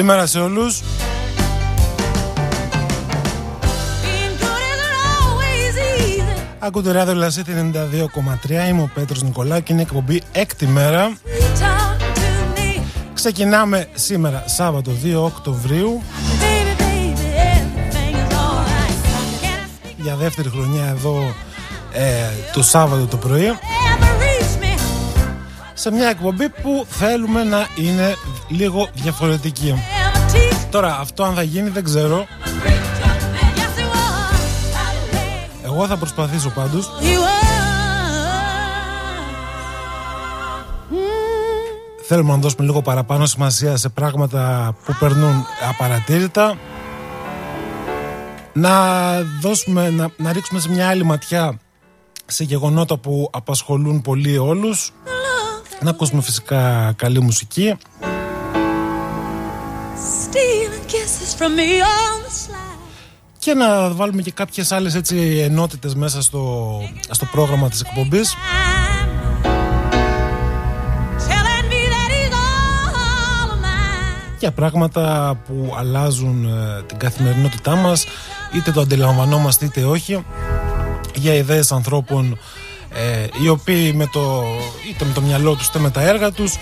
Καλημέρα σε όλους. Ακούτε ράδιο Λασίτη 92,3 Είμαι ο Πέτρος Νικολάου και είναι εκπομπή έκτη μέρα. Ξεκινάμε σήμερα Σάββατο 2 Οκτωβρίου. Για δεύτερη χρονιά εδώ ε, το Σάββατο το πρωί. Σε μια εκπομπή που θέλουμε να είναι λίγο διαφορετική. Τώρα αυτό αν θα γίνει δεν ξέρω. Εγώ θα προσπαθήσω πάντως. Θέλουμε να δώσουμε λίγο παραπάνω σημασία σε πράγματα που περνούν απαρατήρητα. Να δώσουμε, να, να ρίξουμε σε μια άλλη ματιά σε γεγονότα που απασχολούν πολύ όλους. Να ακούσουμε φυσικά καλή μουσική. Και να βάλουμε και κάποιες άλλες έτσι ενότητες μέσα στο, στο πρόγραμμα της εκπομπής. Για πράγματα που αλλάζουν ε, την καθημερινότητά μας είτε το αντιλαμβανόμαστε είτε όχι. Για ιδέες ανθρώπων ε, οι οποίοι με το, είτε με το μυαλό τους είτε με τα έργα τους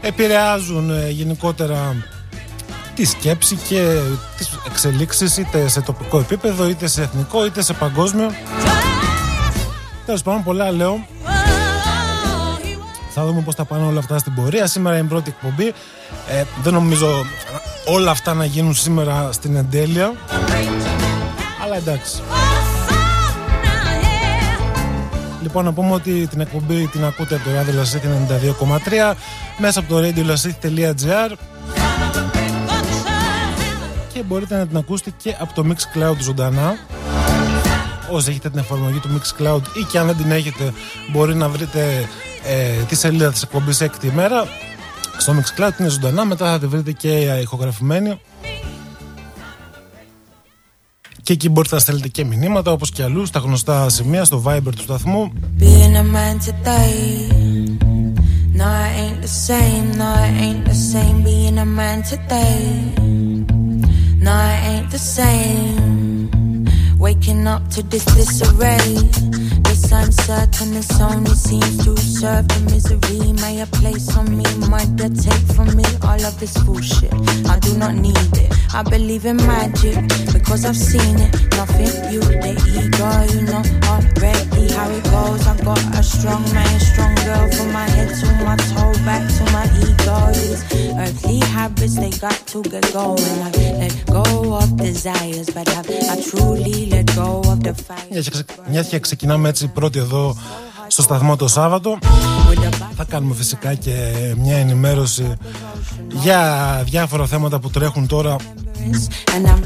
επηρεάζουν ε, γενικότερα τη σκέψη και τις εξελίξεις είτε σε τοπικό επίπεδο είτε σε εθνικό είτε σε παγκόσμιο. Τέλος πάντων πολλά λέω. Θα δούμε πώς θα πάνε όλα αυτά στην πορεία. Σήμερα είναι η πρώτη εκπομπή. Ε, Δεν νομίζω όλα αυτά να γίνουν σήμερα στην εντέλεια. Αλλά εντάξει. Λοιπόν, να πούμε ότι την εκπομπή την ακούτε από το Radio Lassity 92,3 μέσα από το radiolassity.gr και μπορείτε να την ακούσετε και από το Mixcloud ζωντανά. Όσοι έχετε την εφαρμογή του Mixcloud ή και αν δεν την έχετε, μπορεί να βρείτε ε, τη σελίδα της εκπομπής έκτη ημέρα. Στο Mixcloud είναι ζωντανά, μετά θα τη βρείτε και ηχογραφημένη. Και εκεί μπορείτε να στέλνετε και μηνύματα όπως και αλλού στα γνωστά σημεία στο Viber του σταθμού. No, I ain't the same, no, I ain't the same being a man today. No, I ain't the same. Waking up to this disarray This uncertain, this only seems to serve the misery. May a place on me, might take from me all of this bullshit. I do not need it. I believe in magic because I've seen it. Nothing you, the ego, you know already how it goes. I got a strong man, strong girl from my head to my toe, back to my ego. These earthly habits, they got to get going. I let go of desires, but I've, I truly let go of the fire. Μια και ξεκινάμε έτσι πρώτη εδώ στο σταθμό το Σάββατο. Θα κάνουμε φυσικά και μια ενημέρωση για διάφορα θέματα που τρέχουν τώρα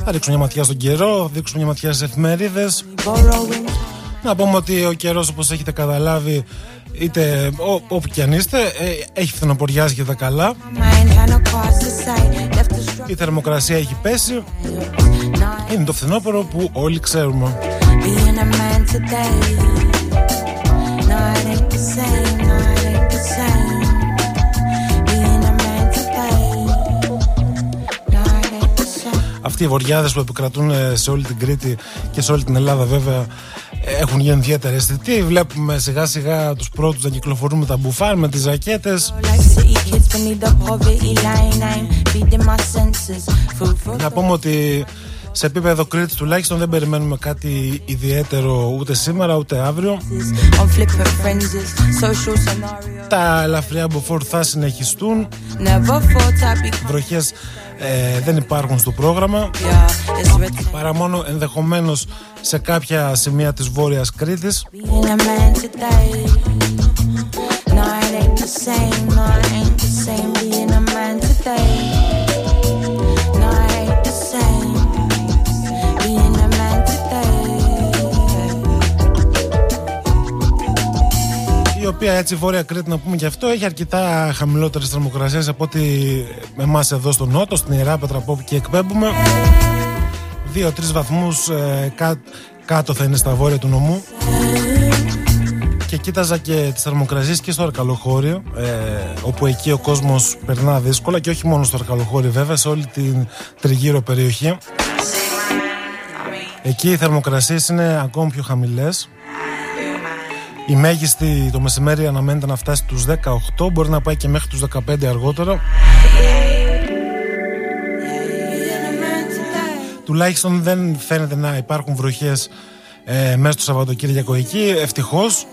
θα ρίξουμε μια ματιά στον καιρό, θα ρίξουμε μια ματιά στις εφημερίδες. Να πούμε ότι ο καιρός, όπως έχετε καταλάβει, είτε όπου κι αν είστε, ε, έχει φθινοποριάσει και τα καλά. Η θερμοκρασία έχει πέσει. Είναι το φθινόπωρο που όλοι ξέρουμε. Αυτοί οι βοριάδες που επικρατούν ε, σε όλη την Κρήτη και σε όλη την Ελλάδα βέβαια έχουν γίνει ιδιαίτερα αισθητοί. Βλέπουμε σιγά σιγά τους πρώτους να κυκλοφορούν με τα μπουφάν, με τις ζακέτες. Να πούμε ότι σε επίπεδο Κρήτη τουλάχιστον δεν περιμένουμε κάτι ιδιαίτερο ούτε σήμερα ούτε αύριο. Τα ελαφριά μποφόρ θα συνεχιστούν. Βροχές ε, δεν υπάρχουν στο πρόγραμμα. Παρά μόνο ενδεχομένως σε κάποια σημεία της Βόρειας Κρήτης οποία έτσι η Βόρεια Κρήτη να πούμε και αυτό έχει αρκετά χαμηλότερες θερμοκρασίες από ότι εμάς εδώ στο Νότο, στην Ιερά Πέτρα από όπου και εκπέμπουμε. 2-3 βαθμούς ε, κάτω θα είναι στα βόρεια του νομού. Και κοίταζα και τις θερμοκρασίες και στο Αρκαλοχώριο, ε, όπου εκεί ο κόσμος περνά δύσκολα και όχι μόνο στο Αρκαλοχώριο, βέβαια, σε όλη την τριγύρω περιοχή. Εκεί οι θερμοκρασίες είναι ακόμη πιο χαμηλές. Η μέγιστη το μεσημέρι αναμένεται να φτάσει στους 18, μπορεί να πάει και μέχρι τους 15 αργότερα. Τουλάχιστον δεν φαίνεται να υπάρχουν βροχές ε, μέσα στο Σαββατοκύριακο εκεί, ευτυχώς.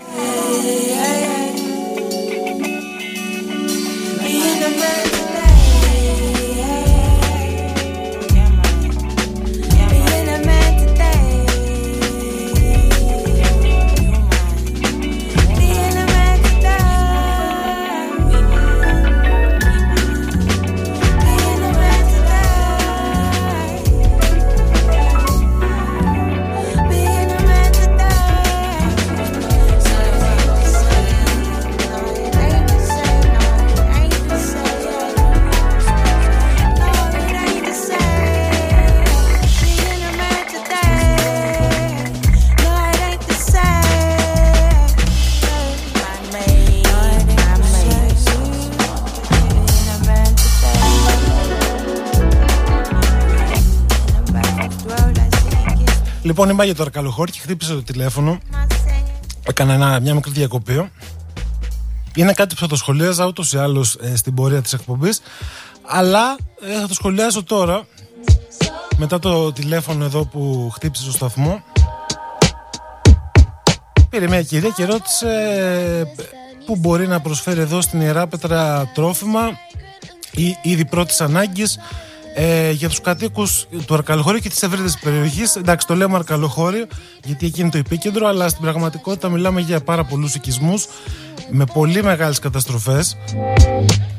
Λοιπόν, είμαι για το Αρκαλοχώρη και χτύπησε το τηλέφωνο. Έκανα ένα, μια μικρή διακοπή. Είναι κάτι που θα το σχολίαζα ούτως ή άλλως ε, στην πορεία της εκπομπής. Αλλά ε, θα το σχολιάζω τώρα. Μετά το τηλέφωνο εδώ που χτύπησε στο σταθμό. Πήρε μια κυρία και ρώτησε ε, πού μπορεί να προσφέρει εδώ στην Ιερά Πέτρα τρόφιμα ή ήδη πρώτης ανάγκης ε, για τους κατοίκους του Αρκαλοχώριου και της ευρύτερης περιοχής. Εντάξει, το λέμε Αρκαλοχώριο γιατί εκεί είναι το επίκεντρο, αλλά στην πραγματικότητα μιλάμε για πάρα πολλούς οικισμούς με πολύ μεγάλες καταστροφές.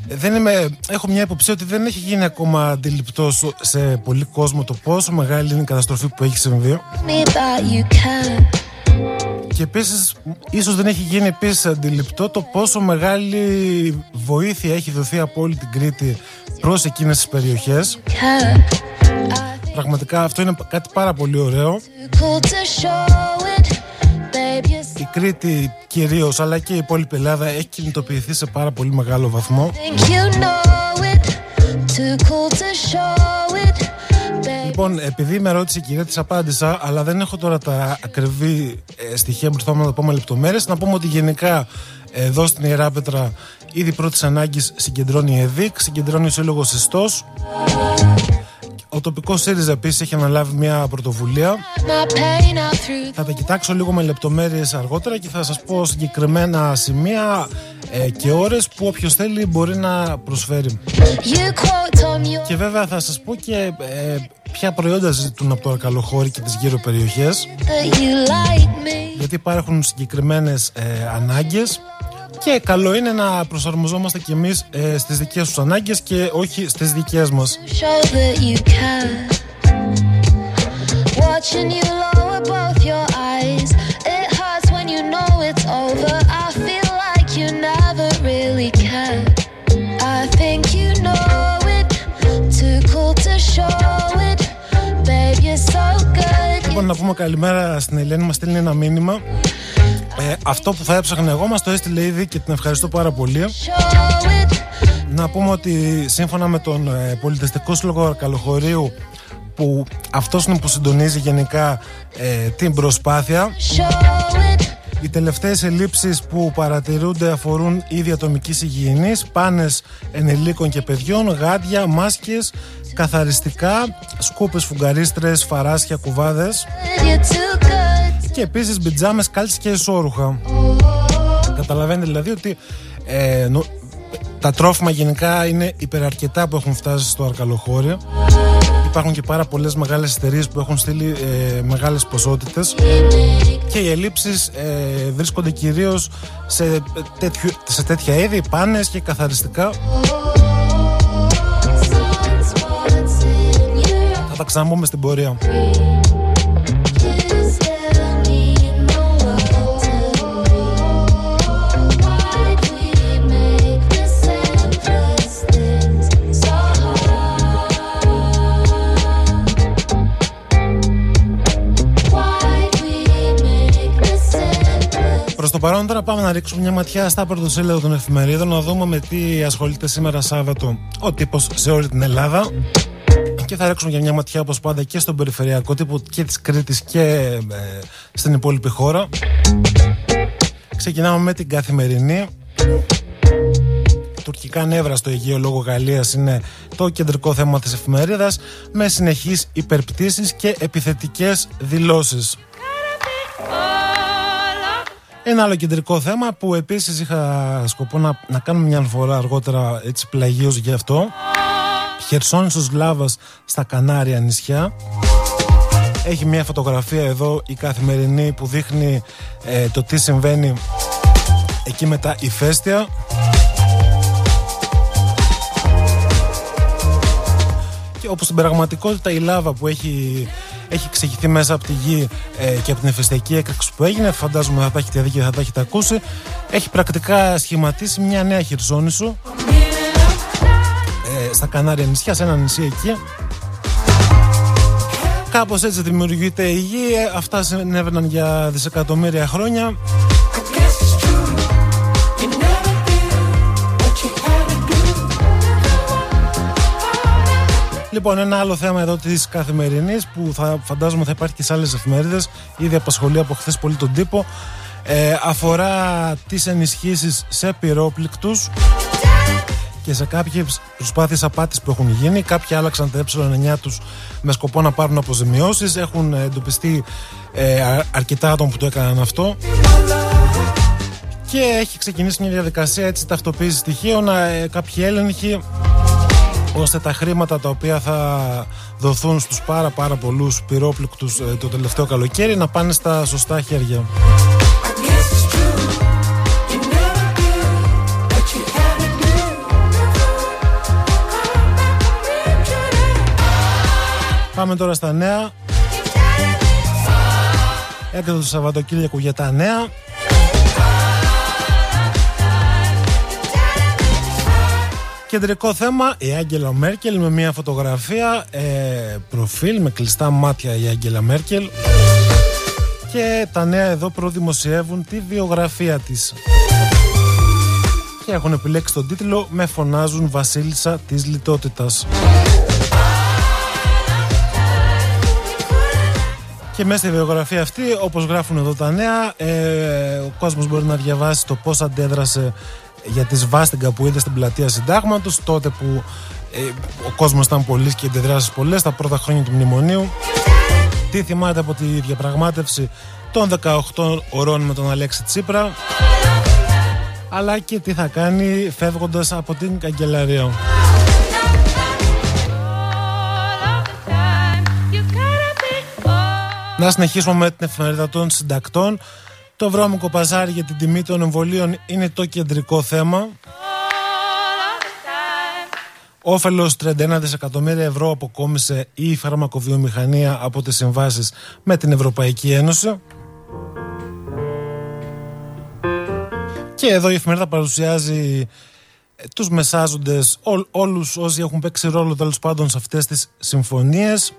Δεν έχω μια υποψία ότι δεν έχει γίνει ακόμα αντιληπτός σε πολύ κόσμο το πόσο μεγάλη είναι η καταστροφή που έχει συμβεί. Και επίσης, ίσως δεν έχει γίνει επίσης αντιληπτό το πόσο μεγάλη βοήθεια έχει δοθεί από όλη την Κρήτη προς εκείνες τις περιοχές. Πραγματικά αυτό είναι κάτι πάρα πολύ ωραίο. Η Κρήτη κυρίως, αλλά και η υπόλοιπη Ελλάδα έχει κινητοποιηθεί σε πάρα πολύ μεγάλο βαθμό. Λοιπόν, επειδή με ρώτησε η κυρία, της απάντησα, αλλά δεν έχω τώρα τα ακριβή ε, στοιχεία μπροστά μου να το πω με λεπτομέρειες. Να πούμε ότι γενικά εδώ στην Ιερά Πέτρα ήδη πρώτης ανάγκης συγκεντρώνει η ΕΔΙΚ, συγκεντρώνει ο Σύλλογος Ιστό. Ο τοπικός ΣΥΡΙΖΑ επίσης έχει αναλάβει μια πρωτοβουλία. Θα τα κοιτάξω λίγο με λεπτομέρειες αργότερα και θα σας πω συγκεκριμένα σημεία ε, και ώρες που όποιος θέλει μπορεί να προσφέρει. Και βέβαια θα σας πω και ε, ποια προϊόντα ζητούν από το Αρκαλοχώρι και τις γύρω περιοχές. Γιατί υπάρχουν συγκεκριμένες ε, ανάγκες και καλό είναι να προσαρμοζόμαστε κι εμείς ε, στις δικές τους ανάγκες και όχι στις δικές μας. Λοιπόν, να πούμε καλημέρα στην Ελένη, μας στέλνει ένα μήνυμα ε, αυτό που θα έψαχνα εγώ μας το έστειλε ήδη και την ευχαριστώ πάρα πολύ. Να πούμε ότι σύμφωνα με τον ε, Πολιτιστικό Σύλλογο Αρκαλοχωρίου που αυτός είναι που συντονίζει γενικά ε, την προσπάθεια οι τελευταίες ελλείψεις που παρατηρούνται αφορούν ήδη ατομικής υγιεινής, πάνες ενηλίκων και παιδιών, γάντια, μάσκες, καθαριστικά, σκούπες φουγγαρίστρες, φαράσια, κουβάδες και επίσης μπιτζάμε, κάλτσε και ισόρουχα. Καταλαβαίνετε δηλαδή ότι ε, τα τρόφιμα γενικά είναι υπεραρκετά που έχουν φτάσει στο αρκαλοχώριο. Υπάρχουν και πάρα πολλές μεγάλες εταιρείες που έχουν στείλει ε, μεγάλες ποσότητες και οι ελλείψεις ε, βρίσκονται κυρίως σε, σε τέτοια είδη, πάνες και καθαριστικά. Θα τα ξαναπούμε στην πορεία. Το παρόν, τώρα πάμε να ρίξουμε μια ματιά στα πρωτοσέλιδα των εφημερίδων να δούμε με τι ασχολείται σήμερα Σάββατο ο τύπος σε όλη την Ελλάδα. Και θα ρίξουμε για μια ματιά όπως πάντα και στον περιφερειακό τύπο και της Κρήτης και ε, στην υπόλοιπη χώρα. Ξεκινάμε με την καθημερινή. Τουρκικά νεύρα στο Αιγαίο λόγω Γαλλίας είναι το κεντρικό θέμα της εφημερίδας με συνεχείς υπερπτήσεις και επιθετικές δηλώσεις. Ένα άλλο κεντρικό θέμα που επίσης είχα σκοπό να, να κάνουμε μια φορά αργότερα έτσι πλαγίως γι' αυτό. Χερσόνησος Λάβας στα Κανάρια νησιά. Έχει μια φωτογραφία εδώ η καθημερινή που δείχνει ε, το τι συμβαίνει εκεί με τα ηφαίστεια. Και όπως στην πραγματικότητα η λάβα που έχει, έχει ξεχυθεί μέσα από τη γη ε, και από την ηφαιστειακή έκρηξη που έγινε. Φαντάζομαι θα τα έχετε δει και θα τα έχετε ακούσει. Έχει πρακτικά σχηματίσει μια νέα χερσόνησο ε, στα Κανάρια νησιά σε ένα νησί εκεί. Κάπως έτσι δημιουργείται η γη. Ε, Αυτά συνέβαιναν για δισεκατομμύρια χρόνια Λοιπόν, ένα άλλο θέμα εδώ της καθημερινής που θα φαντάζομαι θα υπάρχει και σε άλλες εφημερίδες. Ήδη απασχολεί από χθες πολύ τον τύπο. Ε, αφορά τις ενισχύσεις σε πυρόπληκτους και σε κάποιες προσπάθειες απάτης που έχουν γίνει. Κάποιοι άλλαξαν τα ε9 τους με σκοπό να πάρουν αποζημιώσεις. Έχουν εντοπιστεί ε, αρκετά άτομα που το έκαναν αυτό. Και έχει ξεκινήσει μια διαδικασία έτσι ταυτοποίησης στοιχείων. Ε, κάποιοι έλεγχοι ώστε τα χρήματα τα οποία θα δοθούν στους πάρα πάρα πολλούς πυρόπληκτους ε, το τελευταίο καλοκαίρι να πάνε στα σωστά χέρια. Πάμε τώρα στα νέα. Έκδοτο το Σαββατοκύριακο για τα νέα. Κεντρικό θέμα η Άγγελα Μέρκελ με μια φωτογραφία ε, προφίλ με κλειστά μάτια η Άγγελα Μέρκελ και τα νέα εδώ προδημοσιεύουν τη βιογραφία της και έχουν επιλέξει τον τίτλο «Με φωνάζουν βασίλισσα της λιτότητας». Και μέσα στη βιογραφία αυτή, όπως γράφουν εδώ τα νέα, ε, ο κόσμος μπορεί να διαβάσει το πώς αντέδρασε για τη σβάστιγκα που είδε στην πλατεία συντάγματος, τότε που ε, ο κόσμος ήταν πολύ και αντιδράσεις πολλές, τα πρώτα χρόνια του μνημονίου. Τι θυμάται από τη διαπραγμάτευση των 18 ωρών με τον Αλέξη Τσίπρα αλλά και τι θα κάνει φεύγοντας από την καγκελαρία. Να συνεχίσουμε με την εφημερίδα των συντακτών το βρώμικο παζάρι για την τιμή των εμβολίων είναι το κεντρικό θέμα. Όφελος 31 δισεκατομμύρια ευρώ αποκόμισε η φαρμακοβιομηχανία από τις συμβάσεις με την Ευρωπαϊκή Ένωση. Και εδώ η εφημερίδα παρουσιάζει ε, τους μεσάζοντες, ό, όλους όσοι έχουν παίξει ρόλο τέλος πάντων σε αυτές τις συμφωνίες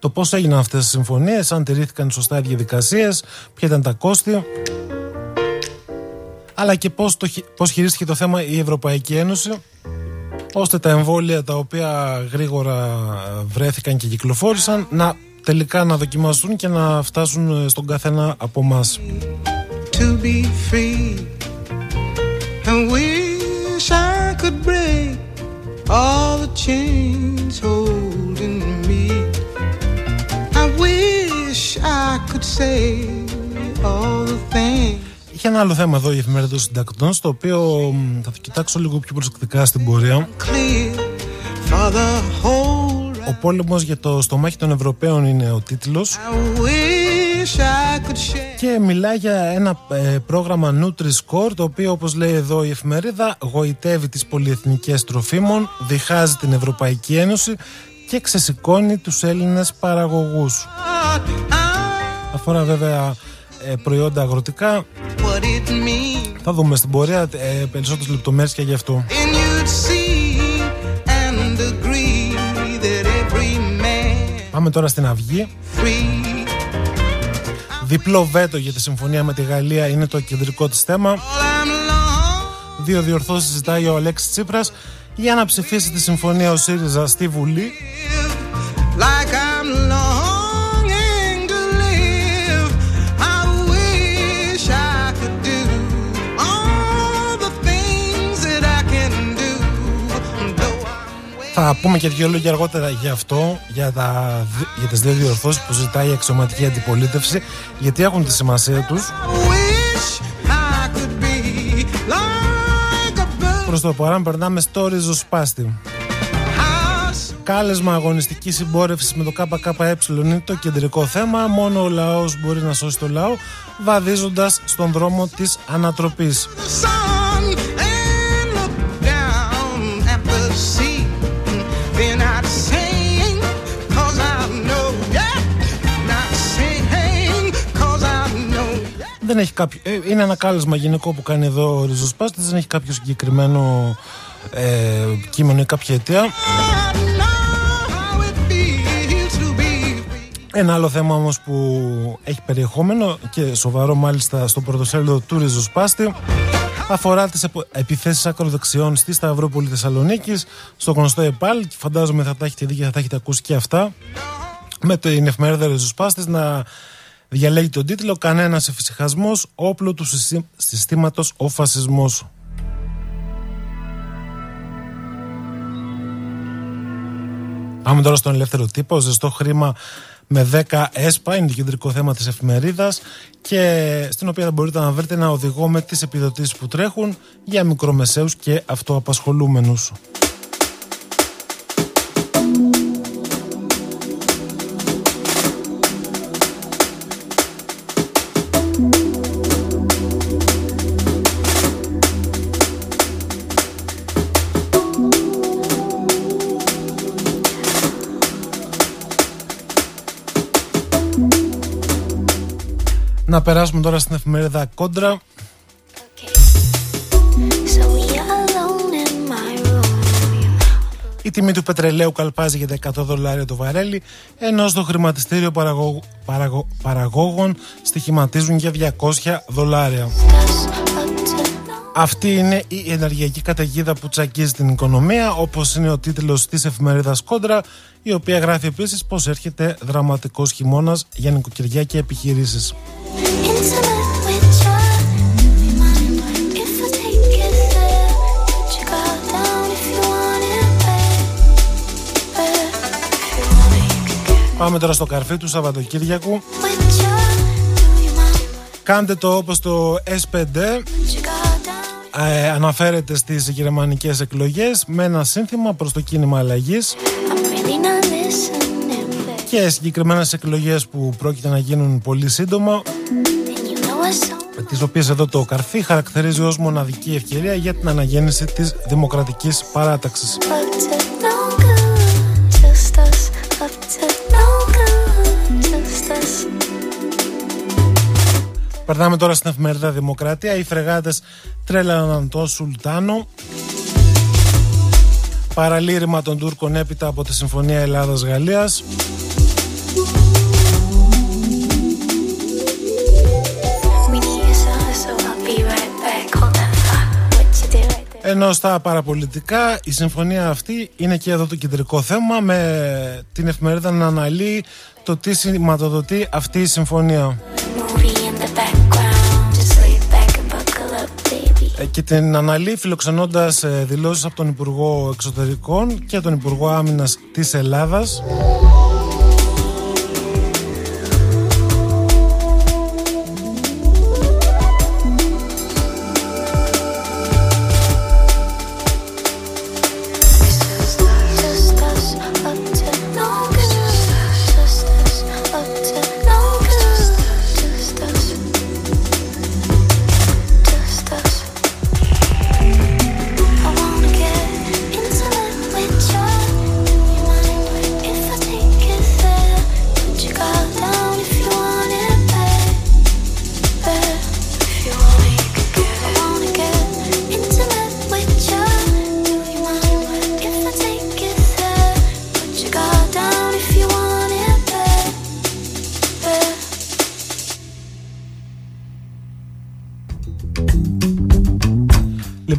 το πώς έγιναν αυτές τις συμφωνίες, αν τηρήθηκαν σωστά οι διαδικασίες, ποια ήταν τα κόστη, αλλά και πώς πώς χειρίστηκε το θέμα η Ευρωπαϊκή Ένωση, ώστε τα εμβόλια τα οποία γρήγορα βρέθηκαν και κυκλοφόρησαν να τελικά να δοκιμαστούν και να φτάσουν στον καθένα από εμά. all the chains holding Είχε ένα άλλο θέμα εδώ η εφημερίδα των συντακτών, στο οποίο θα το κοιτάξω λίγο πιο προσεκτικά στην πορεία. Ο πόλεμος για το στομάχι των Ευρωπαίων είναι ο τίτλος. Και μιλάει για ένα ε, πρόγραμμα Nutri-Score το οποίο όπως λέει εδώ η εφημερίδα γοητεύει τις πολυεθνικές τροφίμων, διχάζει την Ευρωπαϊκή Ένωση και ξεσηκώνει τους Έλληνες παραγωγούς. Αφορά βέβαια ε, προϊόντα αγροτικά. Θα δούμε στην πορεία ε, περισσότερες λεπτομέρειες και γι' αυτό. Πάμε τώρα στην Αυγή. Διπλό βέτο για τη συμφωνία με τη Γαλλία είναι το κεντρικό της θέμα. Δύο διορθώσεις ζητάει ο Αλέξης Τσίπρας για να ψηφίσει τη συμφωνία ο ΣΥΡΙΖΑ στη Βουλή. Θα πούμε και δύο λόγια αργότερα για αυτό, για, τα, για τις δύο διορθώσεις που ζητάει η αξιωματική αντιπολίτευση, γιατί έχουν τη σημασία τους. Προς το παρόν περνάμε στο ριζοσπάστη. Κάλεσμα αγωνιστικής συμπόρευσης με το ΚΚΕ είναι το κεντρικό θέμα. Μόνο ο λαός μπορεί να σώσει το λαό, βαδίζοντας στον δρόμο της ανατροπής. Δεν έχει κάποιο, ε, είναι ένα κάλεσμα γενικό που κάνει εδώ ο Ριζοσπάστης, δεν έχει κάποιο συγκεκριμένο ε, κείμενο ή κάποια αιτία. Ένα άλλο θέμα όμως που έχει περιεχόμενο και σοβαρό μάλιστα στο πρωτοσέλιδο του Ριζοσπάστη αφορά τις επιθέσεις ακροδεξιών στη Σταυρούπολη Θεσσαλονίκης στο γνωστό ΕΠΑΛ φαντάζομαι θα τα έχετε δει και θα τα έχετε ακούσει και αυτά με την εφημερίδα Ριζοσπάστης να Διαλέγει τον τίτλο «Κανένας εφησυχασμός, όπλο του συστήματος ο φασισμός». Πάμε τώρα στον ελεύθερο τύπο, ζεστό χρήμα με 10 ΕΣΠΑ, είναι το κεντρικό θέμα της εφημερίδας και στην οποία θα μπορείτε να βρείτε ένα οδηγό με τις επιδοτήσεις που τρέχουν για μικρομεσαίους και αυτοαπασχολούμενους. Να περάσουμε τώρα στην εφημερίδα Κόντρα. Η τιμή του πετρελαίου καλπάζει για τα 100 δολάρια το βαρέλι, ενώ στο χρηματιστήριο παραγόγων στοιχηματίζουν για 200 δολάρια. Αυτή είναι η ενεργειακή καταιγίδα που τσακίζει την οικονομία, όπως είναι ο τίτλος της εφημερίδας Κόντρα, η οποία γράφει επίσης πως έρχεται δραματικός χειμώνας για νοικοκυριά και επιχειρήσεις. Πάμε τώρα στο καρφί του Σαββατοκύριακου. Κάντε το όπως το S5 ε, αναφέρεται στις γερμανικές εκλογές με ένα σύνθημα προς το κίνημα αλλαγής και συγκεκριμένε εκλογές που πρόκειται να γίνουν πολύ σύντομα τις οποίες εδώ το καρφί χαρακτηρίζει ως μοναδική ευκαιρία για την αναγέννηση της δημοκρατικής παράταξης. Περνάμε τώρα στην εφημερίδα Δημοκρατία. Οι φρεγάτες τρέλαναν το Σουλτάνο. Παραλήρημα των Τούρκων έπειτα από τη Συμφωνία Ελλάδας-Γαλλίας. Ενώ στα παραπολιτικά η συμφωνία αυτή είναι και εδώ το κεντρικό θέμα με την εφημερίδα να αναλύει το τι σηματοδοτεί αυτή η συμφωνία. Ε, και την αναλύει φιλοξενώντας ε, δηλώσεις από τον Υπουργό Εξωτερικών και τον Υπουργό Άμυνας της Ελλάδας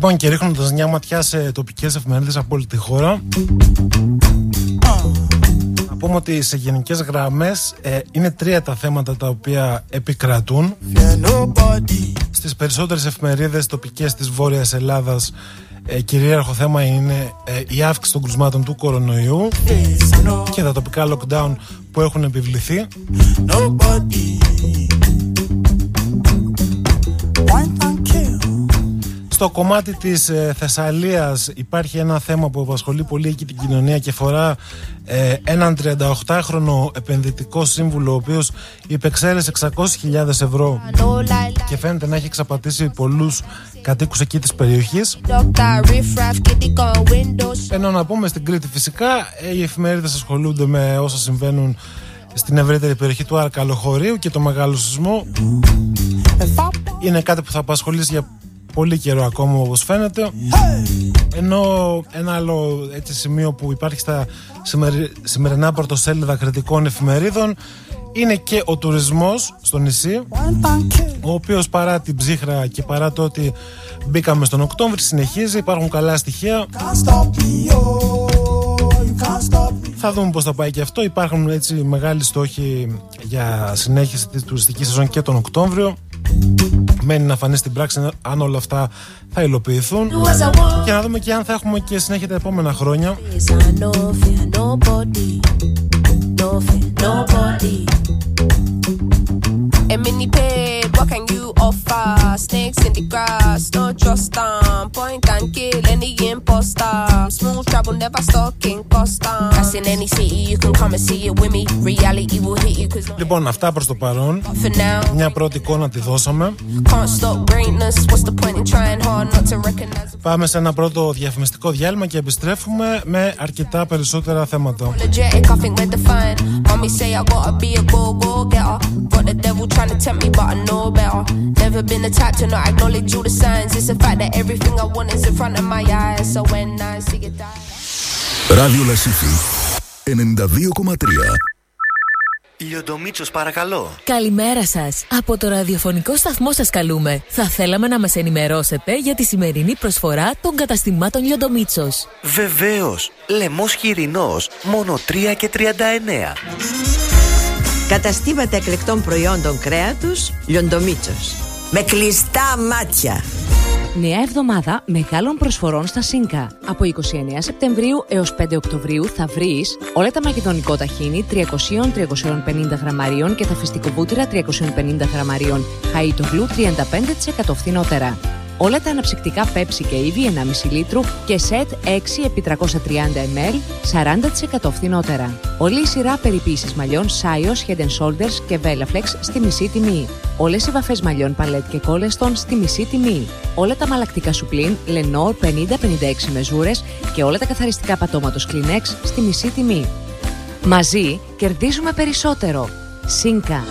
Λοιπόν και ρίχνοντας μια ματιά σε τοπικές εφημερίδες από όλη τη χώρα να πούμε ότι σε γενικές γραμμές ε, είναι τρία τα θέματα τα οποία επικρατούν στις περισσότερες εφημερίδες τοπικές της Βόρειας Ελλάδας ε, κυρίαρχο θέμα είναι ε, η αύξηση των κρουσμάτων του κορονοϊού και τα τοπικά lockdown που έχουν επιβληθεί. Στο κομμάτι της ε, Θεσσαλίας υπάρχει ένα θέμα που απασχολεί πολύ εκεί την κοινωνία και φορά ε, έναν 38χρονο επενδυτικό σύμβουλο ο οποίος υπεξέλεσε 600.000 ευρώ και φαίνεται να έχει εξαπατήσει πολλούς κατοίκους εκεί της περιοχής. Ενώ να πούμε στην Κρήτη φυσικά ε, οι εφημερίδες ασχολούνται με όσα συμβαίνουν στην ευρύτερη περιοχή του Αρκαλοχωρίου και το μεγάλο σεισμό. Είναι κάτι που θα απασχολήσει για πολύ καιρό ακόμα όπως φαίνεται. Ενώ ένα άλλο έτσι σημείο που υπάρχει στα σημερινά πρωτοσέλιδα κριτικών εφημερίδων είναι και ο τουρισμός στο νησί ο οποίος παρά την ψύχρα και παρά το ότι μπήκαμε στον Οκτώβρη συνεχίζει, υπάρχουν καλά στοιχεία. Θα δούμε πώς θα πάει και αυτό. Υπάρχουν έτσι μεγάλοι στόχοι για συνέχιση της τουριστικής σεζόν και τον Οκτώβριο μένει να φανεί στην πράξη αν όλα αυτά θα υλοποιηθούν και να δούμε και αν θα έχουμε και συνέχεια τα επόμενα χρόνια offer; Snakes in the grass, don't trust them. Point and kill any imposter. Smooth travel, never stalking Costa. That's in any city, you can come and see it with me. Reality will hit you cause Λοιπόν, αυτά προς το παρόν. Μια πρώτη εικόνα τη δώσαμε. Πάμε σε ένα πρώτο διαφημιστικό διάλειμμα και επιστρέφουμε με αρκετά περισσότερα θέματα. Mommy say I gotta be a go go getter. Got the devil trying to tempt me, but I know better. Never been the type to not acknowledge all the signs. It's a fact that everything I want is in front of my eyes. So when I see it die. Ράδιο Λασίφη 92,3 Λιοντομίτσος παρακαλώ. Καλημέρα σας. Από το ραδιοφωνικό σταθμό σας καλούμε. Θα θέλαμε να μας ενημερώσετε για τη σημερινή προσφορά των καταστημάτων Λιοντομίτσος Βεβαίως Λεμός χοιρινός Μόνο 3 και 39 Καταστήματα εκλεκτών προϊόντων κρέατος Λιοντομίτσος. Με κλειστά μάτια. Νέα εβδομάδα μεγάλων προσφορών στα ΣΥΝΚΑ. Από 29 Σεπτεμβρίου έως 5 Οκτωβρίου θα βρεις όλα τα μακεδονικό ταχίνι 300-350 γραμμαρίων και τα φυστικοβούτυρα 350 γραμμαρίων. Χαΐτογλου 35% φθηνότερα όλα τα αναψυκτικά Pepsi και Eevee 1,5 λίτρου και σετ 6 επί 330 ml 40% φθηνότερα. Όλη η σειρά περιποίησης μαλλιών Sios, Head Shoulders και Velaflex στη μισή τιμή. Όλες οι βαφές μαλλιών Palette και Coleston στη μισή τιμή. Όλα τα μαλακτικά σουπλίν Lenore 50-56 μεζούρες και όλα τα καθαριστικά πατώματος Kleenex στη μισή τιμή. Μαζί κερδίζουμε περισσότερο. Σίνκα.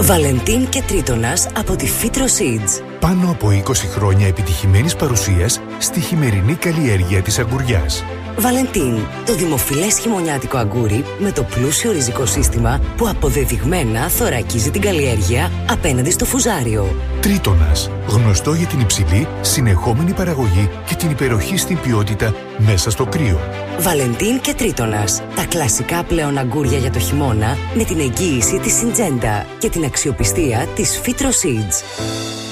Βαλεντίν και Τρίτονας από τη Fitro Seeds. Πάνω από 20 χρόνια επιτυχημένης παρουσίας στη χειμερινή καλλιέργεια της αγκουριάς. Βαλεντίν, το δημοφιλές χειμωνιάτικο αγκούρι με το πλούσιο ριζικό σύστημα που αποδεδειγμένα θωρακίζει την καλλιέργεια απέναντι στο φουζάριο. Τρίτονας, γνωστό για την υψηλή, συνεχόμενη παραγωγή και την υπεροχή στην ποιότητα μέσα στο κρύο. Βαλεντίν και Τρίτονας, τα κλασικά πλέον αγκούρια για το χειμώνα με την εγγύηση της Συντζέντα και την αξιοπιστία της Fitro Seeds.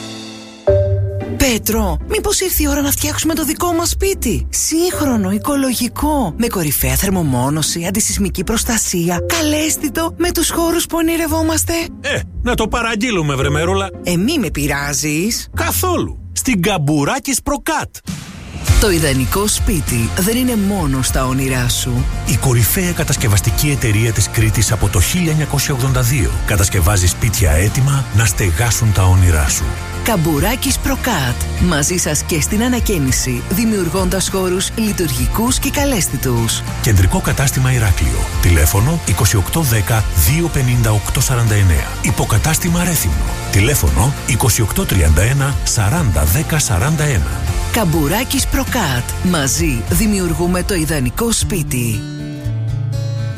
Πέτρο, μήπως ήρθε η ώρα να φτιάξουμε το δικό μας σπίτι; Σύγχρονο, οικολογικό, με κορυφαία θερμομόνωση, αντισυσμική προστασία, καλέσθητο, με τους χώρους που ονειρευόμαστε. Ε, να το παραγγείλουμε, βρεμερούλα. Ε, μη με πειράζεις. Καθόλου. Στην Καμπουράκη Προκάτ. Το ιδανικό σπίτι δεν είναι μόνο στα όνειρά σου. Η κορυφαία κατασκευαστική εταιρεία της Κρήτης από το 1982 κατασκευάζει σπίτια έτοιμα να στεγάσουν τα όνειρά σου. Καμπουράκης Προκάτ. Μαζί σας και στην ανακαίνιση, δημιουργώντας χώρους λειτουργικούς και καλέσθητους. Κεντρικό κατάστημα Ηράκλειο. Τηλέφωνο 2810 25849. Υποκατάστημα Ρέθυμνο. Τηλέφωνο 2831 4010 41. Καμπουράκης Προκάτ. Μαζί δημιουργούμε το ιδανικό σπίτι.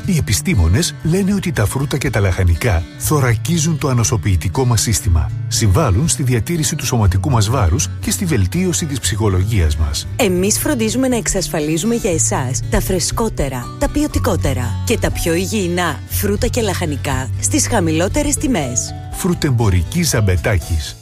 Οι επιστήμονες λένε ότι τα φρούτα και τα λαχανικά θωρακίζουν το ανοσοποιητικό μας σύστημα. Συμβάλλουν στη διατήρηση του σωματικού μας βάρους και στη βελτίωση της ψυχολογίας μας. Εμείς φροντίζουμε να εξασφαλίζουμε για εσάς τα φρεσκότερα, τα ποιοτικότερα και τα πιο υγιεινά φρούτα και λαχανικά στις χαμηλότερες τιμές. Φρουτεμπορική Ζαμπετάκης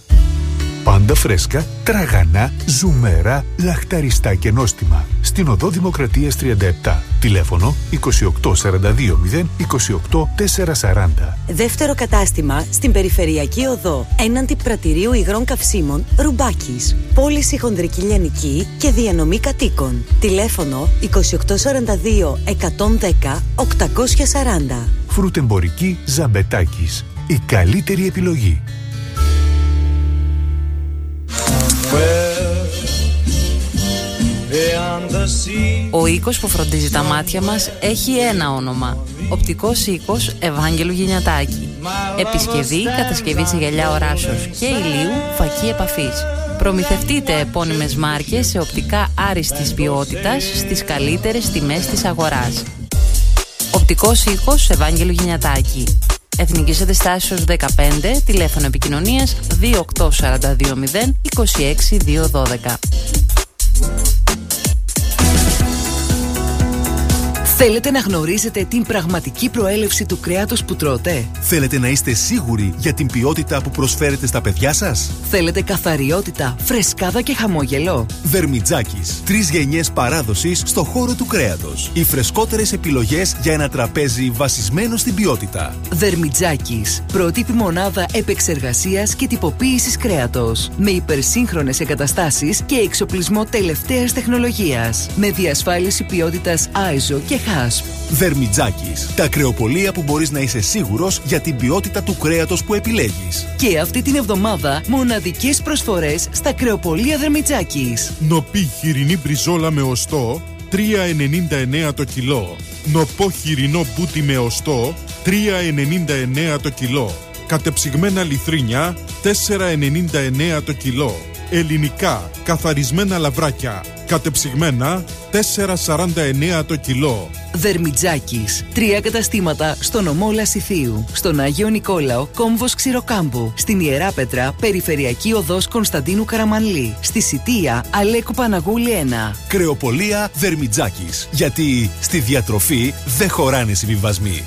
Πάντα φρέσκα, τραγανά, ζουμερά, λαχταριστά και νόστιμα. Στην οδό Δημοκρατίας 37. Τηλέφωνο 28420 28440. Δεύτερο κατάστημα στην Περιφερειακή Οδό, έναντι πρατηρίου υγρών καυσίμων Ρουμπάκης. Πώληση χονδρική λιανική και διανομή κατοίκων. Τηλέφωνο 2842 110 840. Φρουτεμπορική Ζαμπετάκης. Η καλύτερη επιλογή. Ο οίκος που φροντίζει τα μάτια μας έχει ένα όνομα. Οπτικός οίκος Ευάγγελου Γενιατάκη. Επισκευή, κατασκευή σε γυαλιά οράσεως και ηλίου, φακή επαφής. Προμηθευτείτε επώνυμες μάρκες σε οπτικά άριστης ποιότητας στις καλύτερες τιμές της αγοράς. Οπτικός οίκος Ευάγγελου Γενιατάκη. Εθνικής Αντιστάσεως 15, τηλέφωνο επικοινωνίας 28420 26212. Θέλετε να γνωρίζετε την πραγματική προέλευση του κρέατος που τρώτε; Θέλετε να είστε σίγουροι για την ποιότητα που προσφέρετε στα παιδιά σας; Θέλετε καθαριότητα, φρεσκάδα και χαμόγελο; Δερμιτζάκης. Τρεις γενιές παράδοσης στο χώρο του κρέατος. Οι φρεσκότερες επιλογές για ένα τραπέζι βασισμένο στην ποιότητα. Δερμιτζάκης. Πρότυπη μονάδα επεξεργασίας και τυποποίησης κρέατος. Με υπερσύγχρονες εγκαταστάσεις και εξοπλισμό τελευταίας τεχνολογίας. Με διασφάλιση ποιότητας ISO και HASP. Δερμιτζάκης. Τα κρεοπολία που μπορείς να είσαι σίγουρος για την ποιότητα του κρέατος που επιλέγεις. Και αυτή την εβδομάδα μοναδικές προσφορές στα κρεοπολία Δερμιτζάκης. Νοπή χοιρινή μπριζόλα με οστό 3,99 το κιλό. Νοπό χοιρινό μπούτι με οστό 3,99 το κιλό. Κατεψυγμένα λιθρίνια 4,99 το κιλό. Ελληνικά καθαρισμένα λαβράκια κατεψυγμένα 4,49 το κιλό. Δερμιτζάκης. Τρία καταστήματα στον ομό Λασιθίου. Στον Άγιο Νικόλαο, κόμβος Ξηροκάμπου. Στην Ιεράπετρα, Περιφερειακή Οδός Κωνσταντίνου Καραμανλή. Στη Σιτία, Αλέκου Παναγούλη 1. Κρεοπολία Δερμιτζάκης. Γιατί στη διατροφή δεν χωράνε συμβιβασμοί.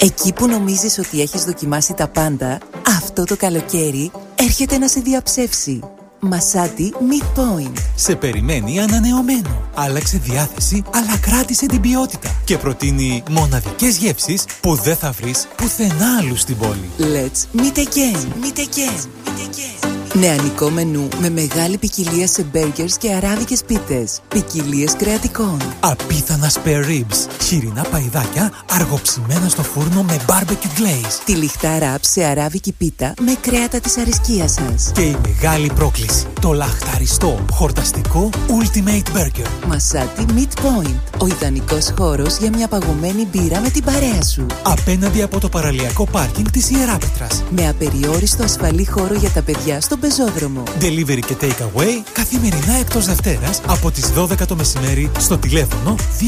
Εκεί που νομίζεις ότι έχεις δοκιμάσει τα πάντα, αυτό το καλοκαίρι έρχεται να σε διαψεύσει. Μασάτι Meat Point. Σε περιμένει ανανεωμένο. Άλλαξε διάθεση, αλλά κράτησε την ποιότητα. Και προτείνει μοναδικές γεύσεις που δεν θα βρεις πουθενά άλλου στην πόλη. Let's meet again. Meet again. Meet again. Νεανικό μενού με μεγάλη ποικιλία σε μπέργκερς και αράβικες πίτες. Ποικιλίες κρεατικών. Απίθανα spare ribs. Χοιρινά παϊδάκια αργοψημένα στο φούρνο με barbecue glaze. Τη λιχτά ραπ σε αράβικη πίτα με κρέατα της αρισκίας σας. Και η μεγάλη πρόκληση. Το λαχταριστό, χορταστικό Ultimate Burger. Μασάτι Meat Point. Ο ιδανικός χώρος για μια παγωμένη μπύρα με την παρέα σου. Απέναντι από το παραλιακό πάρκινγκ της Ιεράπετρας. Με απεριόριστο ασφαλή χώρο για τα παιδιά στον πεζόδρομο. Delivery και take away καθημερινά εκτός Δευτέρας από τις 12 το μεσημέρι στο τηλέφωνο 28420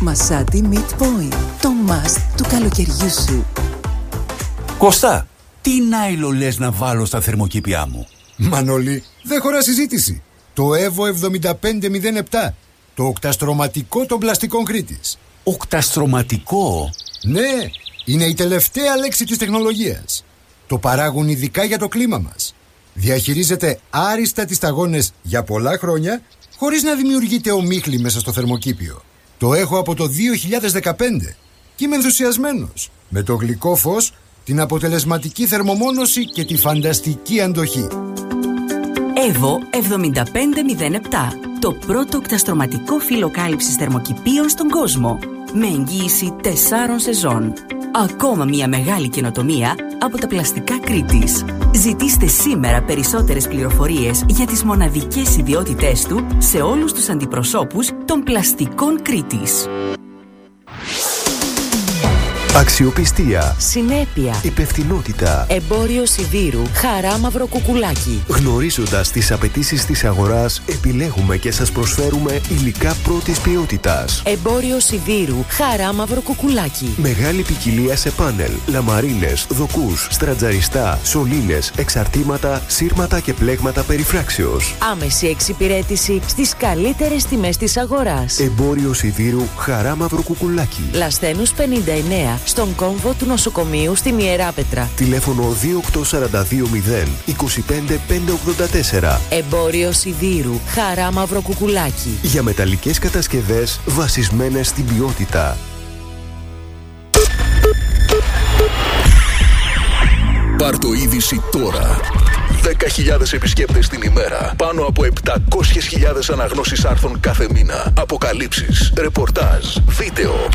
Μασάτι Meat Point. Το must του καλοκαιριού σου. Κωστά, τι νάιλο λες να βάλω στα θερμοκήπια μου; Μανώλη, δεν χωρά συζήτηση. Το Evo 7507. Το οκταστρωματικό των πλαστικών Κρήτης. Οκταστρωματικό; Ναι, είναι η τελευταία λέξη της τεχνολογίας. Το παράγουν ειδικά για το κλίμα μας. Διαχειρίζεται άριστα τις σταγόνες για πολλά χρόνια χωρίς να δημιουργείται ομίχλη μέσα στο θερμοκήπιο. Το έχω από το 2015 και είμαι ενθουσιασμένος. Με το γλυκό φως, την αποτελεσματική θερμομόνωση και τη φανταστική αντοχή. Εύω 7507. Το πρώτο κταστρωματικό φύλλο κάλυψης θερμοκηπίων στον κόσμο. Με εγγύηση 4 σεζόν. Ακόμα μια μεγάλη καινοτομία από τα πλαστικά Κρήτης. Ζητήστε σήμερα περισσότερες πληροφορίες για τις μοναδικές ιδιότητές του σε όλους τους αντιπροσώπους των πλαστικών Κρήτης. Αξιοπιστία. Συνέπεια. Υπευθυνότητα. Εμπόριο σιδήρου. Χαρά μαύρο κουκουλάκι. Γνωρίζοντας τις απαιτήσεις της αγοράς, επιλέγουμε και σας προσφέρουμε υλικά πρώτης ποιότητας. Εμπόριο σιδήρου. Χαρά μαύρο κουκουλάκι. Μεγάλη ποικιλία σε πάνελ, λαμαρίνες, δοκούς, στρατζαριστά, σωλήνες, εξαρτήματα, σύρματα και πλέγματα περιφράξεως. Άμεση εξυπηρέτηση στις καλύτερες τιμές της αγοράς. Εμπόριο σιδήρου Χαρά Μαύρο Κουκουλάκι. Λαστένους 59 στον κόμβο του νοσοκομείου στην Ιερά Πέτρα. Τηλέφωνο 284 Εμπόριο Σιδήρου. Χαρά Μαύρο Κουκουλάκι. Για μεταλλικές κατασκευές βασισμένες στην ποιότητα. Πάρτο είδηση τώρα. 10.000 επισκέπτες την ημέρα. Πάνω από 700.000 αναγνώσεις άρθρων κάθε μήνα. Αποκαλύψεις, ρεπορτάζ, βίντεο.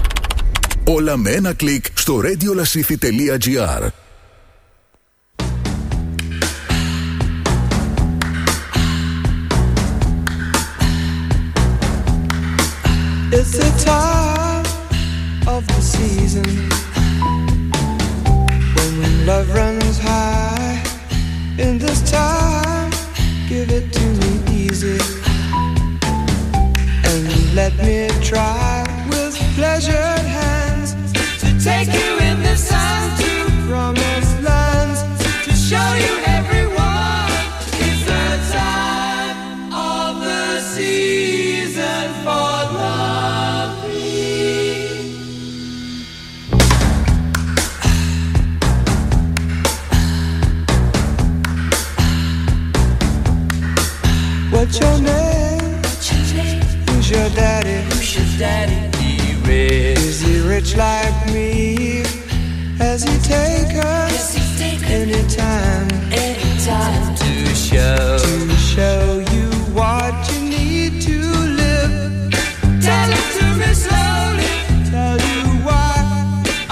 Όλα με ένα κλικ στο radiolasithi.gr It's the time of the season when love runs high. In this time, give it to me easy and let me try with pleasured What's your name? Who's your daddy? Who's your daddy? Rich like me? Has he take us anytime? Anytime to show to show you what you need to live. Tell it to me slowly. Tell you why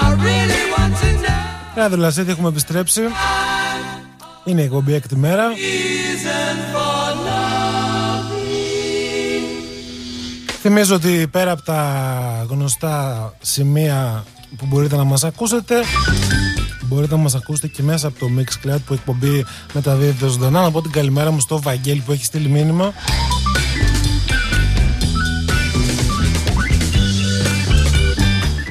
I really want to know. Ράδιο Λασίδη έχουμε επιστρέψει. Είναι η εκπομπή έκτη μέρα. Θυμίζω ότι πέρα από τα γνωστά σημεία που μπορείτε να μας ακούσετε Μπορείτε να μας ακούσετε και μέσα από το Mixcloud που η εκπομπή μεταδίδεται ζωντανά Να πω την καλημέρα μου στο Βαγγέλη που έχει στείλει μήνυμα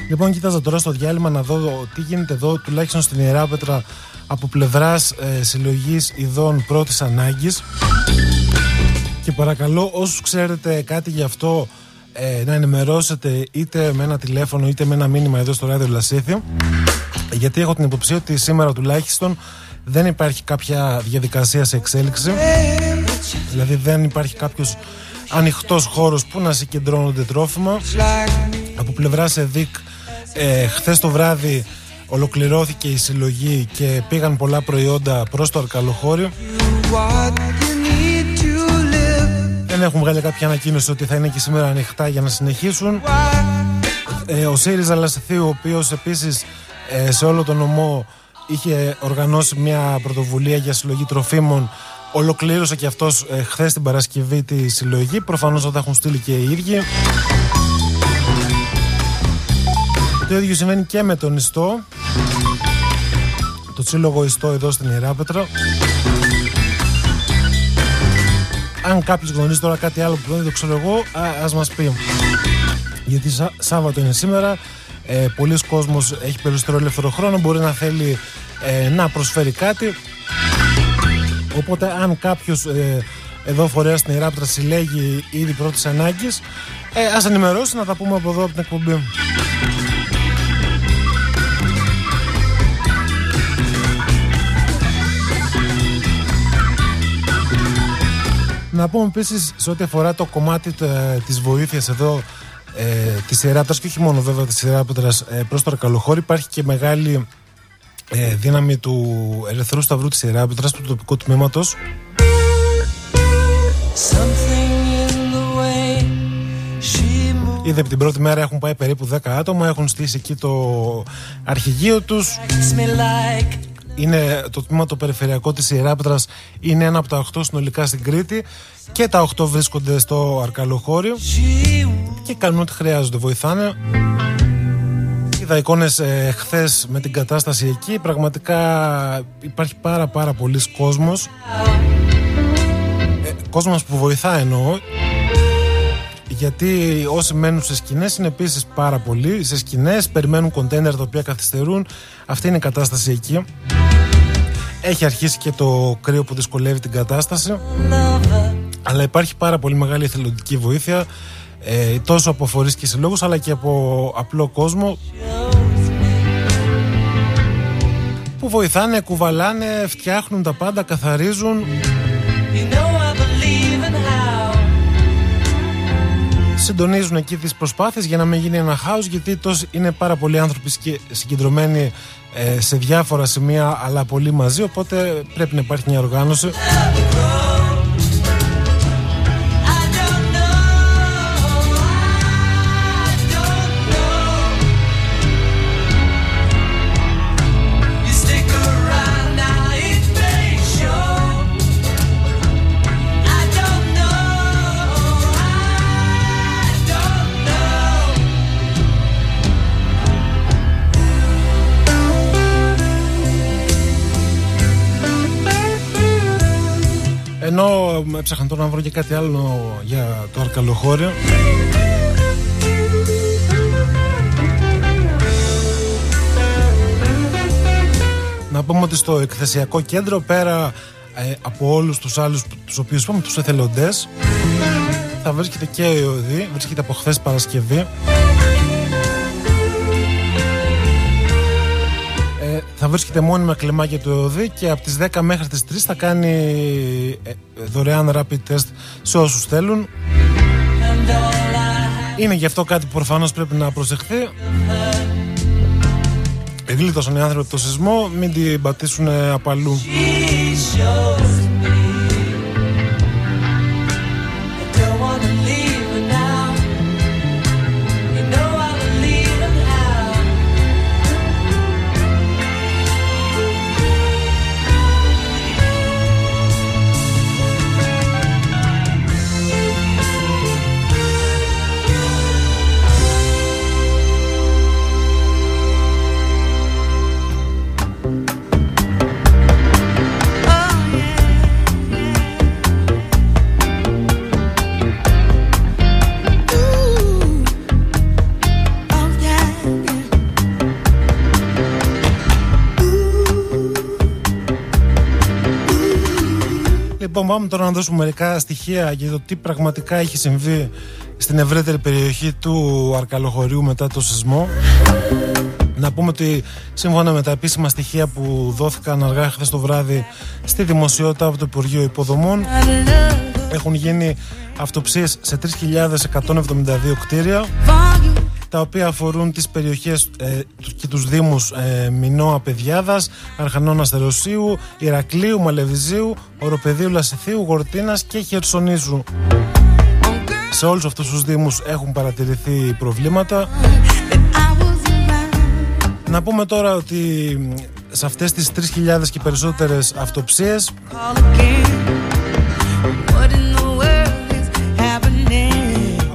Λοιπόν, κοίταζα τώρα στο διάλειμμα να δω τι γίνεται εδώ, τουλάχιστον στην Ιερά Πέτρα, από πλευράς ε, συλλογής ειδών πρώτης ανάγκης. Και παρακαλώ, όσους ξέρετε κάτι γι' αυτό, ε, να ενημερώσετε είτε με ένα τηλέφωνο είτε με ένα μήνυμα εδώ στο ράδιο Λασίθιο. Γιατί έχω την υποψία ότι σήμερα τουλάχιστον δεν υπάρχει κάποια διαδικασία σε εξέλιξη. Δηλαδή δεν υπάρχει κάποιος ανοιχτός χώρος που να συγκεντρώνονται τρόφιμα. Από πλευρά ΕΔΙΚ ε, χθες το βράδυ ολοκληρώθηκε η συλλογή και πήγαν πολλά προϊόντα προς το αρκαλοχώριο. Δεν έχουν βγάλει κάποια ανακοίνωση ότι θα είναι και σήμερα ανοιχτά για να συνεχίσουν. Ε, ο ΣΥΡΙΖΑ Λασιθίου, ο οποίος επίσης ε, σε όλο τον νομό είχε οργανώσει μια πρωτοβουλία για συλλογή τροφίμων Ολοκλήρωσε και αυτός ε, χθες την Παρασκευή τη συλλογή. Προφανώς θα τα έχουν στείλει και οι ίδιοι. Το ίδιο συμβαίνει και με τον Ιστό. Το σύλλογο Ιστό εδώ στην Ιεράπετρα Αν κάποιος γνωρίζει τώρα κάτι άλλο που δεν το ξέρω εγώ α, Ας μας πει. Γιατί Σά- Σάββατο είναι σήμερα ε, Πολλοί κόσμος έχει περισσότερο ελεύθερο χρόνο Μπορεί να θέλει ε, να προσφέρει κάτι. Οπότε αν κάποιος ε, εδώ φορέας στην Ιεράπετρα συλλέγει ήδη πρώτης ανάγκης ε, Ας ενημερώσει να τα πούμε από εδώ από την εκπομπή Να πούμε επίσης σε ό,τι αφορά το κομμάτι της βοήθειας εδώ ε, της Ιεράπετρα και όχι μόνο βέβαια της Ιεράπετρα ε, προς το Αρκαλοχώρι, υπάρχει και μεγάλη ε, δύναμη του Ελευθερού Σταυρού της Ιεράπετρα, του τοπικού τμήματος. Something in the way she moves Ήδη από την πρώτη μέρα έχουν πάει περίπου 10 άτομα, έχουν στήσει εκεί το αρχηγείο τους me like είναι το τμήμα το περιφερειακό της Ιεράπετρας είναι ένα από τα 8 συνολικά στην Κρήτη και τα 8 βρίσκονται στο Αρκαλοχώριο και κάνουν ό,τι χρειάζονται, βοηθάνε. Είδα εικόνες ε, χθες με την κατάσταση εκεί. Πραγματικά υπάρχει πάρα πάρα πολλοί κόσμος. Ε, κόσμος που βοηθά εννοώ γιατί όσοι μένουν σε σκηνές είναι επίσης πάρα πολλοί. Σε σκηνές, περιμένουν κοντέινερ τα οποία καθυστερούν. Αυτή είναι η κατάσταση εκεί. Έχει αρχίσει και το κρύο που δυσκολεύει την κατάσταση. Αλλά υπάρχει πάρα πολύ μεγάλη εθελοντική βοήθεια ε, τόσο από φορείς και συλλόγους αλλά και από απλό κόσμο. Που βοηθάνε, κουβαλάνε, φτιάχνουν τα πάντα, καθαρίζουν συντονίζουν εκεί τις προσπάθειες για να μην γίνει ένα χάος γιατί τόσο είναι πάρα πολλοί άνθρωποι συγκεντρωμένοι ε, σε διάφορα σημεία αλλά πολύ μαζί οπότε πρέπει να υπάρχει μια οργάνωση Ενώ έψαχνα τώρα να βρω και κάτι άλλο για το αρκαλοχώριο Να πούμε ότι στο εκθεσιακό κέντρο πέρα ε, από όλους τους άλλους τους οποίους είπαμε τους εθελοντές θα βρίσκεται και η ΟΔΗ, βρίσκεται από χθες Παρασκευή θα βρίσκεται μόνιμα κλιμάκια του ΕΟΔΗ και από τις 10 μέχρι τις 3 θα κάνει ε, δωρεάν rapid test σε όσους θέλουν. Είναι γι' αυτό κάτι που προφανώς πρέπει να προσεχθεί. Εγλίτωσαν οι άνθρωποι το σεισμό, μην την πατήσουν απαλού. Πάμε τώρα να δώσουμε μερικά στοιχεία για το τι πραγματικά έχει συμβεί στην ευρύτερη περιοχή του Αρκαλοχωρίου μετά το σεισμό. Να πούμε ότι σύμφωνα με τα επίσημα στοιχεία που δόθηκαν αργά χθες το βράδυ στη δημοσιότητα από το Υπουργείο Υποδομών έχουν γίνει αυτοψίες σε 3.172 κτίρια τα οποία αφορούν τις περιοχές ε, και τους δήμους ε, Μινώα Παιδιάδας, Αρχανών Αστεροσίου, Ηρακλείου, Μαλεβιζίου, Οροπεδίου Λασιθίου, Γορτίνας και Χερσονήσου. Σε όλους αυτούς τους δήμους έχουν παρατηρηθεί προβλήματα. Να πούμε τώρα ότι σε αυτές τις 3.000 και περισσότερες αυτοψίες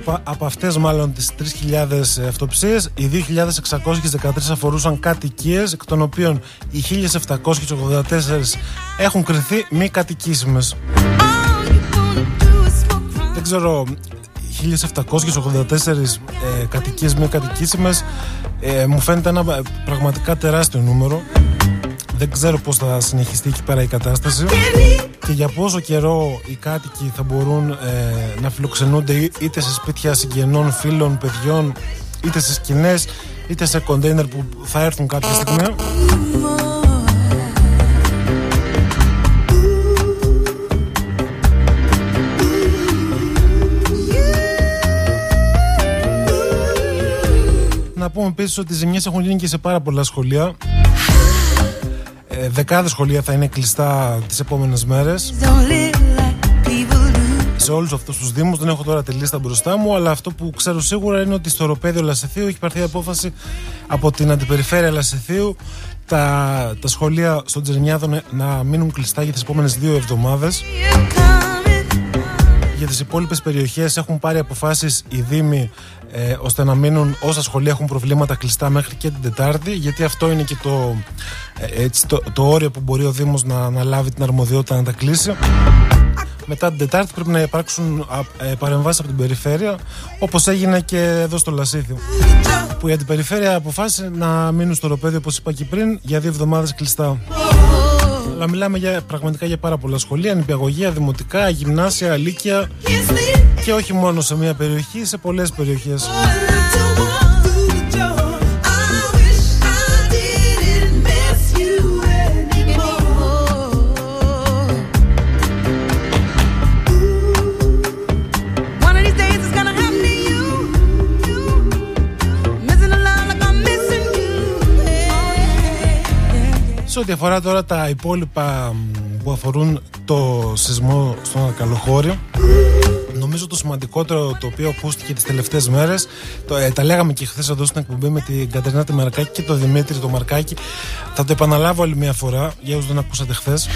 από, από αυτές μάλλον τις 3.000 αυτοψίες οι 2.613 αφορούσαν κατοικίες εκ των οποίων οι 1.784 έχουν κρυθεί μη κατοικήσιμες δεν ξέρω 1.784 ε, κατοικίες μη κατοικήσιμες ε, μου φαίνεται ένα πραγματικά τεράστιο νούμερο δεν ξέρω πώς θα συνεχιστεί εκεί πέρα η κατάσταση. Και για πόσο καιρό οι κάτοικοι θα μπορούν ε, να φιλοξενούνται είτε σε σπίτια συγγενών, φίλων, παιδιών είτε σε σκηνές είτε σε κοντέινερ που θα έρθουν κάποια στιγμή. Να πούμε επίσης ότι οι ζημιές έχουν γίνει και σε πάρα πολλά σχολεία. ε, δεκάδες σχολεία θα είναι κλειστά τις επόμενες μέρες σε όλους αυτούς τους Δήμους. Δεν έχω τώρα τη λίστα μπροστά μου, αλλά αυτό που ξέρω σίγουρα είναι ότι στο Ροπέδιο Λασεθίου έχει πάρθει απόφαση από την Αντιπεριφέρεια Λασεθίου τα, τα σχολεία στον Τζερνιάδο να μείνουν κλειστά για τις επόμενες δύο εβδομάδες. για τις υπόλοιπες περιοχές έχουν πάρει αποφάσεις οι Δήμοι ε, ώστε να μείνουν όσα σχολεία έχουν προβλήματα κλειστά μέχρι και την Τετάρτη γιατί αυτό είναι και το, ε, έτσι, το, το όριο που μπορεί ο Δήμος να, να λάβει την αρμοδιότητα να τα κλείσει. Μετά την Τετάρτη πρέπει να υπάρξουν ε, παρεμβάσεις από την περιφέρεια, όπως έγινε και εδώ στο Λασίθιο. Που η αντιπεριφέρεια αποφάσισε να μείνουν στο ροπέδιο, όπως είπα και πριν, για δύο εβδομάδες κλειστά. Αλλά μιλάμε για, πραγματικά για πάρα πολλά σχολεία, νηπιαγωγεία, δημοτικά, γυμνάσια, αλήκεια και όχι μόνο σε μία περιοχή, σε πολλές περιοχές. One of these days it's gonna happen to you. Missing a love like I'm missing you. Σε ό,τι αφορά τώρα τα υπόλοιπα μ, που αφορούν το σεισμό στον Ακαλοχώριο, νομίζω το σημαντικότερο το οποίο ακούστηκε τις τελευταίες μέρες, το, ε, τα λέγαμε και χθες εδώ στην εκπομπή με την Κατερίνα τη Μαρκάκη και τον Δημήτρη το Μαρκάκη, θα το επαναλάβω άλλη μια φορά για όσους δεν ακούσατε χθες.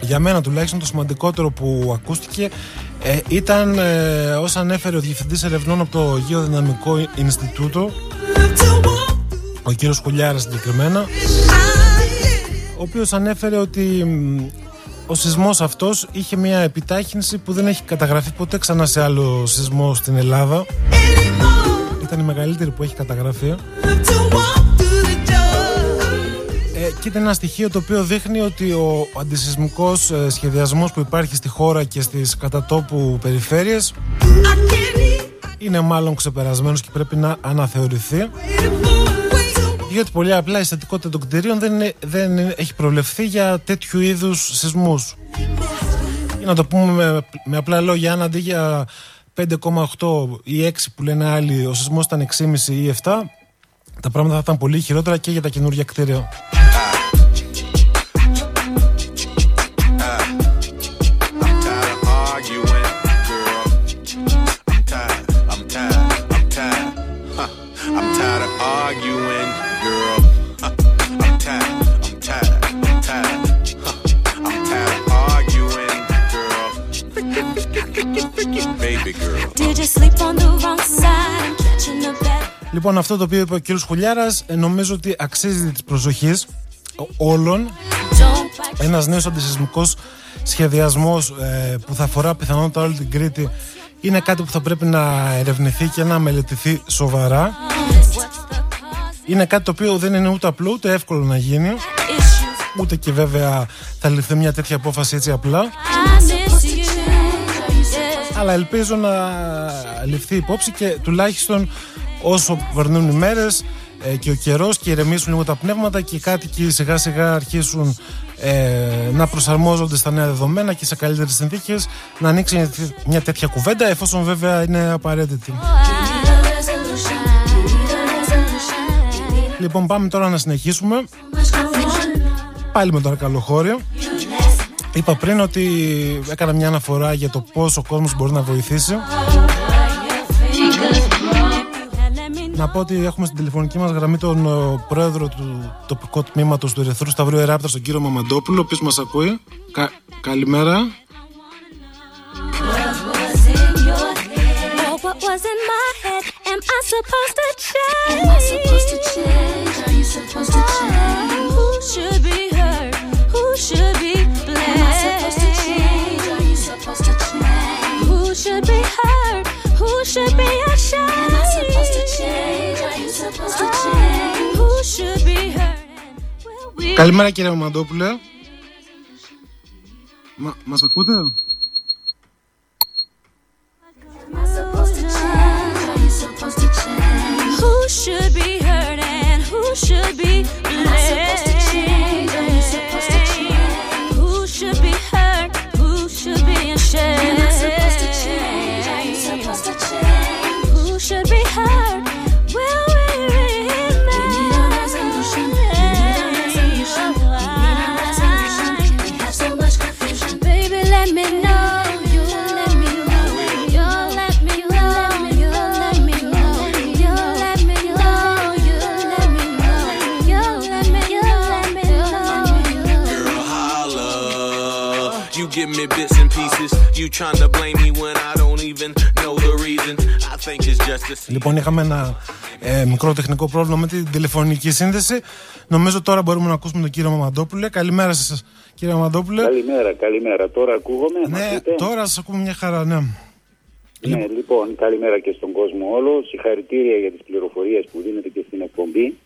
Για μένα τουλάχιστον το σημαντικότερο που ακούστηκε ε, ήταν ε, όσα ανέφερε ο Διευθυντής Ερευνών από το Γεωδυναμικό Ινστιτούτο, ο κύριος Κουλιάρας συγκεκριμένα, ο οποίος ανέφερε ότι μ, ο σεισμός αυτός είχε μια επιτάχυνση που δεν έχει καταγραφεί ποτέ ξανά σε άλλο σεισμό στην Ελλάδα. Ήταν η μεγαλύτερη που έχει καταγραφεί. Ε, και ήταν ένα στοιχείο το οποίο δείχνει ότι ο αντισυσμικός ε, σχεδιασμός που υπάρχει στη χώρα και στις κατατόπου περιφέρειες είναι μάλλον ξεπερασμένος και πρέπει να αναθεωρηθεί διότι πολύ απλά η στατικότητα των κτηρίων δεν, είναι- δεν είναι- έχει προβλεφθεί για τέτοιου είδους σεισμούς. Για να το πούμε με, με απλά λόγια, αν αντί για 5,8 ή 6 που λένε άλλοι, ο σεισμός ήταν 6,5 ή 7, τα πράγματα θα ήταν πολύ χειρότερα και για τα καινούργια κτίρια. Λοιπόν, αυτό το οποίο είπε ο κ. Χουλιάρας ε, νομίζω ότι αξίζει τη προσοχή όλων. Ένας νέος αντισυσμικός σχεδιασμός ε, που θα αφορά πιθανότατα όλη την Κρήτη είναι κάτι που θα πρέπει να ερευνηθεί και να μελετηθεί σοβαρά. Είναι κάτι το οποίο δεν είναι ούτε απλό ούτε εύκολο να γίνει. Ούτε και βέβαια θα ληφθεί μια τέτοια απόφαση έτσι απλά. I miss you. Αλλά ελπίζω να ληφθεί υπόψη και τουλάχιστον όσο περνούν οι μέρες και ο καιρός και ηρεμήσουν λίγο τα πνεύματα και οι κάτοικοι σιγά σιγά αρχίσουν ε, να προσαρμόζονται στα νέα δεδομένα και σε καλύτερες συνθήκες να ανοίξει μια τέτοια κουβέντα εφόσον βέβαια είναι απαραίτητη. Λοιπόν, πάμε τώρα να συνεχίσουμε. Πάλι με το αρκαλοχώριο. Είπα πριν ότι έκανα μια αναφορά για το πώς ο κόσμος μπορεί να βοηθήσει. Να πω ότι έχουμε στην τηλεφωνική μας γραμμή τον ε, πρόεδρο του τοπικού τμήματος του Ερυθρού Σταυρού Εράπτρας, τον κύριο Μαμαντόπουλο, ο οποίος μας ακούει. Κα- καλημέρα. Oh, what was in my head? Am I supposed to change? Am I supposed to change? Are you supposed to change? Should be ashamed? Am I supposed to change? Are you supposed to change? Who should be hurt? We Καλημέρα κύριε Μαμαντόπουλε. Μα, μας ακούτε? Trying to blame me when I don't even know the reason. I think it's just a Λοιπόν, είχαμε ένα ε, μικρό τεχνικό πρόβλημα με την τηλεφωνική σύνδεση. Νομίζω τώρα μπορούμε να ακούσουμε τον κύριο Μαμαντόπουλε. Καλημέρα σας, κύριε Μαμαντόπουλε. Καλημέρα, καλημέρα. Τώρα ακούγομαι. μ' Ναι, ακούτε; τώρα σας ακούμε μια χαρά, ναι. Ναι, λοιπόν, καλημέρα και στον κόσμο όλο. Συγχαρητήρια για τις πληροφορίες που δίνετε και στην εκπομπή.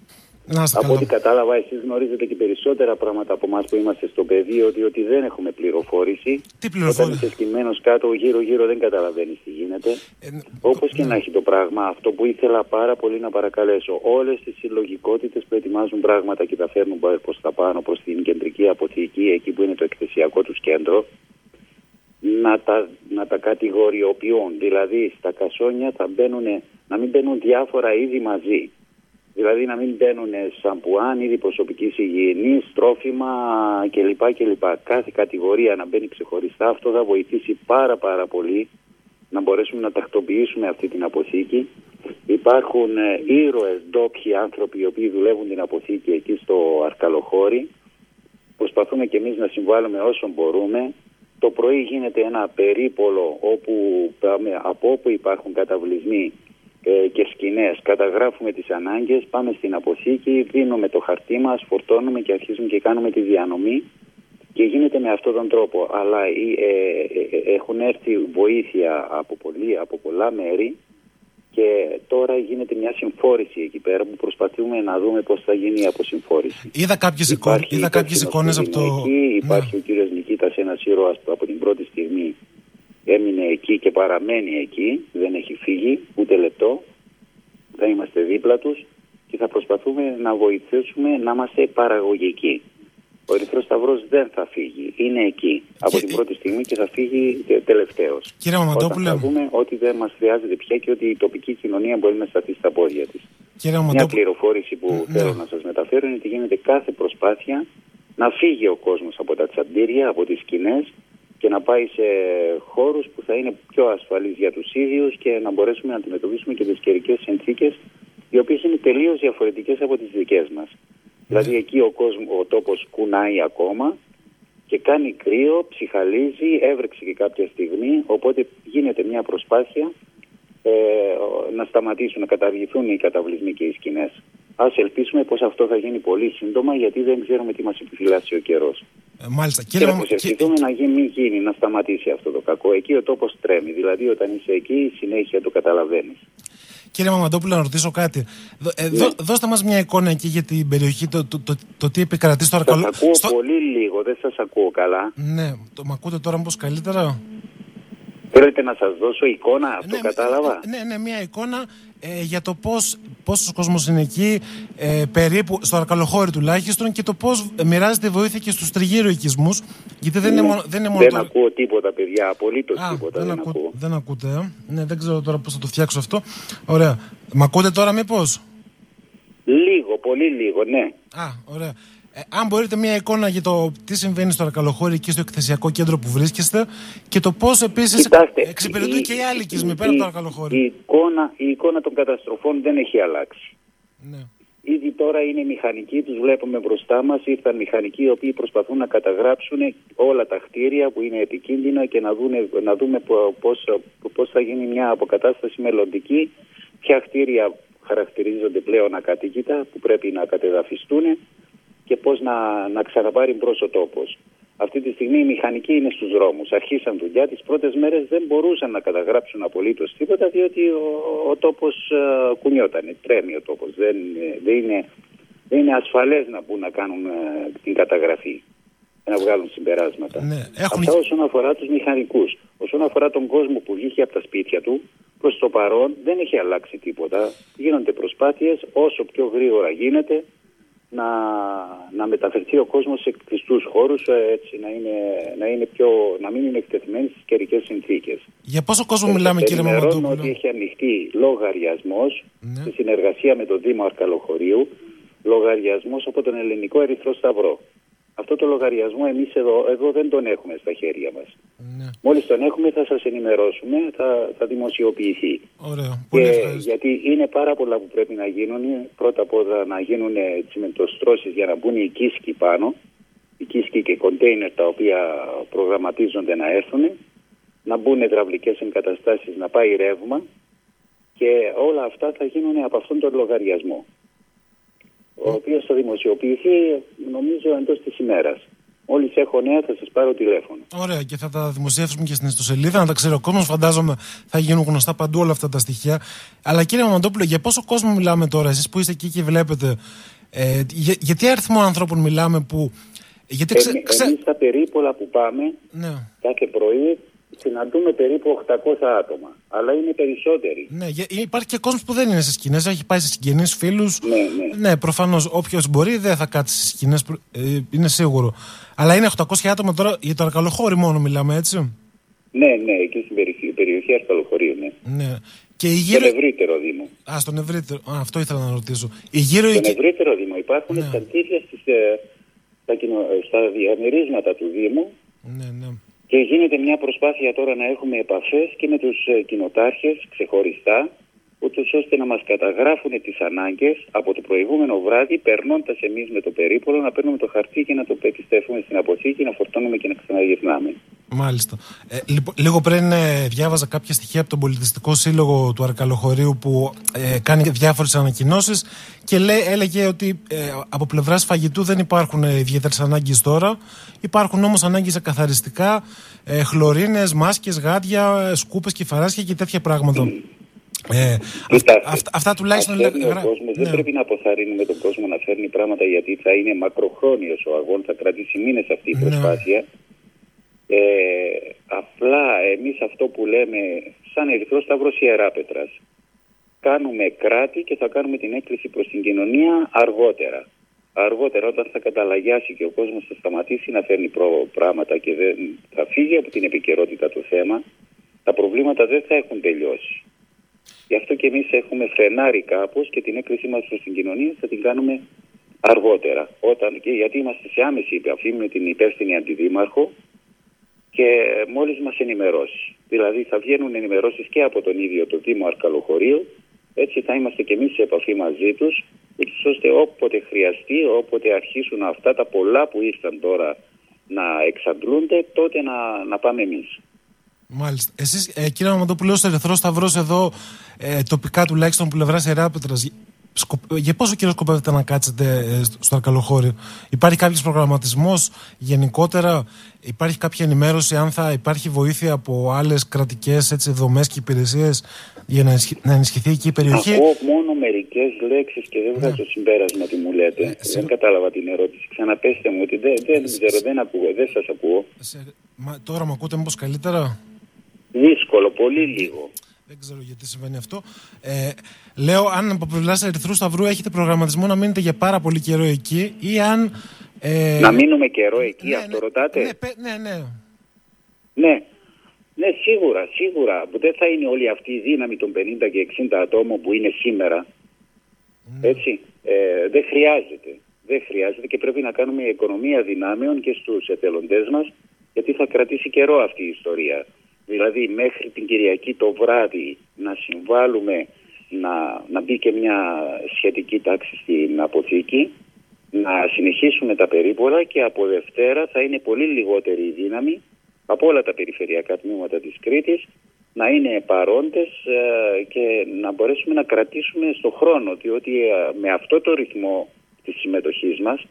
Να είστε Από καλά. ό,τι κατάλαβα, εσείς γνωρίζετε και περισσότερα πράγματα από εμάς που είμαστε στο πεδίο, διότι δεν έχουμε πληροφόρηση. Τι πληροφόρηση; Όταν είσαι σκυμμένος κάτω, γύρω-γύρω δεν καταλαβαίνεις τι γίνεται. Ε, Όπως και να έχει το πράγμα, αυτό που ήθελα πάρα πολύ να παρακαλέσω, όλες τις συλλογικότητες που ετοιμάζουν πράγματα και τα φέρνουν προς τα πάνω, προς την κεντρική αποθήκη, εκεί που είναι το εκθεσιακό τους κέντρο, να τα, να τα κατηγοριοποιούν. Δηλαδή στα κασόνια θα μπαίνουν, να μην μπαίνουν διάφορα είδη μαζί. Δηλαδή να μην μπαίνουν σαμπουάν, είδη προσωπική υγιεινή, τρόφιμα κλπ. κλπ. Κάθε κατηγορία να μπαίνει ξεχωριστά. Αυτό θα βοηθήσει πάρα πάρα πολύ να μπορέσουμε να τακτοποιήσουμε αυτή την αποθήκη. Υπάρχουν ε, ήρωες ντόπιοι άνθρωποι οι οποίοι δουλεύουν την αποθήκη εκεί στο Αρκαλοχώρι. Προσπαθούμε και εμείς να συμβάλλουμε όσο μπορούμε. Το πρωί γίνεται ένα περίπολο όπου πάμε, από όπου υπάρχουν καταβλισμοί ε, και σκηνές. Καταγράφουμε τις ανάγκες, πάμε στην αποθήκη, δίνουμε το χαρτί μας, φορτώνουμε και αρχίζουμε και κάνουμε τη διανομή και γίνεται με αυτόν τον τρόπο. Αλλά ε, ε, ε, έχουν έρθει βοήθεια από, πολλοί, από πολλά μέρη και τώρα γίνεται μια συμφόρηση εκεί πέρα που προσπαθούμε να δούμε πώς θα γίνει η αποσυμφόρηση. Είδα κάποιες εικόνε είδα κάποιες εικόνες από το. Εκεί υπάρχει ο κύριος Νικήτας, ένας ήρωας που από την πρώτη στιγμή έμεινε εκεί και παραμένει εκεί, δεν έχει φύγει ούτε λεπτό. Θα είμαστε δίπλα τους και θα προσπαθούμε να βοηθήσουμε να είμαστε παραγωγικοί. Ο Ερυθρός Σταυρός δεν θα φύγει, είναι εκεί από την πρώτη στιγμή και θα φύγει τε- τελευταίος. Κύριε Μαμαντόπουλε. Όταν θα δούμε ότι δεν μας χρειάζεται πια και ότι η τοπική κοινωνία μπορεί να σταθεί στα πόδια της. Κύριε Μια Μαμαντόπουλε. πληροφόρηση που θέλω να σας μεταφέρω είναι ότι γίνεται κάθε προσπάθεια να φύγει ο κόσμος από τα τσαντήρια, από τις σκηνές και να πάει σε χώρους που θα είναι πιο ασφαλείς για τους ίδιους και να μπορέσουμε να αντιμετωπίσουμε και τις καιρικές συνθήκες οι οποίες είναι τελείως διαφορετικές από τις δικές μας. Δηλαδή εκεί ο, κόσμος, ο τόπος κουνάει ακόμα και κάνει κρύο, ψυχαλίζει, έβρεξε και κάποια στιγμή, οπότε γίνεται μια προσπάθεια ε, να σταματήσουν, να καταργηθούν οι καταβλισμοί και οι σκηνές. Ας ελπίσουμε πως αυτό θα γίνει πολύ σύντομα γιατί δεν ξέρουμε τι μας επιφυλάσσει ο καιρός. Ε, Μάλιστα. Και Κύριε να Μαμα- προσευχηθούμε να γίνει, μην γίνει, να σταματήσει αυτό το κακό. Εκεί ο τόπος τρέμει, δηλαδή όταν είσαι εκεί συνέχεια το καταλαβαίνεις. Κύριε Μαμαντόπουλο, να ρωτήσω κάτι. Δω- ε, δώ- δώστε μας μια εικόνα εκεί για την περιοχή, το, το, το, το τι επικρατεί στο Σας Αρκαλό. ακούω πολύ λίγο, δεν σας ακούω καλά. Ναι, το μ' ακούτε τώρα μήπως καλύτερα; Θέλετε να σας δώσω εικόνα, αυτό κατάλαβα. Ναι, ναι, μια εικόνα ε, για το πώς, πόσος κόσμος είναι εκεί, ε, περίπου στο Αρκαλοχώρι τουλάχιστον και το πώς μοιράζεται η βοήθεια και στους τριγύρω οικισμούς, γιατί δεν είναι μόνο, δεν είναι μόνο δεν το... ακούω τίποτα, παιδιά, απολύτως Α, τίποτα δεν, δεν, ακού- ακούω. δεν ακούτε, ε; Ναι, δεν ξέρω τώρα πώς θα το φτιάξω αυτό. Ωραία. Μ' ακούτε τώρα μήπως; Λίγο, πολύ λίγο, ναι. Α, ωραία. Ε, αν μπορείτε μια εικόνα για το τι συμβαίνει στο Αρκαλοχώρι και στο εκθεσιακό κέντρο που βρίσκεστε και το πώς επίσης Κοιτάξτε, εξυπηρετούν η- και οι άλλοι οικισμοί η- πέρα από το η- Αρκαλοχώρι. Η εικόνα, η εικόνα των καταστροφών δεν έχει αλλάξει. Ναι. Ήδη τώρα είναι μηχανικοί, τους βλέπουμε μπροστά μας, ήρθαν μηχανικοί οι οποίοι προσπαθούν να καταγράψουν όλα τα κτίρια που είναι επικίνδυνα και να, δούνε, να δούμε πο- πώς, πώς θα γίνει μια αποκατάσταση μελλοντική, ποια κτίρια χαρακτηρίζονται πλέον ακατοίκητα που πρέπει να κατεδαφιστούν και πώς να, να ξαναπάρει μπρος ο τόπος. Αυτή τη στιγμή οι μηχανικοί είναι στους δρόμους. Αρχίσαν δουλειά. Τις πρώτες μέρες δεν μπορούσαν να καταγράψουν απολύτως τίποτα διότι ο, ο τόπος ε, κουνιόταν. Τρέμει ο τόπος. Δεν, ε, δεν, είναι, δεν είναι ασφαλές να μπουν να κάνουν ε, την καταγραφή και να βγάλουν συμπεράσματα. Ναι, έχουν... Αυτά όσον αφορά τους μηχανικούς. Όσον αφορά τον κόσμο που βγήκε από τα σπίτια του, προς το παρόν δεν έχει αλλάξει τίποτα. Γίνονται προσπάθειες όσο πιο γρήγορα γίνεται να, να μεταφερθεί ο κόσμος σε κλειστούς χώρους ε, έτσι, να, είναι, να, είναι πιο, να μην είναι εκτεθειμένοι στις καιρικές συνθήκες. Για πόσο κόσμο μιλάμε κύριε Ενημερώνω Μαμαντόπουλο; ότι έχει ανοιχτεί λογαριασμός Ναι. σε συνεργασία με τον Δήμο Αρκαλοχωρίου, λογαριασμός από τον Ελληνικό Ερυθρό Σταυρό. Αυτό το λογαριασμό εμείς εδώ, εδώ δεν τον έχουμε στα χέρια μας. Ναι. Μόλις τον έχουμε θα σας ενημερώσουμε, θα, θα δημοσιοποιηθεί. Ωραία. Πολύ Και, ευχαριστώ. γιατί είναι πάρα πολλά που πρέπει να γίνουν. Πρώτα απ' όλα να γίνουν τσιμεντοστρώσεις για να μπουν οι κίσκοι πάνω. οικίσκοι και κοντέινερ τα οποία προγραμματίζονται να έρθουν, να μπουν υδραυλικές εγκαταστάσεις, να πάει ρεύμα και όλα αυτά θα γίνουν από αυτόν τον λογαριασμό ο οποίος θα δημοσιοποιηθεί νομίζω εντός της ημέρας. Μόλις έχω νέα θα σας πάρω τηλέφωνο. Ωραία, και θα τα δημοσιεύσουμε και στην ιστοσελίδα, να τα ξέρει ο κόσμος. Φαντάζομαι θα γίνουν γνωστά παντού όλα αυτά τα στοιχεία. Αλλά κύριε Μαμαντόπουλο, για πόσο κόσμο μιλάμε τώρα, εσείς που είστε εκεί και βλέπετε, ε, για, για τι αριθμό ανθρώπων μιλάμε που. Γιατί ξε, Εμεί ξε- εμείς στα περίπολα που πάμε Ναι. κάθε πρωί συναντούμε περίπου 800 άτομα. Αλλά είναι περισσότεροι. Ναι, για- υπάρχει και κόσμος που δεν είναι στι σκηνές, έχει πάει σε συγγενείς, φίλους. Ναι, ναι. Ναι, προφανώς όποιος μπορεί δεν θα κάτσει στι σκηνές, είναι σίγουρο. Αλλά είναι 800 άτομα τώρα για το αρκαλοχώρι μόνο μιλάμε, έτσι. Ναι, ναι, εκεί στην περιοχή, περιοχή Αρκαλοχωρίου, ναι. Ναι. Και η Στον γύρω. ευρύτερο Δήμο. Α, στον ευρύτερο. Α, αυτό ήθελα να ρωτήσω. Η γύρω Στον εκεί. ευρύτερο Δήμο υπάρχουν ναι. σταντήρια στις, ε, στα, κοινο- ε, στα διαμερίσματα του Δήμου Ναι, ναι. Και γίνεται μια προσπάθεια τώρα να έχουμε επαφές και με τους ε, κοινοτάρχες ξεχωριστά ούτως ώστε να μας καταγράφουν τις ανάγκες από το προηγούμενο βράδυ περνώντας εμείς με το περίπολο να παίρνουμε το χαρτί και να το επιστρέφουμε στην αποθήκη, να φορτώνουμε και να ξαναγυρνάμε. Μάλιστα. Ε, λοιπόν, λίγο πριν ε, διάβαζα κάποια στοιχεία από τον Πολιτιστικό Σύλλογο του Αρκαλοχωρίου που ε, κάνει διάφορες ανακοινώσεις και λέει, έλεγε ότι ε, από πλευράς φαγητού δεν υπάρχουν ε, ιδιαίτερες ανάγκες τώρα. Υπάρχουν όμως ανάγκες σε καθαριστικά, ε, χλωρίνες, μάσκες, γάντια, ε, σκούπες, κεφαράσια και τέτοια πράγματα. Ε, αυτά, αυτά, αυτά τουλάχιστον Ας φέρνει λέγα- ο γρα- κόσμος, ναι. Δεν πρέπει να αποθαρρύνουμε τον κόσμο να φέρνει πράγματα γιατί θα είναι μακροχρόνιος ο αγώνας, θα κρατήσει μήνες αυτή η Ναι. Προσπάθεια. Ε, απλά εμείς αυτό που λέμε σαν Ερυθρός Σταυρός Ιεράπετρας κάνουμε κράτη και θα κάνουμε την έκκληση προς την κοινωνία αργότερα. Αργότερα όταν θα καταλαγιάσει και ο κόσμος θα σταματήσει να φέρνει προ- πράγματα και δεν θα φύγει από την επικαιρότητα του θέμα, τα προβλήματα δεν θα έχουν τελειώσει. Γι' αυτό και εμείς έχουμε φρενάρει κάπως και την έκκλησή μας προς την κοινωνία θα την κάνουμε αργότερα. Όταν, και γιατί είμαστε σε άμεση επαφή με την υπεύθυνη αντιδήμαρχο και μόλις μας ενημερώσει. Δηλαδή θα βγαίνουν ενημερώσεις και από τον ίδιο το Δήμο Αρκαλοχωρίου, έτσι θα είμαστε και εμείς σε επαφή μαζί τους, ούτως ώστε όποτε χρειαστεί, όποτε αρχίσουν αυτά τα πολλά που ήρθαν τώρα να εξαντλούνται, τότε να, να πάμε εμείς. Μάλιστα. Εσείς, ε, κύριε Μαμαντοπούλου, ως Ερυθρός Σταυρός εδώ, ε, τοπικά τουλάχιστον πλευράς Εράπετρα, για πόσο καιρό σκοπεύετε να κάτσετε ε, στο- στο Αρκαλοχώριο, Υπάρχει κάποιος προγραμματισμός γενικότερα, υπάρχει κάποια ενημέρωση αν θα υπάρχει βοήθεια από άλλες κρατικές δομές και υπηρεσίες για να, ενισχυ- να ενισχυθεί εκεί η περιοχή; Ακούω μόνο μερικές λέξεις και δεν βγάζω συμπέρασμα τι μου λέτε. δεν κατάλαβα την ερώτηση. Ξαναπέστε μου ότι δεν, δεν ξέρω, δεν ακούω, δεν σας ακούω. Μα, τώρα με ακούτε μήπως καλύτερα; Δύσκολο, πολύ λίγο. Δεν ξέρω γιατί συμβαίνει αυτό. Ε, λέω, αν από πλευράς Ερυθρού Σταυρού έχετε προγραμματισμό να μείνετε για πάρα πολύ καιρό εκεί ή αν. Ε, Να μείνουμε καιρό εκεί, αυτό ρωτάτε; Ναι, πε- ναι, ναι. Ναι. Ναι, σίγουρα, σίγουρα. Δεν θα είναι όλη αυτή η δύναμη των 50 και 60 ατόμων που είναι σήμερα. Έτσι. Ε, δεν χρειάζεται. Δεν χρειάζεται και πρέπει να κάνουμε οικονομία δυνάμεων και στους εθελοντές μας γιατί θα κρατήσει καιρό αυτή η ιστορία. Δηλαδή μέχρι την Κυριακή το βράδυ να συμβάλλουμε να, να μπει και μια σχετική τάξη στην αποθήκη να συνεχίσουμε τα περίπολα και από Δευτέρα θα είναι πολύ λιγότερη η δύναμη από όλα τα περιφερειακά τμήματα της Κρήτης να είναι παρόντες ε, και να μπορέσουμε να κρατήσουμε στο χρόνο διότι ε, με αυτό το ρυθμό της συμμετοχής μας ε,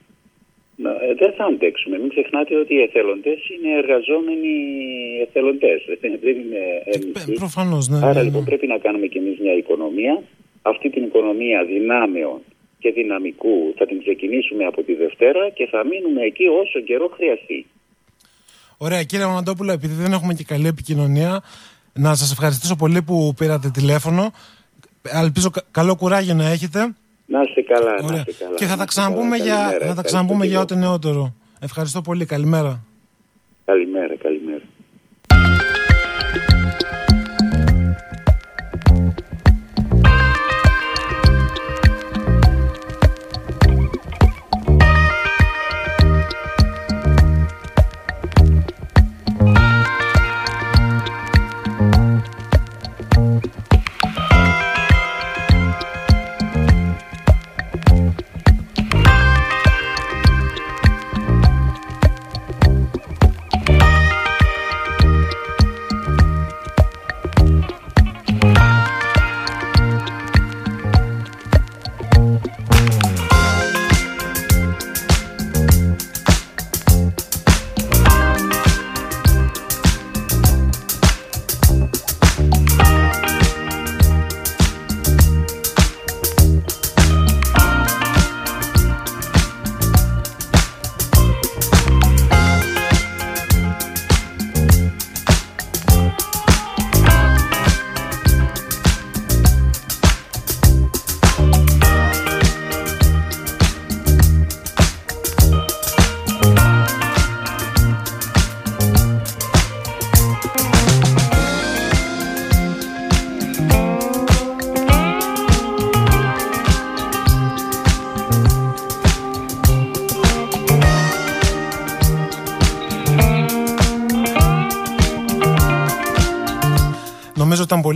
δεν θα αντέξουμε. Μην ξεχνάτε ότι οι εθελοντές είναι εργαζόμενοι εθελοντές, δεν είναι εμείς. Προφανώς, ναι. Άρα ναι, λοιπόν ναι. πρέπει να κάνουμε και εμείς μια οικονομία. Αυτή την οικονομία δυνάμεων και δυναμικού θα την ξεκινήσουμε από τη Δευτέρα και θα μείνουμε εκεί όσο καιρό χρειαστεί. Ωραία, κύριε Μαμαντόπουλο, επειδή δεν έχουμε και καλή επικοινωνία, να σας ευχαριστήσω πολύ που πήρατε τηλέφωνο. Ελπίζω κα- καλό κουράγιο να έχετε. Να είστε καλά, να Ωραία. είστε καλά. Και θα να τα είστε ξαναπούμε καλά. για, Καλημέρα. θα τα Ευχαριστώ ξαναπούμε και για εγώ. ό,τι νεότερο. Ευχαριστώ πολύ. Καλημέρα. Καλημέρα, καλημέρα.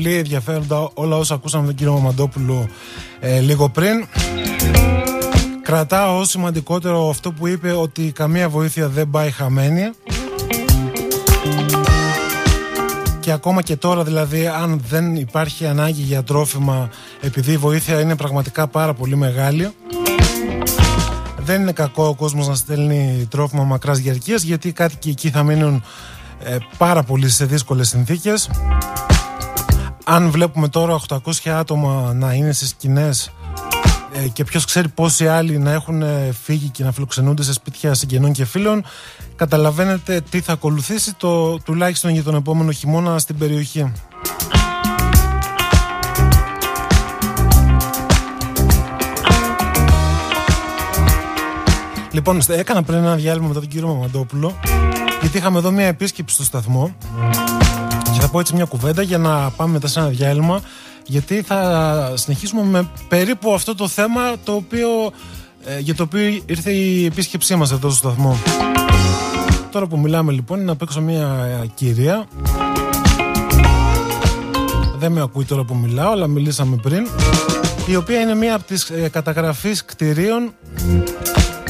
Πολύ ενδιαφέροντα όλα όσα ακούσαμε τον κύριο Μαμαντόπουλο ε, λίγο πριν. Κρατάω ως σημαντικότερο αυτό που είπε ότι καμία βοήθεια δεν πάει χαμένη. Και ακόμα και τώρα δηλαδή αν δεν υπάρχει ανάγκη για τρόφιμα επειδή η βοήθεια είναι πραγματικά πάρα πολύ μεγάλη δεν είναι κακό ο κόσμος να στέλνει τρόφιμα μακράς διαρκείας γιατί οι κάτοικοι εκεί θα μείνουν ε, πάρα πολύ σε δύσκολες συνθήκες αν βλέπουμε τώρα 800 άτομα να είναι στις σκηνές ε, και ποιος ξέρει πόσοι άλλοι να έχουν ε, φύγει και να φιλοξενούνται σε σπίτια συγγενών και φίλων καταλαβαίνετε τι θα ακολουθήσει το, τουλάχιστον για τον επόμενο χειμώνα στην περιοχή. Λοιπόν, έκανα πριν ένα διάλειμμα μετά τον κύριο Μαμαντόπουλο γιατί είχαμε εδώ μια επίσκεψη στο σταθμό και θα πω έτσι μια κουβέντα για να πάμε μετά σε ένα διάλειμμα γιατί θα συνεχίσουμε με περίπου αυτό το θέμα το οποίο, ε, για το οποίο ήρθε η επίσκεψή μας εδώ στο σταθμό. Τώρα που μιλάμε λοιπόν είναι να παίξω μια ε, κυρία δεν με ακούει τώρα που μιλάω αλλά μιλήσαμε πριν η οποία είναι μία από τις ε, καταγραφείς κτηρίων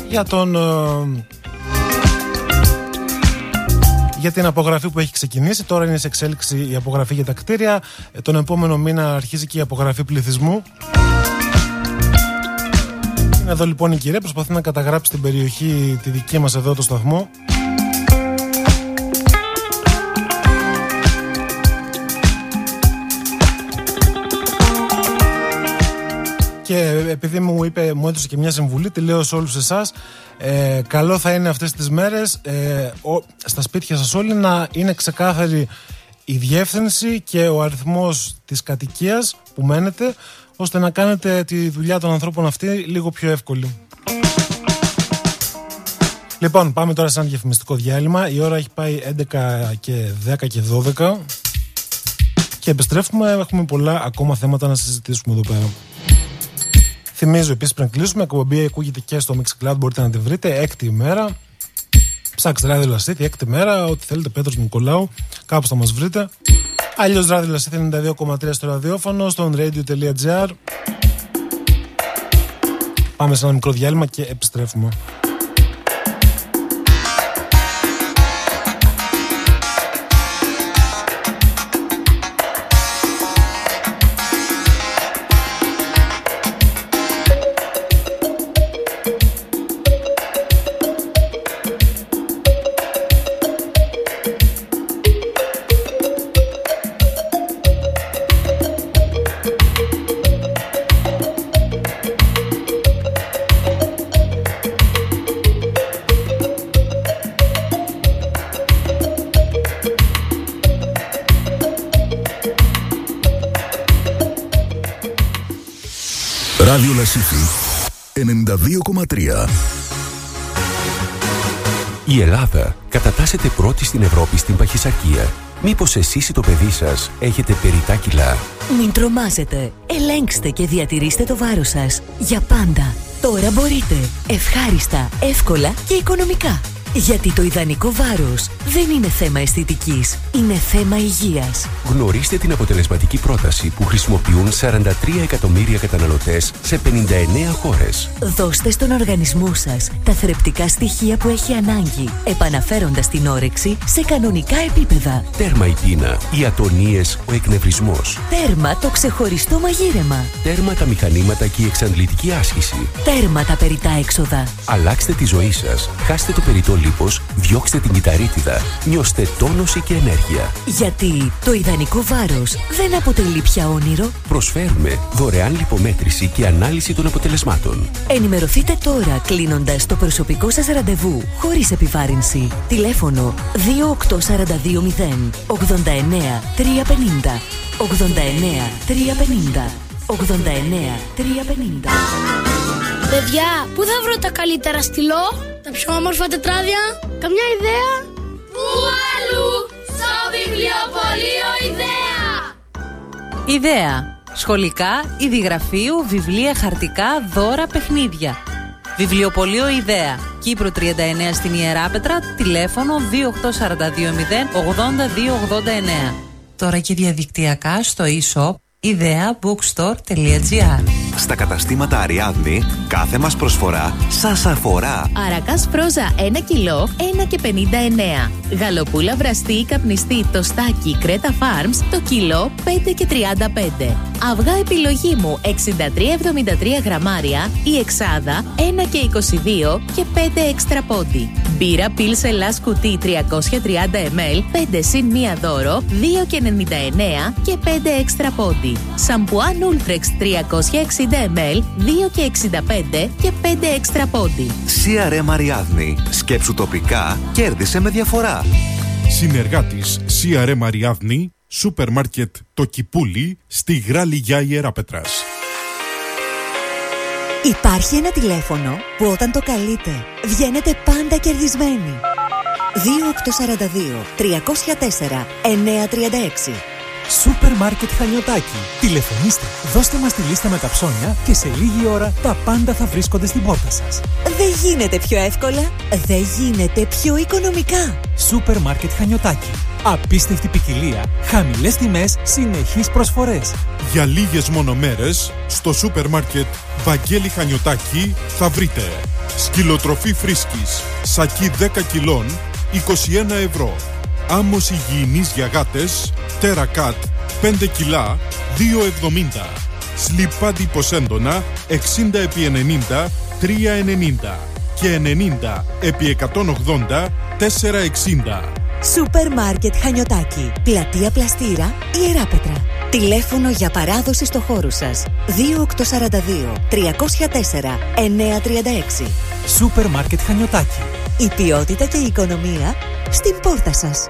για τον ε, για την απογραφή που έχει ξεκινήσει. Τώρα είναι σε εξέλιξη η απογραφή για τα κτίρια. Ε, τον επόμενο μήνα αρχίζει και η απογραφή πληθυσμού. Είναι εδώ λοιπόν η κυρία, προσπαθεί να καταγράψει την περιοχή τη δική μας εδώ το σταθμό. Και επειδή μου είπε, μου έδωσε και μια συμβουλή, τη λέω σε όλους εσάς ε, καλό θα είναι αυτές τις μέρες ε, στα σπίτια σας όλοι να είναι ξεκάθαρη η διεύθυνση και ο αριθμός της κατοικίας που μένετε ώστε να κάνετε τη δουλειά των ανθρώπων αυτή λίγο πιο εύκολη. Λοιπόν, πάμε τώρα σε ένα διαφημιστικό διάλειμμα. Η ώρα έχει πάει 11 και 10 και 12 και επιστρέφουμε. Έχουμε πολλά ακόμα θέματα να συζητήσουμε εδώ πέρα. Θυμίζω επίσης πριν κλείσουμε, η εκπομπή ακούγεται και στο Mixcloud, μπορείτε να τη βρείτε. Έκτη ημέρα. Ψάξτε ράδιο Λασίθι, έκτη μέρα, ό,τι θέλετε, Πέτρος Νικολάου, κάπου θα μας βρείτε. Αλλιώς ράδιο Λασίθι 92,3 στο ραδιόφωνο, στον radio.gr. Πάμε σε ένα μικρό διάλειμμα και επιστρέφουμε. Η Ελλάδα κατατάσσεται πρώτη στην Ευρώπη στην παχυσαρκία. Μήπως εσείς ή το παιδί σας έχετε περιτά κιλά; Μην τρομάζετε. Ελέγξτε και διατηρήστε το βάρος σας. Για πάντα. Τώρα μπορείτε. Ευχάριστα, εύκολα και οικονομικά. Γιατί το ιδανικό βάρος δεν είναι θέμα αισθητικής. Είναι θέμα υγείας. Γνωρίστε την αποτελεσματική πρόταση που χρησιμοποιούν 43 εκατομμύρια καταναλωτές σε 59 χώρες. Δώστε στον οργανισμό σας τα θρεπτικά στοιχεία που έχει ανάγκη, επαναφέροντας την όρεξη σε κανονικά επίπεδα. Τέρμα η πείνα, οι ατονίες, ο εκνευρισμός. Τέρμα το ξεχωριστό μαγείρεμα. Τέρμα τα μηχανήματα και η εξαντλητική άσκηση. Τέρμα τα περιτά έξοδα. Αλλάξτε τη ζωή σας. Χάστε το περιττό λίπος, διώξτε την κυταρίτιδα. Νιώστε τόνωση και ενέργεια. Γιατί το ιδανικό βάρος δεν αποτελεί πια όνειρο. Προσφέρουμε δωρεάν λιπομέτρηση και ανάλυση των αποτελεσμάτων. Ενημερωθείτε τώρα κλείνοντας το προσωπικό σας ραντεβού χωρίς επιβάρυνση. Τηλέφωνο 28420 89 350 89 350 89 350 Παιδιά, πού θα βρω τα καλύτερα στυλό, τα πιο όμορφα τετράδια, καμιά ιδέα; Πού αλλού, στο βιβλιοπωλείο Ιδέα! Ιδέα. Σχολικά, ειδηγραφείου, βιβλία, χαρτικά, δώρα, παιχνίδια. Βιβλιοπωλείο Ιδέα. Κύπρο 39 στην Ιεράπετρα. Τηλέφωνο 28420 8289. Τώρα και διαδικτυακά στο e-shop ideabookstore.gr Στα καταστήματα Αριάδνη, κάθε μας προσφορά σας αφορά. Αρακάς φρόζα 1 κιλό, 1 και 59. Γαλοπούλα βραστή ή καπνιστή τοστάκι Κρέτα Farms το κιλό 5 και 35. Αυγά επιλογή μου 63-73 γραμμάρια ή εξάδα 1 και 22 και 5 έξτρα πόντι. Μπύρα Πίλς Ελλάς κουτί 330 ml 5 συν 1 δώρο 2 και 99 και 5 έξτρα πόντι. Σαμπουάν Ultrex 360 ml 2 και 65 και 5 έξτρα πόντι. CRM Αριάδνη. Σκέψου τοπικά, κέρδισε με διαφορά. Συνεργάτης CRM Αριάδνη, σούπερ μάρκετ Το Κυπούλι, στη Γράλη για Ιεράπετρας. Υπάρχει ένα τηλέφωνο που όταν το καλείτε βγαίνετε πάντα κερδισμένοι. 2842 304 936 Σούπερ μάρκετ Χανιωτάκι. Τηλεφωνήστε, δώστε μας τη λίστα με τα ψώνια και σε λίγη ώρα τα πάντα θα βρίσκονται στην πόρτα σας. Δεν γίνεται πιο εύκολα, δεν γίνεται πιο οικονομικά. Σούπερ μάρκετ Χανιωτάκι. Απίστευτη ποικιλία, χαμηλές τιμές, συνεχείς προσφορές. Για λίγες μόνο μέρες, στο σούπερ μάρκετ Βαγγέλη Χανιωτάκη θα βρείτε σκυλοτροφή φρίσκης, σακί 10 κιλών, 21 ευρώ. Άμμος υγιεινής για γάτες, τερακάτ, 5 κιλά, 2,70. Σλιπάντι ποσέντονα, 60 επί 90, 3,90. Και 90 επί 180, 4,60. Σούπερ μάρκετ Χανιωτάκι. Πλατεία Πλαστήρα, Ιεράπετρα. Τηλέφωνο για παράδοση στο χώρο σας. 2842 304 936. Σούπερ μάρκετ Χανιωτάκι. Η ποιότητα και η οικονομία στην πόρτα σας.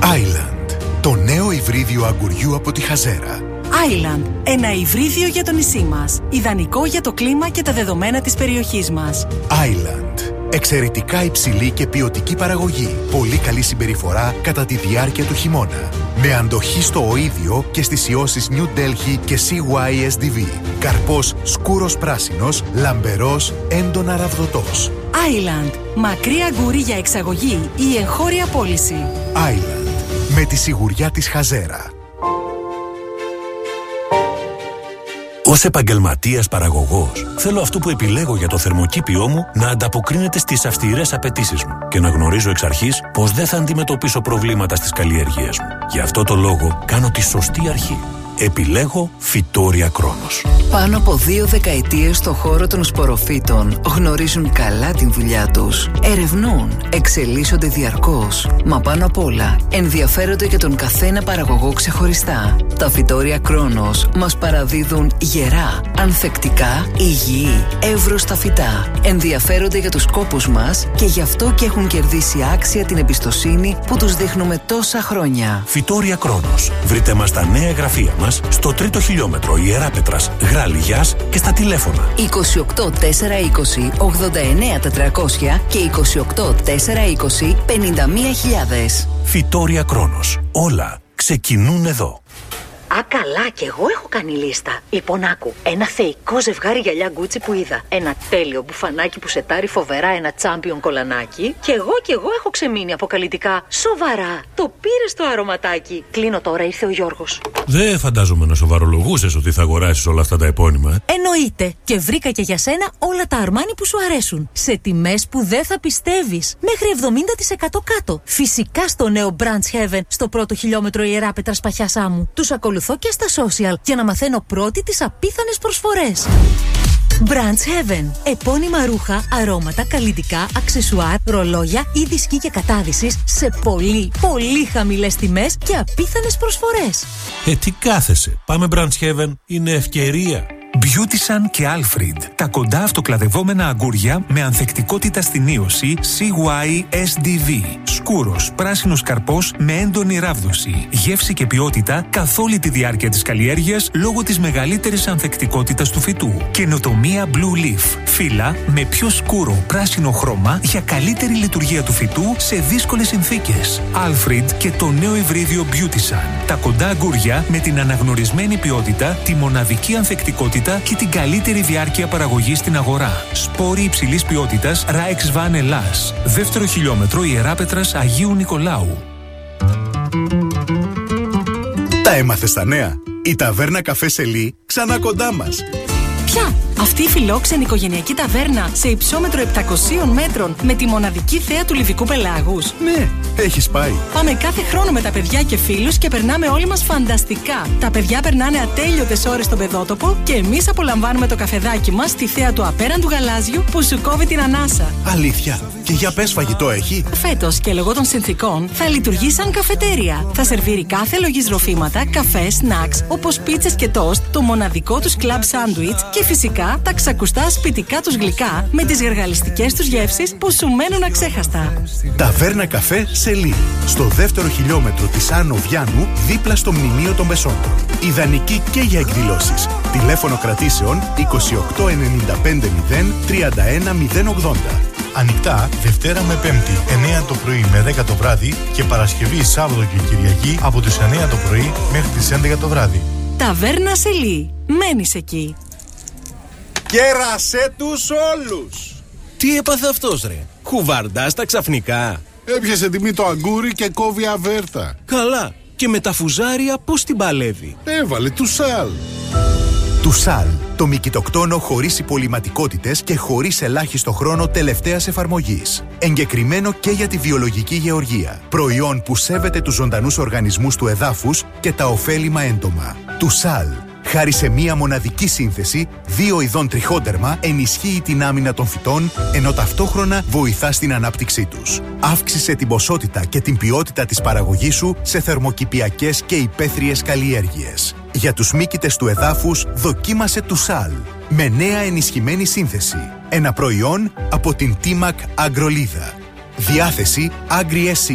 Island. Το νέο υβρίδιο αγκουριού από τη Χαζέρα. Island. Ένα υβρίδιο για το νησί μας. Ιδανικό για το κλίμα και τα δεδομένα της περιοχής μας. Island. Εξαιρετικά υψηλή και ποιοτική παραγωγή. Πολύ καλή συμπεριφορά κατά τη διάρκεια του χειμώνα. Με αντοχή στο οίδιο και στις ιώσεις New Delhi και CYSDV. Καρπός σκούρος πράσινος, λαμπερός, έντονα ραβδοτός. Island. Μακρύ αγκουρί για εξαγωγή ή εγχώρια πώληση. Island. Με τη σιγουριά της Χαζέρα. Ω επαγγελματίας παραγωγός, θέλω αυτό που επιλέγω για το θερμοκήπιό μου να ανταποκρίνεται στις αυστηρές απαιτήσεις μου και να γνωρίζω εξ αρχής πως δεν θα αντιμετωπίσω προβλήματα στις καλλιέργειές μου. Γι' αυτό το λόγο κάνω τη σωστή αρχή. Επιλέγω φυτόρια Κρόνος. Πάνω από δύο δεκαετίες στο χώρο των σποροφύτων γνωρίζουν καλά την δουλειά τους. Ερευνούν, εξελίσσονται διαρκώς. Μα πάνω απ' όλα ενδιαφέρονται για τον καθένα παραγωγό ξεχωριστά. Τα φυτόρια Κρόνος μας παραδίδουν γερά, ανθεκτικά, υγιή, εύρωστα φυτά. Ενδιαφέρονται για τους κόπους μας και γι' αυτό και έχουν κερδίσει άξια την εμπιστοσύνη που τους δείχνουμε τόσα χρόνια. Φυτόρια Κρόνος. Βρείτε μας στα νέα γραφεία μας στο τρίτο χιλιόμετρο Ιεράπετρας, Γράλιγιας και στα τηλέφωνα 28 420 89 400 και 28 420 51.000. Φυτόρια Κρόνος. Όλα ξεκινούν εδώ. Α, καλά, κι εγώ έχω κάνει λίστα. Λοιπόν, άκου. Ένα θεϊκό ζευγάρι γυαλιά γκούτσι που είδα. Ένα τέλειο μπουφανάκι που σετάρει φοβερά ένα τσάμπιον κολανάκι. Και εγώ κι εγώ έχω ξεμείνει αποκαλυτικά. Σοβαρά. Το πήρε το αρωματάκι. Κλείνω τώρα, ήρθε ο Γιώργος. Δεν φαντάζομαι να σοβαρολογούσες ότι θα αγοράσεις όλα αυτά τα επώνυμα. ε. Εννοείται. Και βρήκα και για σένα όλα τα αρμάνι που σου αρέσουν. Σε τιμές που δεν θα πιστεύεις. Μέχρι 70% κάτω. Φυσικά στο νέο Branch Heaven στο πρώτο χιλιόμετρο ιεράπετρα παχιά άμμου. Τους ακολουθώ και στα social για να μαθαίνω πρώτη τις απίθανες προσφορές. Branch Heaven. Επώνυμα ρούχα, αρώματα, καλλιτικά, αξεσουάρ, ρολόγια ή δισκή και κατάδυσης σε πολύ, πολύ χαμηλές τιμές και απίθανες προσφορές. Ε, τι κάθεσαι. Πάμε Branch Heaven. Είναι ευκαιρία. Beautysan και Alfred. Τα κοντά αυτοκλαδευόμενα αγκούρια με ανθεκτικότητα στην ίωση CY-SDV. Σκούρος, πράσινος καρπός με έντονη ράβδοση. Γεύση και ποιότητα καθ' όλη τη διάρκεια της καλλιέργειας λόγω της μεγαλύτερης ανθεκτικότητας του φυτού. Καινοτομία Blue Leaf. Φύλλα με πιο σκούρο πράσινο χρώμα για καλύτερη λειτουργία του φυτού σε δύσκολες συνθήκες. Alfred και το νέο υβρίδιο Beautysan. Τα κοντά αγκούρια με την αναγνωρισμένη ποιότητα, τη μοναδική ανθεκτικότητα και την καλύτερη διάρκεια παραγωγής στην αγορά. Σπόροι υψηλής ποιότητας Raix Van Elas. Δεύτερο χιλιόμετρο Ιεράπετρα Αγίου Νικολάου. Τα έμαθες στα νέα; Η ταβέρνα καφέ Σελή ξανά κοντά μας. Ποια; Αυτή η φιλόξενη οικογενειακή ταβέρνα σε υψόμετρο 700 μέτρων με τη μοναδική θέα του Λιβικού Πελάγους. Ναι, έχεις πάει. Πάμε κάθε χρόνο με τα παιδιά και φίλους και περνάμε όλοι μας φανταστικά. Τα παιδιά περνάνε ατέλειωτες ώρες στον παιδότοπο και εμείς απολαμβάνουμε το καφεδάκι μας στη θέα του απέραντου γαλάζιου που σου κόβει την ανάσα. Αλήθεια. Και για πες φαγητό έχει. Φέτος και λόγω των συνθήκων θα λειτουργεί σαν καφετέρια. Θα σερβίρει κάθε λογής ροφήματα, καφές, σνακς, όπως πίτσες και τόστ, το μοναδικό τους κλαμπ σάντουιτ και φυσικά τα ξακουστά σπιτικά τους γλυκά με τις γεργαλιστικές τους γεύσεις που σου μένουν αξέχαστα. Ταβέρνα καφέ Σελή. Στο δεύτερο χιλιόμετρο της Άνω Βιάνου, δίπλα στο μνημείο των Μπεσόντων. Ιδανική και για εκδηλώσεις. Τηλέφωνο κρατήσεων 28 95 0 31 080. Ανοιχτά Δευτέρα με Πέμπτη, 9 το πρωί με 10 το βράδυ και Παρασκευή, Σάββατο και Κυριακή από τις 9 το πρωί μέχρι τις 11 το βράδυ. Ταβέρνα Σελή. Μένεις εκεί. Κέρασέ τους όλους! Τι έπαθε αυτός ρε, χουβαρντάς τα ξαφνικά. Έπιασε τιμή το αγκούρι και κόβει αβέρτα. Καλά, και με τα φουζάρια πώς την παλεύει; Έβαλε του σαλ. Τουσάλ, το μικητοκτόνο χωρίς υπολοιματικότητες και χωρίς ελάχιστο χρόνο τελευταίας εφαρμογής. Εγκεκριμένο και για τη βιολογική γεωργία. Προϊόν που σέβεται τους ζωντανούς οργανισμούς του εδάφους και τα ωφέλιμα έντομα. Τουσάλ, χάρη σε μία μοναδική σύνθεση, δύο ειδών τριχόντερμα ενισχύει την άμυνα των φυτών, ενώ ταυτόχρονα βοηθά στην ανάπτυξή τους. Αύξησε την ποσότητα και την ποιότητα της παραγωγής σου σε θερμοκηπιακές και υπαίθριες καλλιέργειες. Για τους μύκητες του εδάφους, δοκίμασε του ΣΑΛ. Με νέα ενισχυμένη σύνθεση. Ένα προϊόν από την Timac Αγκρολίδα. Διάθεση Agri SC.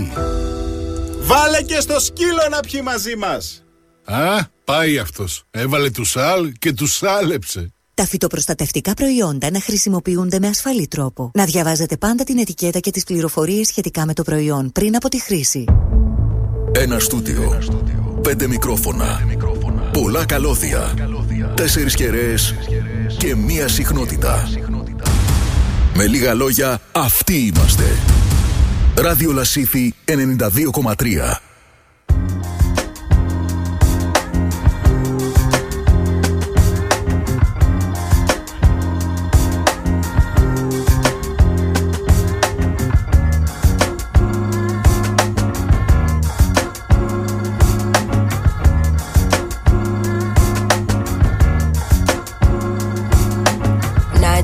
Βάλε και στο σκύλο να πιει μαζί μας. Α, πάει αυτός. Έβαλε του σαλ και τους σάλεψε. Τα φυτοπροστατευτικά προϊόντα να χρησιμοποιούνται με ασφαλή τρόπο. Να διαβάζετε πάντα την ετικέτα και τις πληροφορίες σχετικά με το προϊόν πριν από τη χρήση. Ένα στούντιο. Πέντε μικρόφωνα. Πολλά καλώδια. Τέσσερις κεραίες και μία συχνότητα. Με λίγα λόγια, αυτοί είμαστε. Ράδιο Λασίθι 92,3.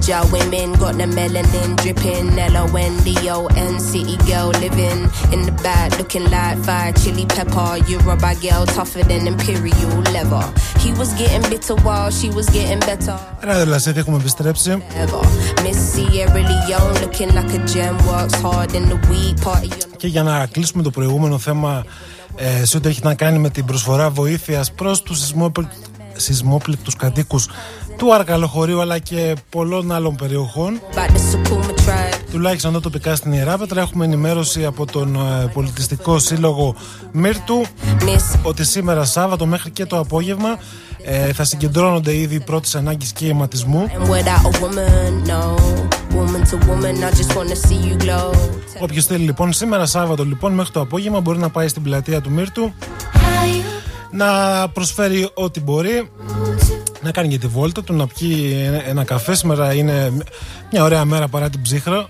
Niger women got the melanin dripping. L-O-N-D-O-N city girl living in the back looking like fire chili pepper. Yoruba girl tougher than imperial leather. He was getting bitter while she was getting better. Ράδιο Λασίδη, έχουμε επιστρέψει. Ever. Miss Sierra Leone looking like a gem. Works hard in the week party. Και για να κλείσουμε το προηγούμενο θέμα ε, σε ό,τι έχει να κάνει με την προσφορά βοήθειας προς τους σεισμόπλη- σεισμόπληκτους κατοίκους του Αρκαλοχωρίου αλλά και πολλών άλλων περιοχών. About the Sukuma tribe. Τουλάχιστον εδώ τοπικά στην Ιεράπετρα έχουμε ενημέρωση από τον ε, πολιτιστικό σύλλογο Μύρτου ότι σήμερα Σάββατο μέχρι και το απόγευμα ε, θα συγκεντρώνονται ήδη οι πρώτες ανάγκες και αιματισμού. And without a woman, no. Woman to woman, I just wanna see you glow. Όποιος θέλει λοιπόν σήμερα Σάββατο λοιπόν μέχρι το απόγευμα μπορεί να πάει στην πλατεία του Μύρτου να προσφέρει ό,τι μπορεί να κάνει και τη βόλτα του, να πιει ένα, ένα καφέ. Σήμερα είναι μια ωραία μέρα παρά την ψύχρα.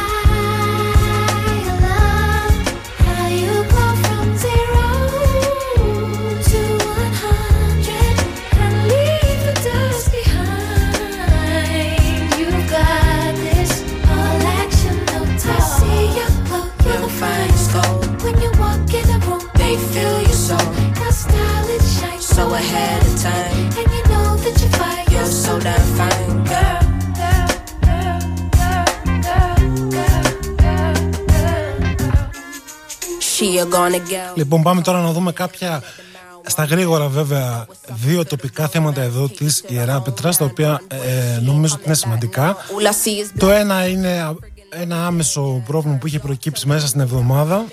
Λοιπόν, πάμε τώρα να δούμε κάποια στα γρήγορα βέβαια δύο τοπικά θέματα εδώ της Ιερά Πετράς τα οποία ε, νομίζω ότι είναι σημαντικά. Το ένα είναι ένα άμεσο πρόβλημα που είχε προκύψει μέσα στην εβδομάδα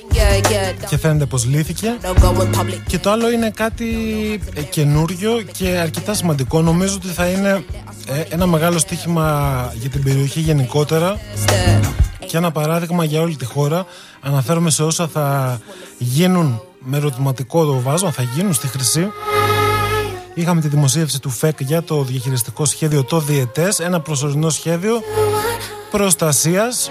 και φαίνεται πως λύθηκε. Και το άλλο είναι κάτι ε, καινούριο και αρκετά σημαντικό. Νομίζω ότι θα είναι ε, ένα μεγάλο στοίχημα για την περιοχή γενικότερα. Και ένα παράδειγμα για όλη τη χώρα. Αναφέρομαι σε όσα θα γίνουν με ερωτηματικό το βάζω, θα γίνουν στη Χρυσή. Είχαμε τη δημοσίευση του ΦΕΚ για το διαχειριστικό σχέδιο το διετές. Ένα προσωρινό σχέδιο προστασίας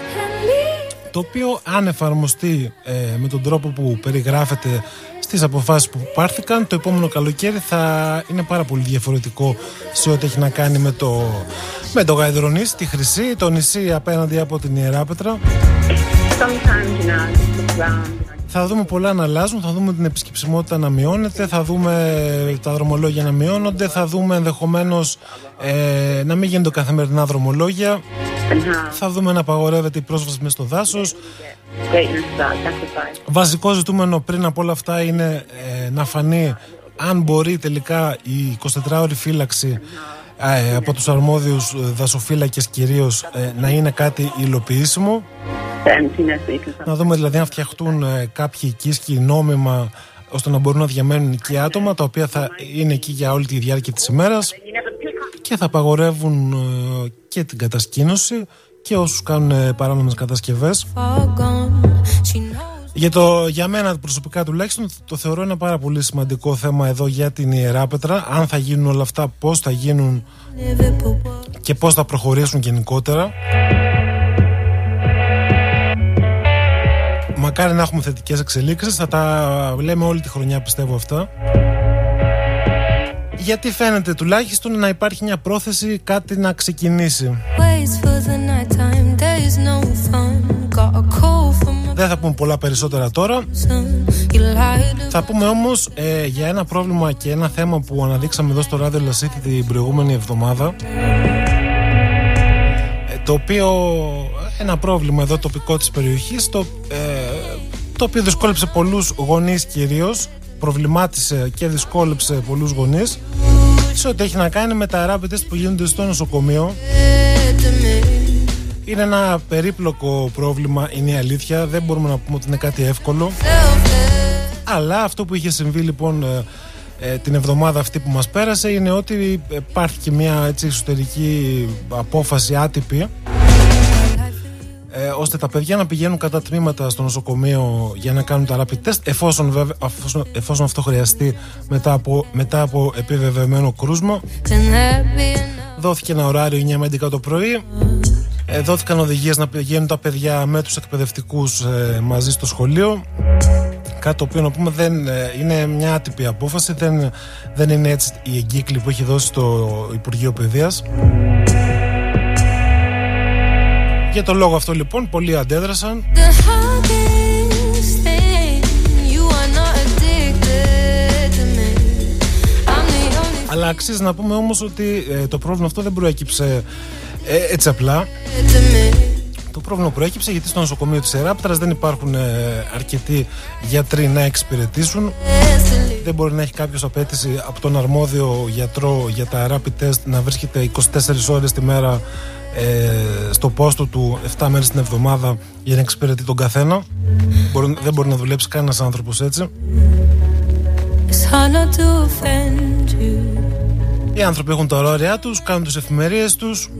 το οποίο αν εφαρμοστεί ε, με τον τρόπο που περιγράφεται στις αποφάσεις που πάρθηκαν το επόμενο καλοκαίρι θα είναι πάρα πολύ διαφορετικό σε ό,τι έχει να κάνει με το, με το Γαϊδρονήσι, τη Χρυσή, το νησί απέναντι από την Ιεράπετρα. Θα δούμε πολλά να αλλάζουν, θα δούμε την επισκεψιμότητα να μειώνεται, θα δούμε τα δρομολόγια να μειώνονται, θα δούμε ενδεχομένως ε, να μην γίνονται καθημερινά δρομολόγια, θα δούμε να απαγορεύεται η πρόσβαση μέσα στο δάσος. Βασικό ζητούμενο πριν από όλα αυτά είναι ε, να φανεί αν μπορεί τελικά η 24ωρη φύλαξη ε, από τους αρμόδιους δασοφύλακες κυρίως ε, να είναι κάτι υλοποιήσιμο; Να δούμε δηλαδή αν φτιαχτούν ε, κάποιοι οικίσκοι νόμιμα ώστε να μπορούν να διαμένουν εκεί άτομα τα οποία θα είναι εκεί για όλη τη διάρκεια της ημέρας και θα απαγορεύουν ε, και την κατασκήνωση και όσους κάνουν ε, παράνομες κατασκευές. Για, το, για μένα προσωπικά τουλάχιστον το θεωρώ ένα πάρα πολύ σημαντικό θέμα εδώ για την Ιεράπετρα αν θα γίνουν όλα αυτά, πώς θα γίνουν και πώς θα προχωρήσουν γενικότερα. Μακάρι να έχουμε θετικές εξελίξεις. Θα τα λέμε όλη τη χρονιά, πιστεύω αυτά. Γιατί φαίνεται τουλάχιστον να υπάρχει μια πρόθεση κάτι να ξεκινήσει. Δεν θα πούμε πολλά περισσότερα τώρα. Θα πούμε όμως ε, για ένα πρόβλημα και ένα θέμα που αναδείξαμε εδώ στο ράδιο Λασίθη την προηγούμενη εβδομάδα ε, το οποίο ένα πρόβλημα εδώ τοπικό της περιοχής το, ε, το οποίο δυσκόλεψε πολλούς γονείς κυρίως προβλημάτισε και δυσκόλεψε πολλούς γονείς σε ό,τι έχει να κάνει με τα ράπετες που γίνονται στο νοσοκομείο είναι ένα περίπλοκο πρόβλημα, είναι η αλήθεια δεν μπορούμε να πούμε ότι είναι κάτι εύκολο αλλά αυτό που είχε συμβεί λοιπόν ε, ε, την εβδομάδα αυτή που μας πέρασε είναι ότι υπάρχει και μια έτσι, εσωτερική απόφαση άτυπη ε, ώστε τα παιδιά να πηγαίνουν κατά τμήματα στο νοσοκομείο για να κάνουν τα rapid test εφόσον, βέβαια, εφόσον, αυτό χρειαστεί μετά από, μετά από επιβεβαιωμένο κρούσμα. Δόθηκε ένα ωράριο 9 με 11 το πρωί. Ε, δόθηκαν οδηγίες να πηγαίνουν τα παιδιά με τους εκπαιδευτικούς ε, μαζί στο σχολείο. Κάτι το οποίο να πούμε δεν ε, είναι μια άτυπη απόφαση, δεν, δεν είναι έτσι η εγκύκλη που έχει δώσει το Υπουργείο Παιδείας. Για τον λόγο αυτό λοιπόν πολλοί αντέδρασαν Αλλά αξίζει να πούμε όμως ότι ε, το πρόβλημα αυτό δεν προέκυψε ε, έτσι απλά το πρόβλημα προέκυψε γιατί στο νοσοκομείο της Εράπτρας δεν υπάρχουν ε, αρκετοί γιατροί να εξυπηρετήσουν. Δεν μπορεί να έχει κάποιος απέτηση από τον αρμόδιο γιατρό για τα rapid test να βρίσκεται 24 ώρες τη μέρα ε, στο πόστο του 7 μέρες την εβδομάδα για να εξυπηρετεί τον καθένα. Μπορεί, δεν μπορεί να δουλέψει κανένας άνθρωπος έτσι. Οι άνθρωποι έχουν τα ωράρια τους, κάνουν τις εφημερίες τους.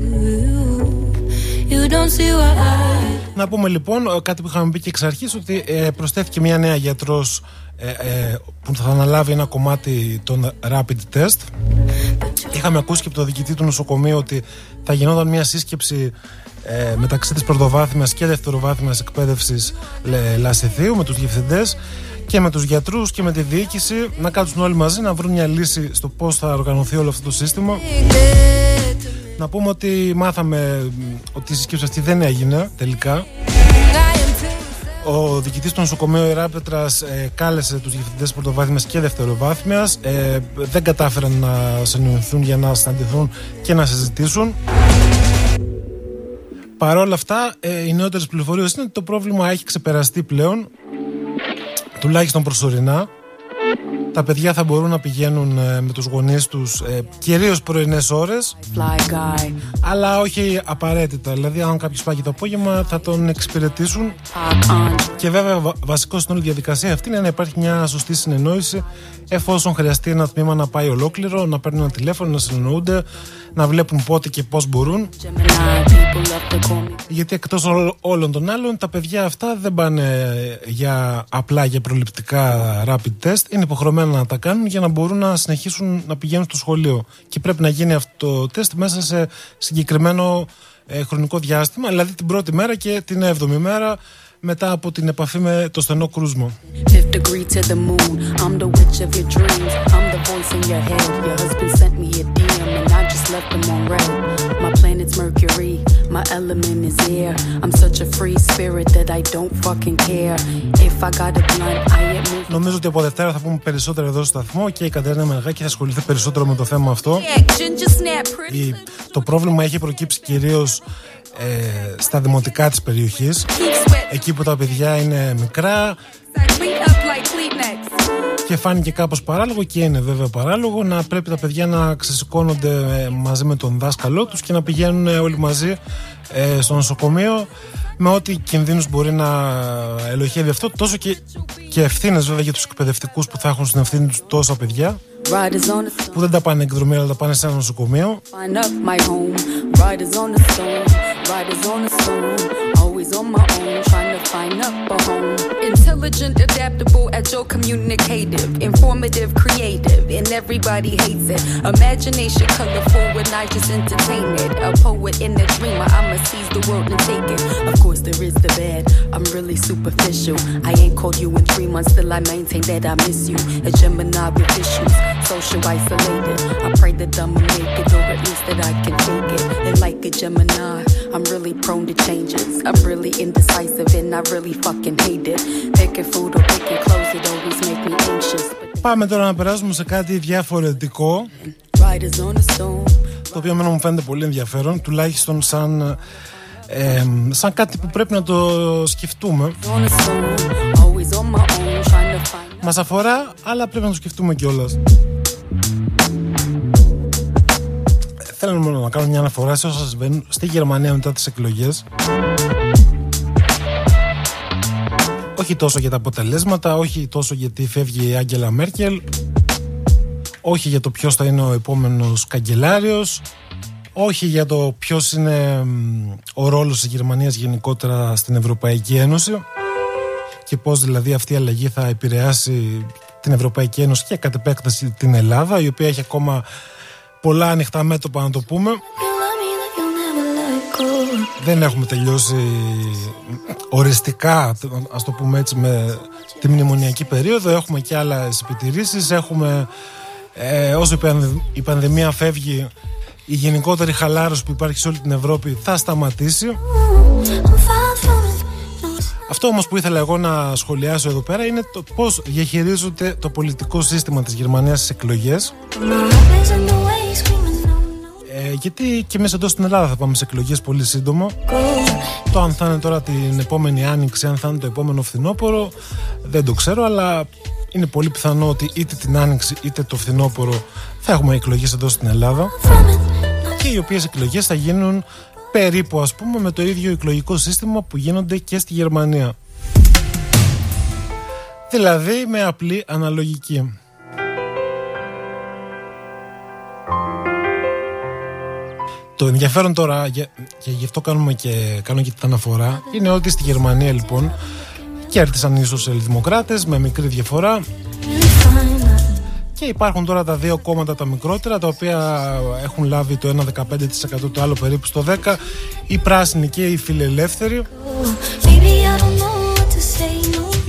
Να πούμε λοιπόν κάτι που είχαμε πει και εξ αρχής ότι ε, προσθέθηκε μια νέα γιατρός ε, ε, που θα αναλάβει ένα κομμάτι των rapid test. Είχαμε ακούσει και από το διοικητή του νοσοκομείου ότι θα γινόταν μια σύσκεψη ε, μεταξύ της πρωτοβάθμιας και δευτεροβάθμιας εκπαίδευσης Λασιθίου με τους διευθυντές και με τους γιατρούς και με τη διοίκηση να κάτσουν όλοι μαζί να βρουν μια λύση στο πώς θα οργανωθεί όλο αυτό το σύστημα. Να πούμε ότι μάθαμε ότι η συσκέψη αυτή δεν έγινε τελικά. Ο διοικητής του νοσοκομείου Ιράπετρα ε, κάλεσε τους διευθυντές πρωτοβάθμιας και δευτεροβάθμιας. Ε, δεν κατάφεραν να συνεννοηθούν για να συναντηθούν και να συζητήσουν. Παρ' όλα αυτά, ε, οι νεότερες πληροφορίες είναι ότι το πρόβλημα έχει ξεπεραστεί πλέον. Τουλάχιστον προσωρινά τα παιδιά θα μπορούν να πηγαίνουν ε, με τους γονείς τους ε, κυρίως πρωινές ώρες αλλά όχι απαραίτητα. Δηλαδή αν κάποιος πάει το απόγευμα θα τον εξυπηρετήσουν. Και βέβαια βασικό στην όλη διαδικασία αυτή είναι να υπάρχει μια σωστή συνεννόηση εφόσον χρειαστεί ένα τμήμα να πάει ολόκληρο να παίρνουν ένα τηλέφωνο, να συνεννοούνται να βλέπουν πότε και πώς μπορούν. Γιατί εκτός όλων των άλλων τα παιδιά αυτά δεν πάνε για, απλά για προληπτικά rapid test. Είναι υποχρεωμένα να τα κάνουν για να μπορούν να συνεχίσουν να πηγαίνουν στο σχολείο. Και πρέπει να γίνει αυτό το τεστ μέσα σε συγκεκριμένο ε, χρονικό διάστημα δηλαδή την πρώτη μέρα και την έβδομη μέρα μετά από την επαφή με το στενό κρούσμα. left them on red. My planet's Mercury, my element is air. I'm such a free spirit that I don't fucking care. If I got a blunt, I admit. Νομίζω ότι από Δευτέρα θα πούμε περισσότερο εδώ στο σταθμό και η Κατερίνα Μενεγάκη θα ασχοληθεί περισσότερο με το θέμα αυτό. Η, το πρόβλημα έχει προκύψει κυρίως ε, στα δημοτικά της περιοχής. Εκεί που τα παιδιά είναι μικρά και φάνηκε κάπως παράλογο και είναι βέβαια παράλογο να πρέπει τα παιδιά να ξεσηκώνονται ε, μαζί με τον δάσκαλό τους και να πηγαίνουν ε, όλοι μαζί ε, στο νοσοκομείο με ό,τι κινδύνους μπορεί να ελοχεύει αυτό. Τόσο και, και ευθύνες βέβαια για τους εκπαιδευτικούς που θα έχουν στην ευθύνη τους τόσα παιδιά που δεν τα πάνε εκδρομή αλλά τα πάνε σε ένα νοσοκομείο always on my own, trying to find up a home. Intelligent, adaptable, agile, communicative, informative, creative, and everybody hates it. Imagination, colorful, and I just entertain it. A poet and a dreamer, I'ma seize the world and take it. Of course, there is the bad, I'm really superficial. I ain't called you in three months, still I maintain that I miss you. A Gemini with issues, social isolated. I pray that I'ma make it, or at least that I can take it. And like a Gemini, I'm really prone to changes. I'm really indecisive and I really fucking hate it. Picking food or picking clothes, it always make me anxious. Πάμε τώρα να περάσουμε σε κάτι διαφορετικό το οποίο εμένα μου φαίνεται πολύ ενδιαφέρον τουλάχιστον σαν, ε, σαν κάτι που πρέπει να το σκεφτούμε Μας αφορά αλλά πρέπει να το σκεφτούμε κιόλας Θέλω μόνο να κάνω μια αναφορά σε όσα συμβαίνουν στη Γερμανία μετά τις εκλογές. Όχι τόσο για τα αποτελέσματα, όχι τόσο γιατί φεύγει η Άγγελα Μέρκελ, όχι για το ποιος θα είναι ο επόμενος καγκελάριος, όχι για το ποιος είναι ο ρόλος της Γερμανίας γενικότερα στην Ευρωπαϊκή Ένωση. Και πώς δηλαδή αυτή η αλλαγή θα επηρεάσει την Ευρωπαϊκή Ένωση και κατ' επέκταση την Ελλάδα η οποία έχει ακόμα πολλά ανοιχτά μέτωπα να το πούμε δεν έχουμε τελειώσει οριστικά, ας το πούμε έτσι, με τη μνημονιακή περίοδο. Έχουμε και άλλες επιτηρήσεις. Έχουμε, ε, όσο η πανδημία φεύγει, η γενικότερη χαλάρωση που υπάρχει σε όλη την Ευρώπη θα σταματήσει. Αυτό όμως που ήθελα εγώ να σχολιάσω εδώ πέρα είναι το πώς διαχειρίζονται το πολιτικό σύστημα της Γερμανίας στις εκλογές ε, γιατί και εμείς εδώ στην Ελλάδα θα πάμε σε εκλογές πολύ σύντομα. Το αν θα είναι τώρα την επόμενη άνοιξη, αν θα είναι το επόμενο φθινόπωρο, δεν το ξέρω, αλλά είναι πολύ πιθανό ότι είτε την άνοιξη είτε το φθινόπωρο θα έχουμε εκλογές εδώ στην Ελλάδα. Και οι οποίες εκλογές θα γίνουν περίπου ας πούμε με το ίδιο εκλογικό σύστημα που γίνονται και στη Γερμανία. Δηλαδή με απλή αναλογική. Το ενδιαφέρον τώρα, και γι' αυτό κάνουμε και, κάνω και την αναφορά, είναι ότι στη Γερμανία λοιπόν κέρδισαν οι σοσιαλδημοκράτες με μικρή διαφορά. Και υπάρχουν τώρα τα δύο κόμματα τα μικρότερα τα οποία έχουν λάβει το 1,15% το άλλο περίπου στο 10% οι πράσινοι και οι φιλελεύθεροι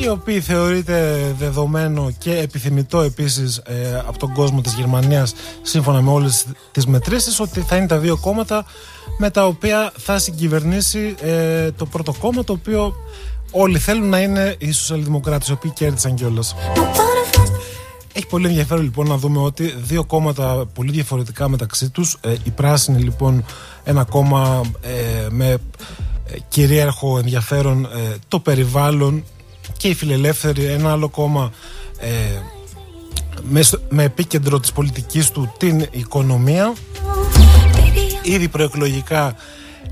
οι οποίοι θεωρείται δεδομένο και επιθυμητό επίσης ε, από τον κόσμο της Γερμανίας σύμφωνα με όλες τις μετρήσεις ότι θα είναι τα δύο κόμματα με τα οποία θα συγκυβερνήσει ε, το πρώτο κόμμα το οποίο όλοι θέλουν να είναι οι σοσιαλδημοκράτες οι οποίοι κέρδισαν κιόλας. Έχει πολύ ενδιαφέρον λοιπόν να δούμε ότι δύο κόμματα πολύ διαφορετικά μεταξύ τους ε, οι πράσινοι λοιπόν ένα κόμμα με κυρίαρχο ενδιαφέρον το περιβάλλον και οι φιλελεύθεροι, ένα άλλο κόμμα ε, με, με επίκεντρο της πολιτικής του την οικονομία. Ήδη προεκλογικά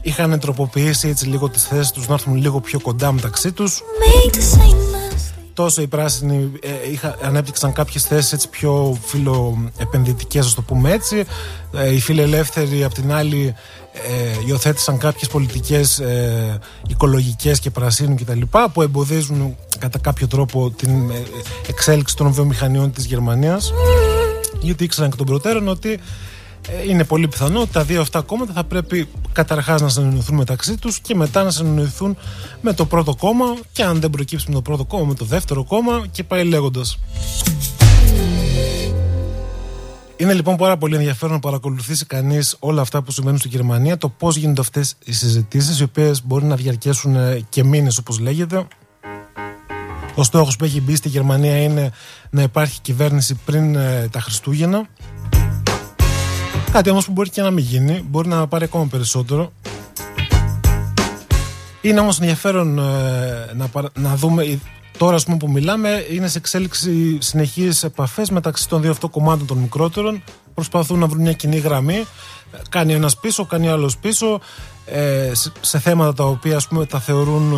είχαν τροποποιήσει έτσι λίγο τις θέσεις τους να έρθουν λίγο πιο κοντά μεταξύ τους τόσο οι πράσινοι ε, είχα, ανέπτυξαν κάποιες θέσεις έτσι πιο φιλοεπενδυτικές ας το πούμε έτσι ε, οι φιλελεύθεροι απ' την άλλη ε, υιοθέτησαν κάποιες πολιτικές ε, οικολογικές και πρασίνου κτλ που εμποδίζουν κατά κάποιο τρόπο την ε, εξέλιξη των βιομηχανιών της Γερμανίας γιατί ήξεραν και των προτέρων ότι ε, είναι πολύ πιθανό ότι τα δύο αυτά κόμματα θα πρέπει καταρχάς να συνεννοηθούν μεταξύ τους και μετά να συνεννοηθούν με το πρώτο κόμμα και αν δεν προκύψει με το πρώτο κόμμα, με το δεύτερο κόμμα και πάει λέγοντας. Είναι λοιπόν πάρα πολύ ενδιαφέρον να παρακολουθήσει κανείς όλα αυτά που συμβαίνουν στη Γερμανία, το πώς γίνονται αυτές οι συζητήσεις, οι οποίες μπορεί να διαρκέσουν ε, και μήνες, όπως λέγεται. Ο στόχος που έχει μπει στη Γερμανία είναι να υπάρχει κυβέρνηση πριν ε, τα Χριστούγεννα. Κάτι όμως που μπορεί και να μην γίνει, μπορεί να πάρει ακόμα περισσότερο. Είναι όμως ενδιαφέρον ε, να, να δούμε τώρα ας πούμε, που μιλάμε είναι σε εξέλιξη συνεχείς επαφές μεταξύ των δύο αυτών κομμάτων των μικρότερων. Προσπαθούν να βρουν μια κοινή γραμμή. Κάνει ένας πίσω, κάνει άλλος πίσω. Ε, σε, θέματα τα οποία ας πούμε τα θεωρούν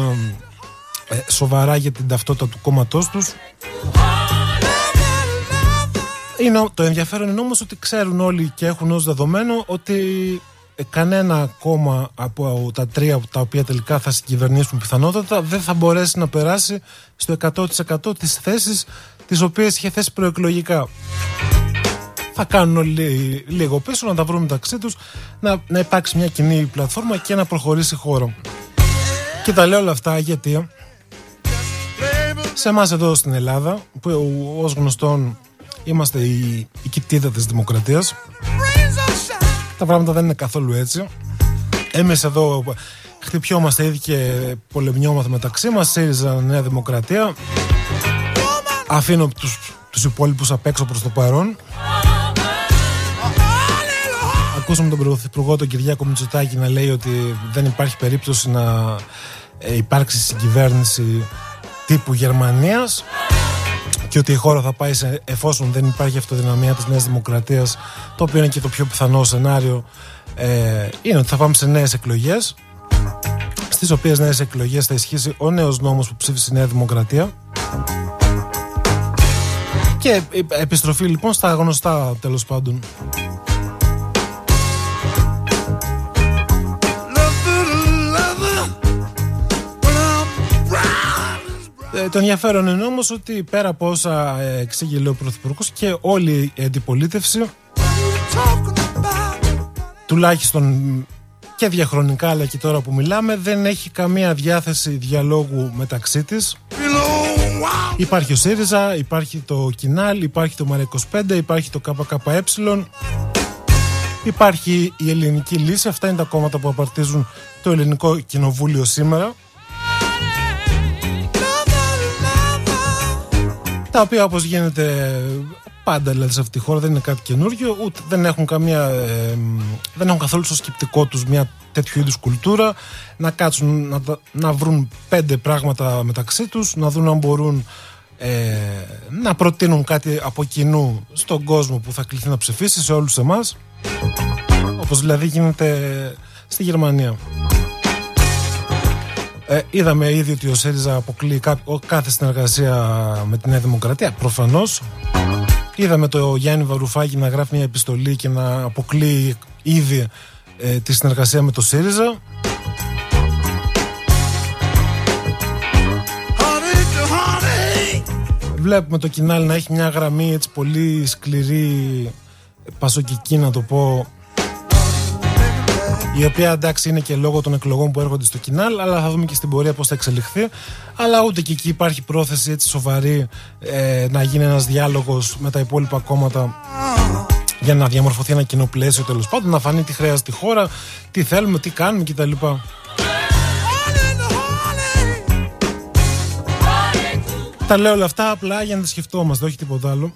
ε, σοβαρά για την ταυτότητα του κόμματός τους. Είναι, το ενδιαφέρον είναι όμως ότι ξέρουν όλοι και έχουν ως δεδομένο ότι ε, κανένα κόμμα από τα τρία τα οποία τελικά θα συγκυβερνήσουν πιθανότατα δεν θα μπορέσει να περάσει στο 100% τις θέσεις τις οποίες είχε θέσει προεκλογικά. Θα κάνουν όλοι λίγο πίσω να τα βρουν μεταξύ τους να, να υπάρξει μια κοινή πλατφόρμα και να προχωρήσει χώρο. Και τα λέω όλα αυτά γιατί σε εμάς εδώ στην Ελλάδα που ως γνωστόν Είμαστε η, η κοιτίδα της δημοκρατίας Τα πράγματα δεν είναι καθόλου έτσι. Εμείς εδώ χτυπιόμαστε ήδη και πολεμιόμαστε μεταξύ μας ΣΥΡΙΖΑ Νέα Δημοκρατία. Αφήνω τους, τους υπόλοιπους απ' έξω προς το παρόν. Ακούσαμε τον Πρωθυπουργό τον Κυριάκο Μητσοτάκη να λέει ότι δεν υπάρχει περίπτωση να ε, υπάρξει συγκυβέρνηση τύπου Γερμανίας και ότι η χώρα θα πάει σε, εφόσον δεν υπάρχει αυτοδυναμία της Νέας Δημοκρατίας το οποίο είναι και το πιο πιθανό σενάριο ε, είναι ότι θα πάμε σε νέες εκλογές στις οποίες νέες εκλογές θα ισχύσει ο νέος νόμος που ψήφισε η Νέα Δημοκρατία. Και επιστροφή λοιπόν στα γνωστά τέλος πάντων το ενδιαφέρον είναι όμως ότι πέρα από όσα ε, εξήγηλε ο Πρωθυπουργός και όλη η αντιπολίτευση τουλάχιστον και διαχρονικά αλλά και τώρα που μιλάμε δεν έχει καμία διάθεση διαλόγου μεταξύ της. Υπάρχει ο ΣΥΡΙΖΑ, υπάρχει το ΚΙΝΑΛ, υπάρχει το ΜΑΡΕ25, υπάρχει το ΚΚΕ. Υπάρχει η ελληνική λύση, αυτά είναι τα κόμματα που απαρτίζουν το ελληνικό κοινοβούλιο σήμερα τα οποία όπως γίνεται πάντα δηλαδή σε αυτή τη χώρα δεν είναι κάτι καινούργιο ούτε δεν έχουν καμία δεν έχουν καθόλου στο σκεπτικό τους μια τέτοιου είδους κουλτούρα να κάτσουν να, να βρουν πέντε πράγματα μεταξύ τους να δουν αν μπορούν ε, να προτείνουν κάτι από κοινού στον κόσμο που θα κληθεί να ψηφίσει σε όλους εμάς όπως δηλαδή γίνεται στη Γερμανία ε, είδαμε ήδη ότι ο ΣΥΡΙΖΑ αποκλεί κάθε συνεργασία με τη Νέα Δημοκρατία, προφανώς. Είδαμε το Γιάννη Βαρουφάκη να γράφει μια επιστολή και να αποκλεί ήδη ε, τη συνεργασία με το ΣΥΡΙΖΑ. Βλέπουμε το κοινάλι να έχει μια γραμμή έτσι πολύ σκληρή, πασοκική να το πω, η οποία εντάξει είναι και λόγω των εκλογών που έρχονται στο κοινάλ, αλλά θα δούμε και στην πορεία πώς θα εξελιχθεί. Αλλά ούτε και εκεί υπάρχει πρόθεση έτσι σοβαρή ε, να γίνει ένας διάλογος με τα υπόλοιπα κόμματα για να διαμορφωθεί ένα κοινό πλαίσιο τέλος πάντων, να φανεί τι χρειάζεται η χώρα, τι θέλουμε, τι κάνουμε κτλ. Τα λέω όλα αυτά απλά για να τα σκεφτόμαστε, όχι τίποτα άλλο.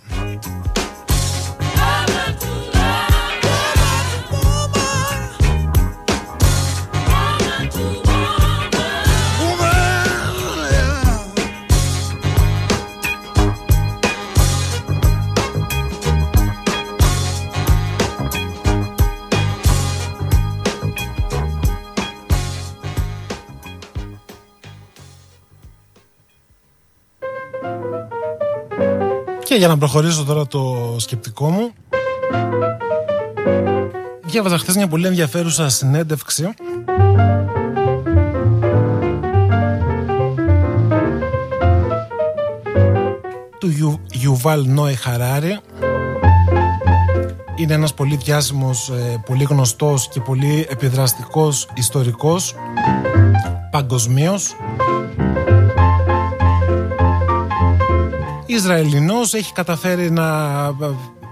Και για να προχωρήσω τώρα το σκεπτικό μου Διάβαζα χθες μια πολύ ενδιαφέρουσα συνέντευξη του Ιουβάλ Νόε Χαράρη είναι ένας πολύ διάσημος, ε, πολύ γνωστός και πολύ επιδραστικός ιστορικός παγκοσμίως. Ισραηλινός έχει καταφέρει να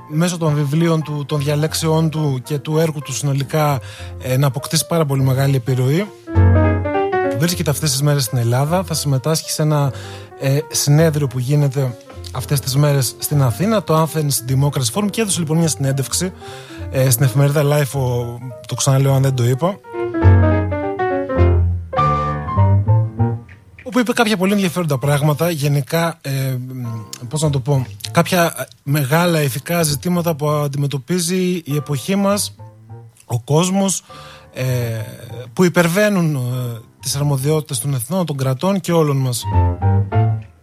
μέσω των βιβλίων του, των διαλέξεών του και του έργου του συνολικά ε, να αποκτήσει πάρα πολύ μεγάλη επιρροή. Βρίσκεται αυτές τις μέρες στην Ελλάδα, θα συμμετάσχει σε ένα ε, συνέδριο που γίνεται αυτές τις μέρες στην Αθήνα, το Athens Democracy Forum και έδωσε λοιπόν μια συνέντευξη ε, στην εφημερίδα Life, το ξαναλέω αν δεν το είπα, όπου είπε κάποια πολύ ενδιαφέροντα πράγματα, γενικά, ε, πώς να το πω, κάποια μεγάλα ηθικά ζητήματα που αντιμετωπίζει η εποχή μας, ο κόσμος, ε, που υπερβαίνουν ε, τις αρμοδιότητες των εθνών, των κρατών και όλων μας.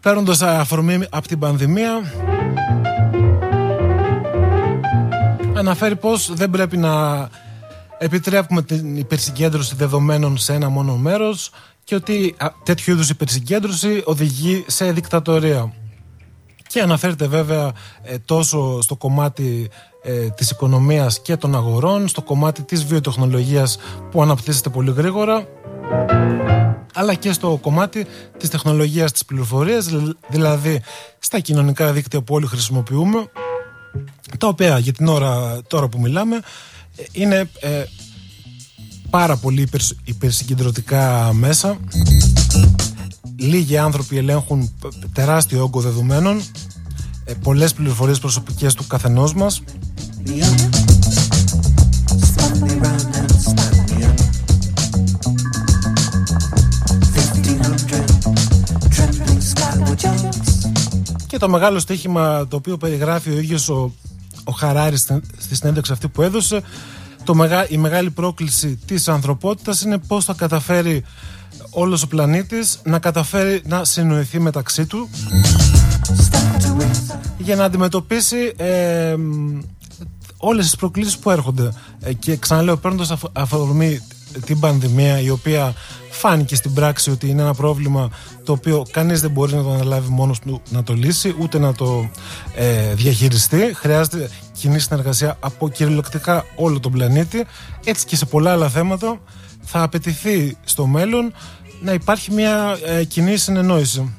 Παίρνοντας αφορμή από την πανδημία, αναφέρει πως δεν πρέπει να επιτρέπουμε την υπερσυγκέντρωση δεδομένων σε ένα μόνο μέρος και ότι τέτοιου είδους υπερσυγκέντρωση οδηγεί σε δικτατορία. Και αναφέρεται βέβαια ε, τόσο στο κομμάτι ε, της οικονομίας και των αγορών, στο κομμάτι της βιοτεχνολογίας που αναπτύσσεται πολύ γρήγορα, αλλά και στο κομμάτι της τεχνολογίας της πληροφορίας, δηλαδή στα κοινωνικά δίκτυα που όλοι χρησιμοποιούμε, τα οποία για την ώρα τώρα που μιλάμε ε, είναι ε, πάρα πολύ υπερσυγκεντρωτικά μέσα. Λίγοι άνθρωποι ελέγχουν τεράστιο όγκο δεδομένων, ε, πολλές πληροφορίες προσωπικές του καθενός μας. Και το μεγάλο στοίχημα το οποίο περιγράφει ο ίδιος ο, ο Χαράρης στη συνέντευξη αυτή που έδωσε το μεγα, η μεγάλη πρόκληση της ανθρωπότητας είναι πώς θα καταφέρει όλος ο πλανήτης να καταφέρει να συνοηθεί μεταξύ του. Για να αντιμετωπίσει ε, όλες τις προκλήσεις που έρχονται. Ε, και ξαναλέω παίρνοντας αφορμή την πανδημία η οποία φάνηκε στην πράξη ότι είναι ένα πρόβλημα το οποίο κανείς δεν μπορεί να το αναλάβει μόνος του να το λύσει ούτε να το ε, διαχειριστεί. Χρειάζεται κοινή συνεργασία από κυριολεκτικά όλο τον πλανήτη. Έτσι και σε πολλά άλλα θέματα θα απαιτηθεί στο μέλλον να υπάρχει μια ε, κοινή συνεννόηση.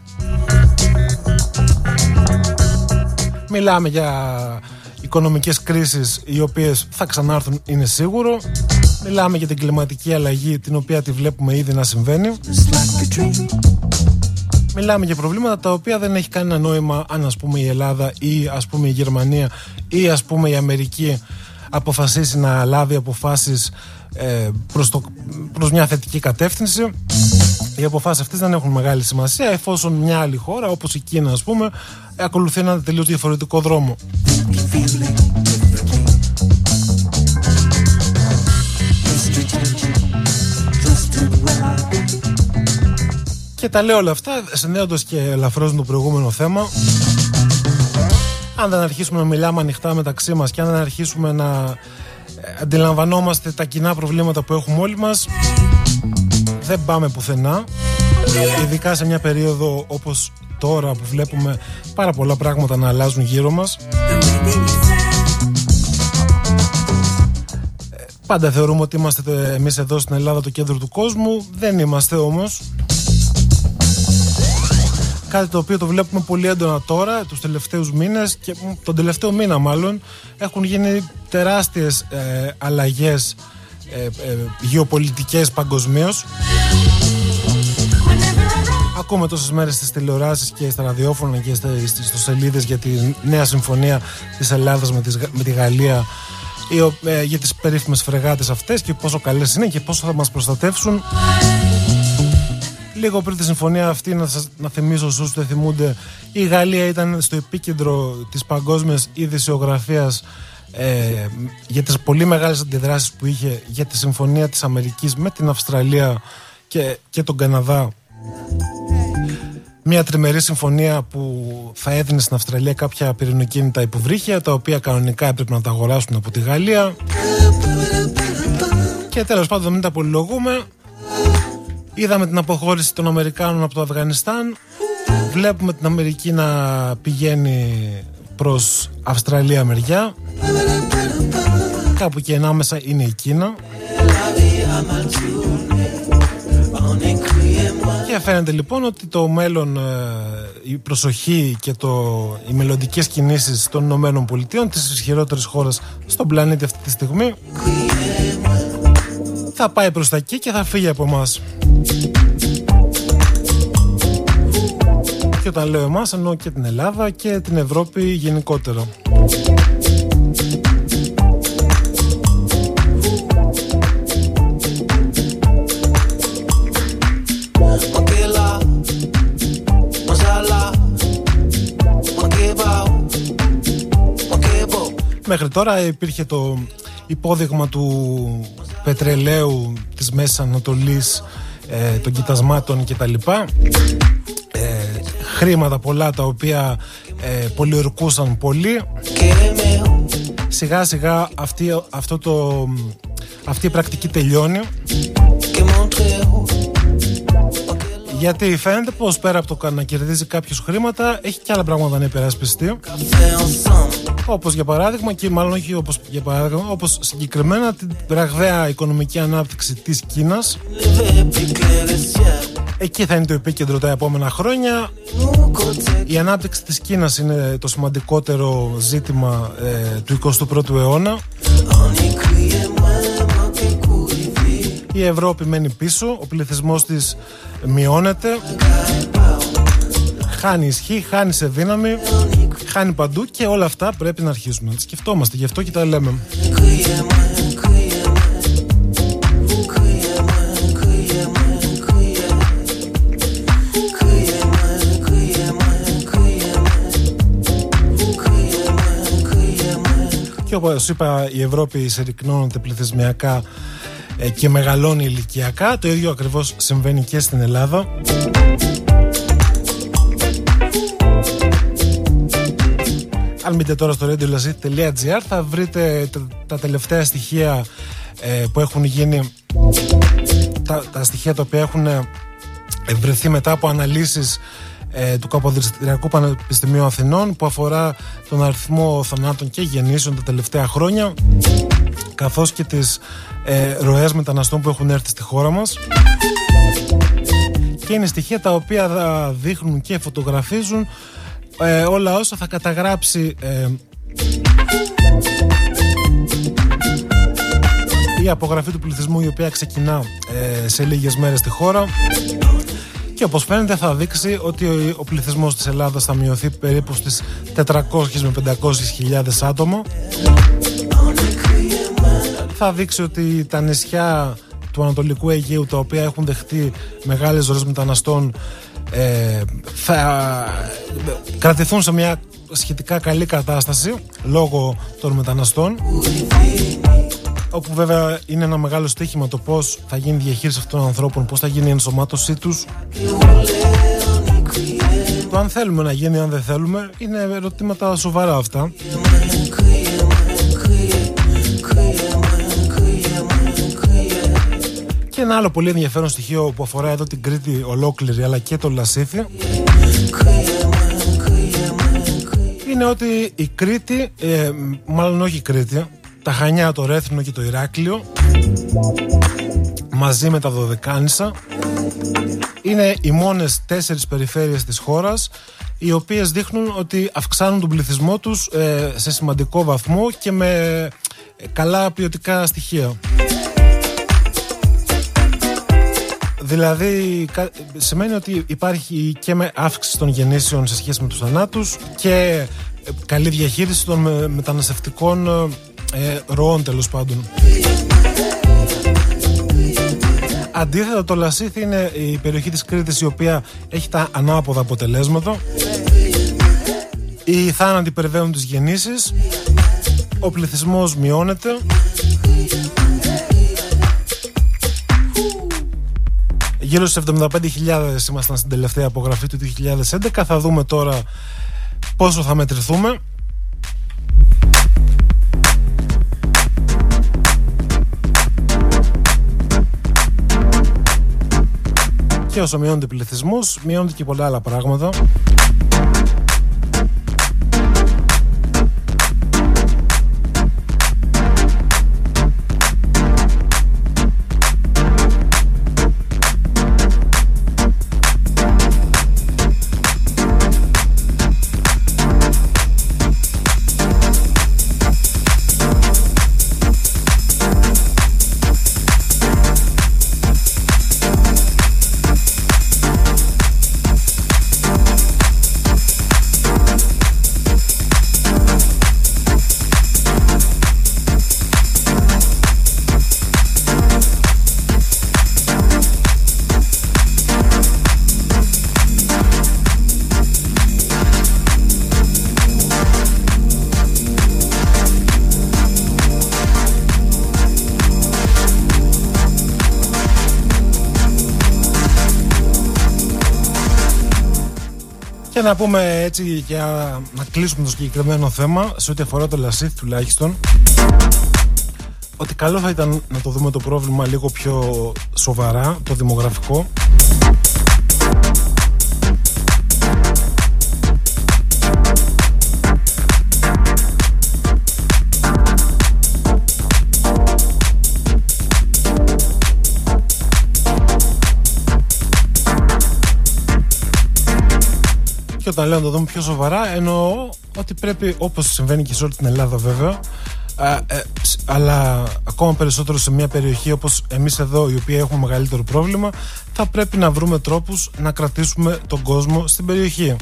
Μιλάμε για οικονομικές κρίσεις οι οποίες θα ξανάρθουν είναι σίγουρο. Μιλάμε για την κλιματική αλλαγή την οποία τη βλέπουμε ήδη να συμβαίνει. Μιλάμε για προβλήματα τα οποία δεν έχει κανένα νόημα αν ας πούμε η Ελλάδα ή ας πούμε η Γερμανία ή ας πούμε η Αμερική αποφασίσει να λάβει αποφάσεις ε, προς, το, προς μια θετική κατεύθυνση οι αποφάσεις αυτές δεν έχουν μεγάλη σημασία εφόσον μια άλλη χώρα όπως η Κίνα ας πούμε ακολουθεί ένα τελείως διαφορετικό δρόμο Και τα λέω όλα αυτά συνδέοντας και ελαφρώς το προηγούμενο θέμα. Αν δεν αρχίσουμε να μιλάμε ανοιχτά μεταξύ μας και αν δεν αρχίσουμε να ε, αντιλαμβανόμαστε τα κοινά προβλήματα που έχουμε όλοι μας, δεν πάμε πουθενά. Ειδικά σε μια περίοδο όπως τώρα που βλέπουμε πάρα πολλά πράγματα να αλλάζουν γύρω μας. Ε, πάντα θεωρούμε ότι είμαστε εμείς εδώ στην Ελλάδα το κέντρο του κόσμου. Δεν είμαστε όμως. Κάτι το οποίο το βλέπουμε πολύ έντονα τώρα, τους τελευταίους μήνες και τον τελευταίο μήνα μάλλον έχουν γίνει τεράστιες ε, αλλαγές ε, ε, γεωπολιτικές παγκοσμίως. Ακούμε τόσες μέρες στις τηλεοράσεις και στα ραδιόφωνα και στις σελίδες για τη νέα συμφωνία της Ελλάδας με, με τη Γαλλία ε, για τις περίφημες φρεγάτες αυτές και πόσο καλές είναι και πόσο θα μας προστατεύσουν Λίγο πριν τη συμφωνία αυτή, να, σας, να θυμίσω όσους δεν θυμούνται, η Γαλλία ήταν στο επίκεντρο της παγκόσμιας ειδησιογραφίας ε, για τις πολύ μεγάλες αντιδράσεις που είχε για τη συμφωνία της Αμερικής με την Αυστραλία και, και τον Καναδά. Μια τριμερή συμφωνία που θα έδινε στην Αυστραλία κάποια πυρηνοκίνητα υποβρύχια τα οποία κανονικά έπρεπε να τα αγοράσουν από τη Γαλλία. Και τέλος πάντων μην τα πολυλογούμε. Είδαμε την αποχώρηση των Αμερικάνων από το Αφγανιστάν. Βλέπουμε την Αμερική να πηγαίνει προς Αυστραλία μεριά κάπου και ενάμεσα είναι η Κίνα και φαίνεται λοιπόν ότι το μέλλον, ε, η προσοχή και το, οι μελλοντικές κινήσεις των Ηνωμένων Πολιτείων της ισχυρότερης χώρας στον πλανήτη αυτή τη στιγμή θα πάει προς τα εκεί και θα φύγει από εμάς. Και όταν λέω εμάς εννοώ και την Ελλάδα και την Ευρώπη γενικότερα. Μέχρι τώρα υπήρχε το υπόδειγμα του πετρελαίου της Μέσης Ανατολής ε, των κοιτασμάτων κτλ. Ε, χρήματα πολλά τα οποία ε, πολιορκούσαν πολύ σιγά σιγά αυτή, αυτό το, αυτή η πρακτική τελειώνει γιατί φαίνεται πως πέρα από το να κερδίζει κάποιος χρήματα, έχει και άλλα πράγματα να υπερασπιστεί. Όπως για παράδειγμα, και μάλλον όχι όπως για παράδειγμα, όπως συγκεκριμένα την ραγδαία οικονομική ανάπτυξη της Κίνας. Εκεί θα είναι το επίκεντρο τα επόμενα χρόνια. Η ανάπτυξη της Κίνας είναι το σημαντικότερο ζήτημα ε, του 21ου αιώνα. Η Ευρώπη μένει πίσω, ο πληθυσμός της μειώνεται, χάνει ισχύ, χάνει σε δύναμη, χάνει παντού και όλα αυτά πρέπει να αρχίσουμε να τα σκεφτόμαστε. Γι' αυτό και τα λέμε. Και όπως είπα η Ευρώπη συρρυκνώνεται πληθυσμιακά ε, και μεγαλώνει ηλικιακά. Το ίδιο ακριβώς συμβαίνει και στην Ελλάδα. Αν μπείτε τώρα στο radiolazit.gr θα βρείτε τα, τελευταία στοιχεία ε, που έχουν γίνει τα, τα στοιχεία τα οποία έχουν ε, βρεθεί μετά από αναλύσεις ε, του Καποδιστριακού Πανεπιστημίου Αθηνών που αφορά τον αριθμό θανάτων και γεννήσεων τα τελευταία χρόνια καθώς και τις ε, ροές μεταναστών που έχουν έρθει στη χώρα μας. Και είναι στοιχεία τα οποία θα δείχνουν και φωτογραφίζουν ε, όλα όσα θα καταγράψει ε, η απογραφή του πληθυσμού η οποία ξεκινά ε, σε λίγες μέρες στη χώρα και όπως φαίνεται θα δείξει ότι ο πληθυσμός της Ελλάδας θα μειωθεί περίπου στις 400 με 500 χιλιάδες άτομα θα δείξει ότι τα νησιά του Ανατολικού Αιγαίου τα οποία έχουν δεχτεί μεγάλες ώρες μεταναστών ε, θα κρατηθούν σε μια σχετικά καλή κατάσταση λόγω των μεταναστών όπου βέβαια είναι ένα μεγάλο στοίχημα το πώς θα γίνει η διαχείριση αυτών των ανθρώπων πώς θα γίνει η ενσωμάτωσή τους. Το αν θέλουμε να γίνει αν δεν θέλουμε είναι ερωτήματα σοβαρά αυτά. Και ένα άλλο πολύ ενδιαφέρον στοιχείο που αφορά εδώ την Κρήτη ολόκληρη αλλά και το Λασίθι είναι ότι η Κρήτη, ε, μάλλον όχι η Κρήτη, τα Χανιά, το Ρέθινο και το Ηράκλειο μαζί με τα Δωδεκάνησα είναι οι μόνες τέσσερις περιφέρειες της χώρας οι οποίες δείχνουν ότι αυξάνουν τον πληθυσμό τους ε, σε σημαντικό βαθμό και με ε, καλά ποιοτικά στοιχεία. Δηλαδή, σημαίνει ότι υπάρχει και με αύξηση των γεννήσεων σε σχέση με τους θανάτους και ε, καλή διαχείριση των μεταναστευτικών ε, ροών τέλος πάντων. Αντίθετα το Λασίθι είναι η περιοχή της Κρήτης η οποία έχει τα ανάποδα αποτελέσματα. Οι θάνατοι υπερβαίνουν τις γεννήσεις, ο πληθυσμός μειώνεται Γύρω στις 75.000 ήμασταν στην τελευταία απογραφή του 2011. Θα δούμε τώρα πόσο θα μετρηθούμε. Και όσο μειώνεται ο πληθυσμός, μειώνεται και πολλά άλλα πράγματα. Για να κλείσουμε το συγκεκριμένο θέμα σε ό,τι αφορά το Λασίθ τουλάχιστον ότι καλό θα ήταν να το δούμε το πρόβλημα λίγο πιο σοβαρά, το δημογραφικό Και όταν λέω να το δούμε πιο σοβαρά, εννοώ ότι πρέπει, όπως συμβαίνει και σε όλη την Ελλάδα βέβαια, α, ε, αλλά ακόμα περισσότερο σε μια περιοχή όπως εμείς εδώ, η οποία έχουμε μεγαλύτερο πρόβλημα, θα πρέπει να βρούμε τρόπους να κρατήσουμε τον κόσμο στην περιοχή.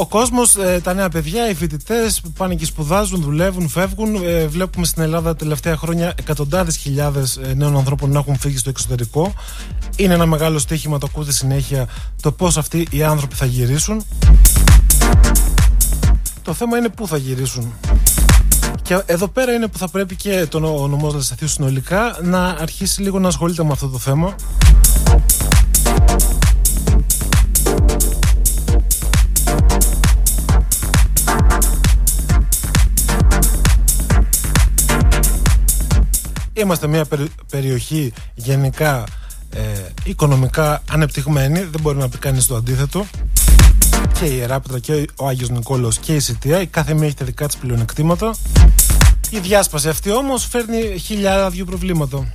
Ο κόσμος, ε, τα νέα παιδιά, οι φοιτητές πάνε και σπουδάζουν, δουλεύουν, φεύγουν. Ε, βλέπουμε στην Ελλάδα τα τελευταία χρόνια εκατοντάδες χιλιάδες ε, νέων ανθρώπων να έχουν φύγει στο εξωτερικό. Είναι ένα μεγάλο στοίχημα, το ακούτε συνέχεια, το πώς αυτοί οι άνθρωποι θα γυρίσουν. Το θέμα είναι πού θα γυρίσουν. Και εδώ πέρα είναι που θα πρέπει και το ο νομός Λασαθίου συνολικά να αρχίσει λίγο να ασχολείται με αυτό το θέμα. Είμαστε μια περιοχή γενικά ε, οικονομικά ανεπτυγμένη, δεν μπορεί να πει κανείς το αντίθετο. Και η Εράπετρα και ο Άγιος Νικόλαος και η Σιτία, η κάθε μία έχει τα δικά της πλεονεκτήματα. Η διάσπαση αυτή όμως φέρνει χιλιάδια δύο προβλήματα.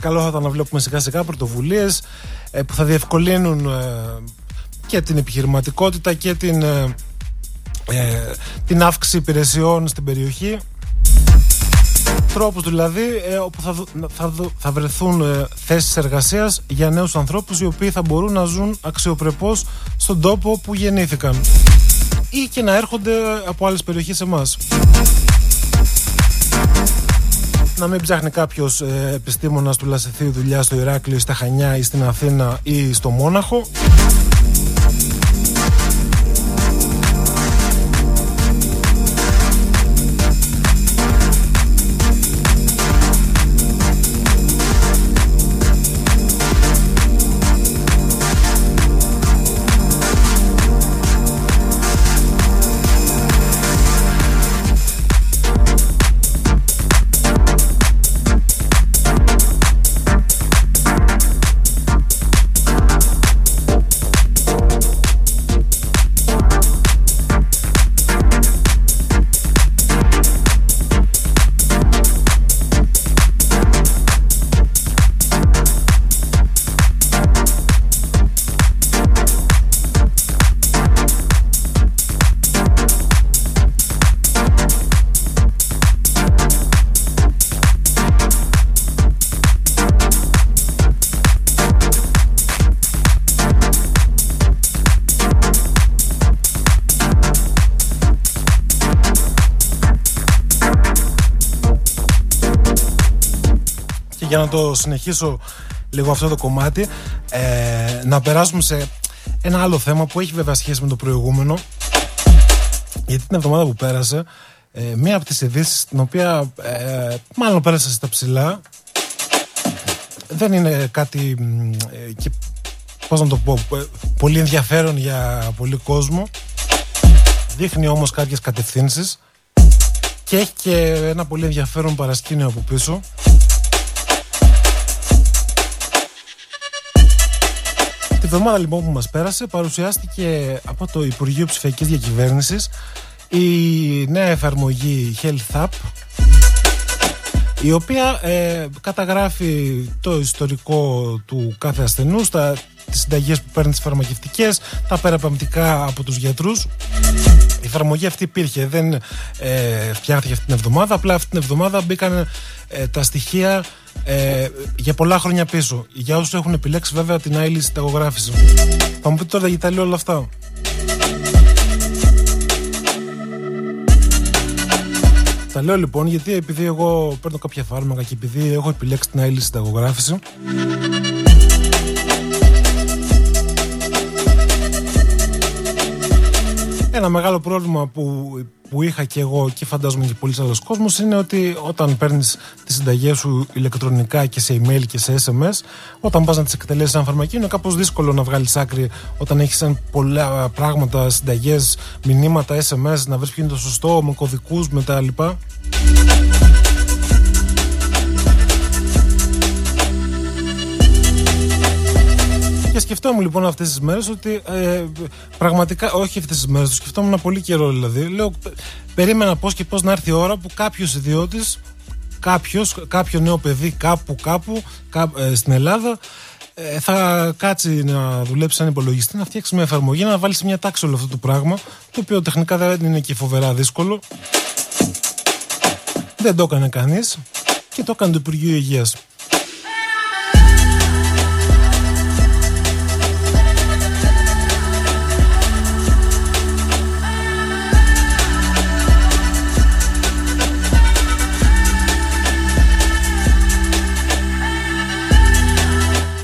Καλό θα ήταν να βλέπουμε σιγά σιγά πρωτοβουλίες ε, που θα διευκολύνουν ε, και την επιχειρηματικότητα και την, ε, ε, την αύξηση υπηρεσιών στην περιοχή τρόπους δηλαδή ε, όπου θα, θα, θα βρεθούν ε, θέσεις εργασίας για νέους ανθρώπους οι οποίοι θα μπορούν να ζουν αξιοπρεπώς στον τόπο που γεννήθηκαν ή και να έρχονται από άλλες περιοχές εμάς. Να μην ψάχνει κάποιος ε, επιστήμονας του Λασιθίου δουλειά στο Ηράκλειο, στα Χανιά ή στην Αθήνα ή στο Μόναχο. Συνεχίσω λίγο αυτό το κομμάτι ε, να περάσουμε σε ένα άλλο θέμα που έχει βέβαια σχέση με το προηγούμενο Γιατί την εβδομάδα που πέρασε, ε, μία από τις ειδήσεις την οποία ε, μάλλον πέρασε στα ψηλά, δεν είναι κάτι, ε, και, πώς να το πω, ε, πολύ ενδιαφέρον για πολύ κόσμο. Δείχνει όμως κάποιες κατευθύνσεις και έχει και ένα πολύ ενδιαφέρον παρασκήνιο από πίσω. Τη βδομάδα λοιπόν που μας πέρασε παρουσιάστηκε από το Υπουργείο Ψηφιακής Διακυβέρνησης η νέα εφαρμογή Health App η οποία ε, καταγράφει το ιστορικό του κάθε ασθενού, τα, τις συνταγές που παίρνει τις φαρμακευτικές, τα περαπαμπτικά από τους γιατρούς. Η εφαρμογή αυτή υπήρχε, δεν ε, φτιάχτηκε αυτή την εβδομάδα, απλά αυτή την εβδομάδα μπήκαν ε, τα στοιχεία ε, για πολλά χρόνια πίσω. Για όσους έχουν επιλέξει βέβαια την άλλη συνταγογράφηση. Θα μου πείτε τώρα γιατί τα λέω όλα αυτά. Τα λέω λοιπόν γιατί επειδή εγώ παίρνω κάποια φάρμακα και επειδή έχω επιλέξει την άλλη συνταγογράφηση Ένα μεγάλο πρόβλημα που, που είχα και εγώ και φαντάζομαι και πολλοί άλλοι κόσμος είναι ότι όταν παίρνεις τις συνταγές σου ηλεκτρονικά και σε email και σε SMS, όταν πας να τις εκτελέσεις σαν φαρμακείο είναι κάπως δύσκολο να βγάλεις άκρη όταν έχεις πολλά πράγματα, συνταγές, μηνύματα, SMS, να βρεις ποιο είναι το σωστό, με κωδικούς, με τα λοιπά. Και σκεφτόμουν λοιπόν αυτές τις μέρες ότι ε, πραγματικά, όχι αυτές τις μέρες, το σκεφτόμουν πολύ καιρό δηλαδή. Λέω, περίμενα πώς και πώς να έρθει η ώρα που κάποιος ιδιώτης, κάποιος νέο παιδί κάπου, κάπου ε, στην Ελλάδα ε, θα κάτσει να δουλέψει σαν υπολογιστή, να φτιάξει μια εφαρμογή, να βάλει σε μια τάξη όλο αυτό το πράγμα, το οποίο τεχνικά δεν είναι και φοβερά δύσκολο. Δεν το έκανε κανείς και το έκανε το Υπουργείο Υγείας.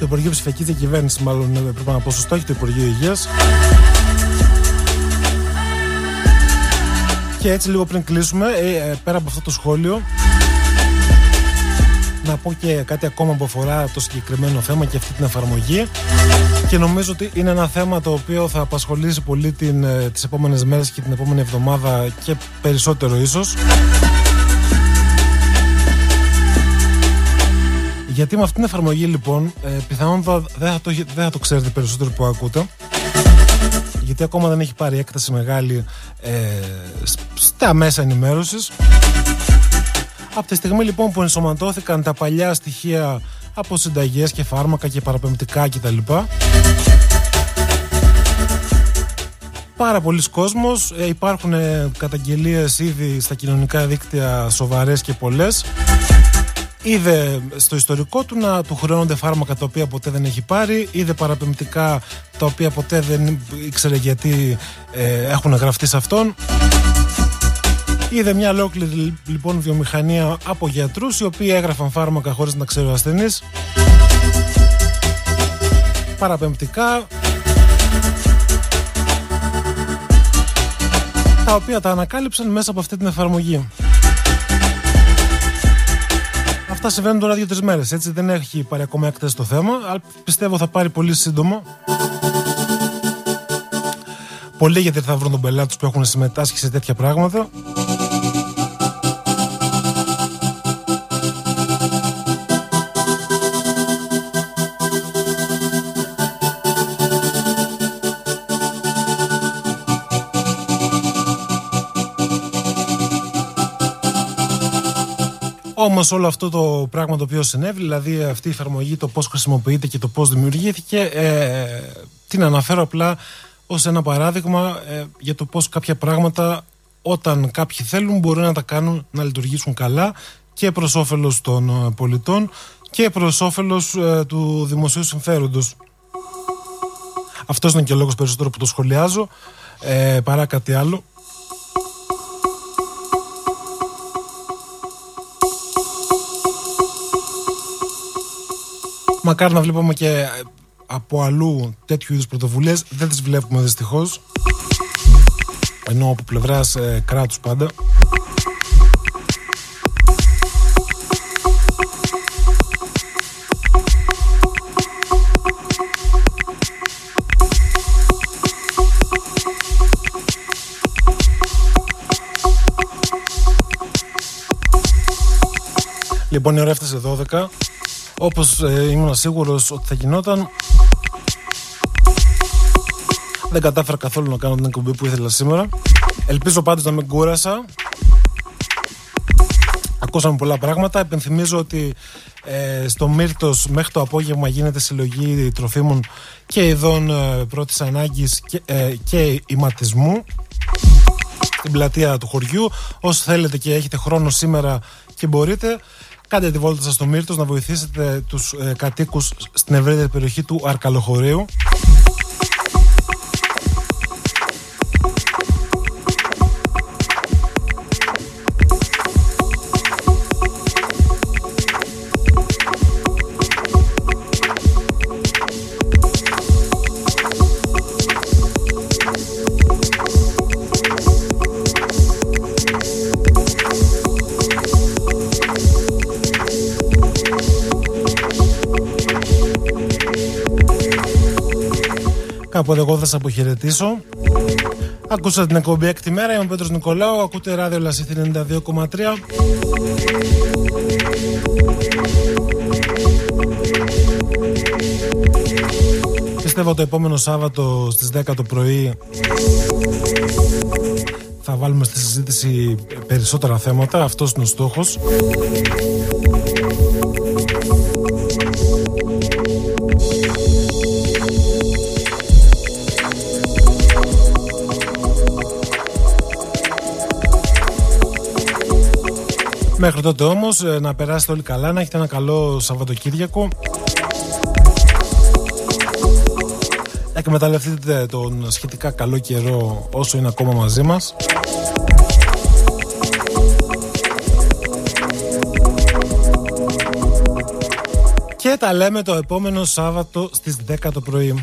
Υπουργείο Ψηφιακής Διακυβέρνησης, μάλλον ε, πρέπει να πω σωστό, έχει το Υπουργείο Υγείας. Και έτσι λίγο πριν κλείσουμε, ε, ε, πέρα από αυτό το σχόλιο, να πω και κάτι ακόμα που αφορά το συγκεκριμένο θέμα και αυτή την εφαρμογή και νομίζω ότι είναι ένα θέμα το οποίο θα απασχολήσει πολύ την, τις επόμενες μέρες και την επόμενη εβδομάδα και περισσότερο ίσως Γιατί με αυτήν την εφαρμογή λοιπόν ε, πιθανόν δεν θα, το, δεν θα το ξέρετε περισσότερο που ακούτε. Γιατί ακόμα δεν έχει πάρει έκταση μεγάλη ε, στα μέσα ενημέρωσης. Από τη στιγμή λοιπόν που ενσωματώθηκαν τα παλιά στοιχεία από συνταγές και φάρμακα και παραπεμπτικά κτλ. Πάρα πολλοί κόσμος ε, υπάρχουν ε, καταγγελίες ήδη στα κοινωνικά δίκτυα σοβαρές και πολλές είδε στο ιστορικό του να του χρεώνονται φάρμακα τα οποία ποτέ δεν έχει πάρει, είδε παραπεμπτικά τα οποία ποτέ δεν ήξερε γιατί ε, έχουν γραφτεί σε αυτόν. Είδε μια ολόκληρη λοιπόν βιομηχανία από γιατρούς οι οποίοι έγραφαν φάρμακα χωρίς να ξέρει ο ασθενής. Παραπεμπτικά τα οποία τα ανακάλυψαν μέσα από αυτή την εφαρμογή. Αυτά συμβαίνουν τώρα δύο-τρεις μέρες. Έτσι δεν έχει πάρει ακόμα έκταση το θέμα, αλλά πιστεύω θα πάρει πολύ σύντομα. Πολλοί γιατί θα βρουν τον πελάτη που έχουν συμμετάσχει σε τέτοια πράγματα. Όμως όλο αυτό το πράγμα το οποίο συνέβη, δηλαδή αυτή η εφαρμογή, το πώς χρησιμοποιείται και το πώς δημιουργήθηκε, ε, την αναφέρω απλά ως ένα παράδειγμα ε, για το πώς κάποια πράγματα όταν κάποιοι θέλουν μπορούν να τα κάνουν να λειτουργήσουν καλά και προς όφελος των ε, πολιτών και προς όφελος ε, του δημοσίου συμφέροντος. Αυτός είναι και ο λόγος περισσότερο που το σχολιάζω ε, παρά κάτι άλλο. Μακάρι να βλέπουμε και από αλλού τέτοιου είδους πρωτοβουλίες. Δεν τις βλέπουμε δυστυχώς. ενώ από πλευράς ε, κράτους πάντα. Λοιπόν, η ώρα έφτασε 12. Όπως ε, ήμουν σίγουρος ότι θα γινόταν, δεν κατάφερα καθόλου να κάνω την εκπομπή που ήθελα σήμερα. Ελπίζω πάντως να μην κούρασα. Ακούσαμε πολλά πράγματα. Επενθυμίζω ότι ε, στο Μύρτος μέχρι το απόγευμα γίνεται συλλογή τροφίμων και ειδών ε, πρώτης ανάγκης και, ε, και ηματισμού στην πλατεία του χωριού. Όσοι θέλετε και έχετε χρόνο σήμερα και μπορείτε, κάντε τη βόλτα σας στο Μύρτος να βοηθήσετε τους ε, κατοίκους στην ευρύτερη περιοχή του Αρκαλοχωρίου. Κάπου εδώ εγώ θα σας αποχαιρετήσω. Ακούσατε την εκπομπή έκτη μέρα. Είμαι ο Πέτρος Νικολάου. Ακούτε ράδιο Λασίθι 92,3. Πιστεύω το επόμενο Σάββατο στις 10 το πρωί θα βάλουμε στη συζήτηση περισσότερα θέματα. Αυτός είναι ο στόχος. Μέχρι τότε όμως ε, να περάσετε όλοι καλά, να έχετε ένα καλό Σαββατοκύριακο. Εκμεταλλευτείτε τον σχετικά καλό καιρό όσο είναι ακόμα μαζί μας. Και τα λέμε το επόμενο Σάββατο στις 10 το πρωί.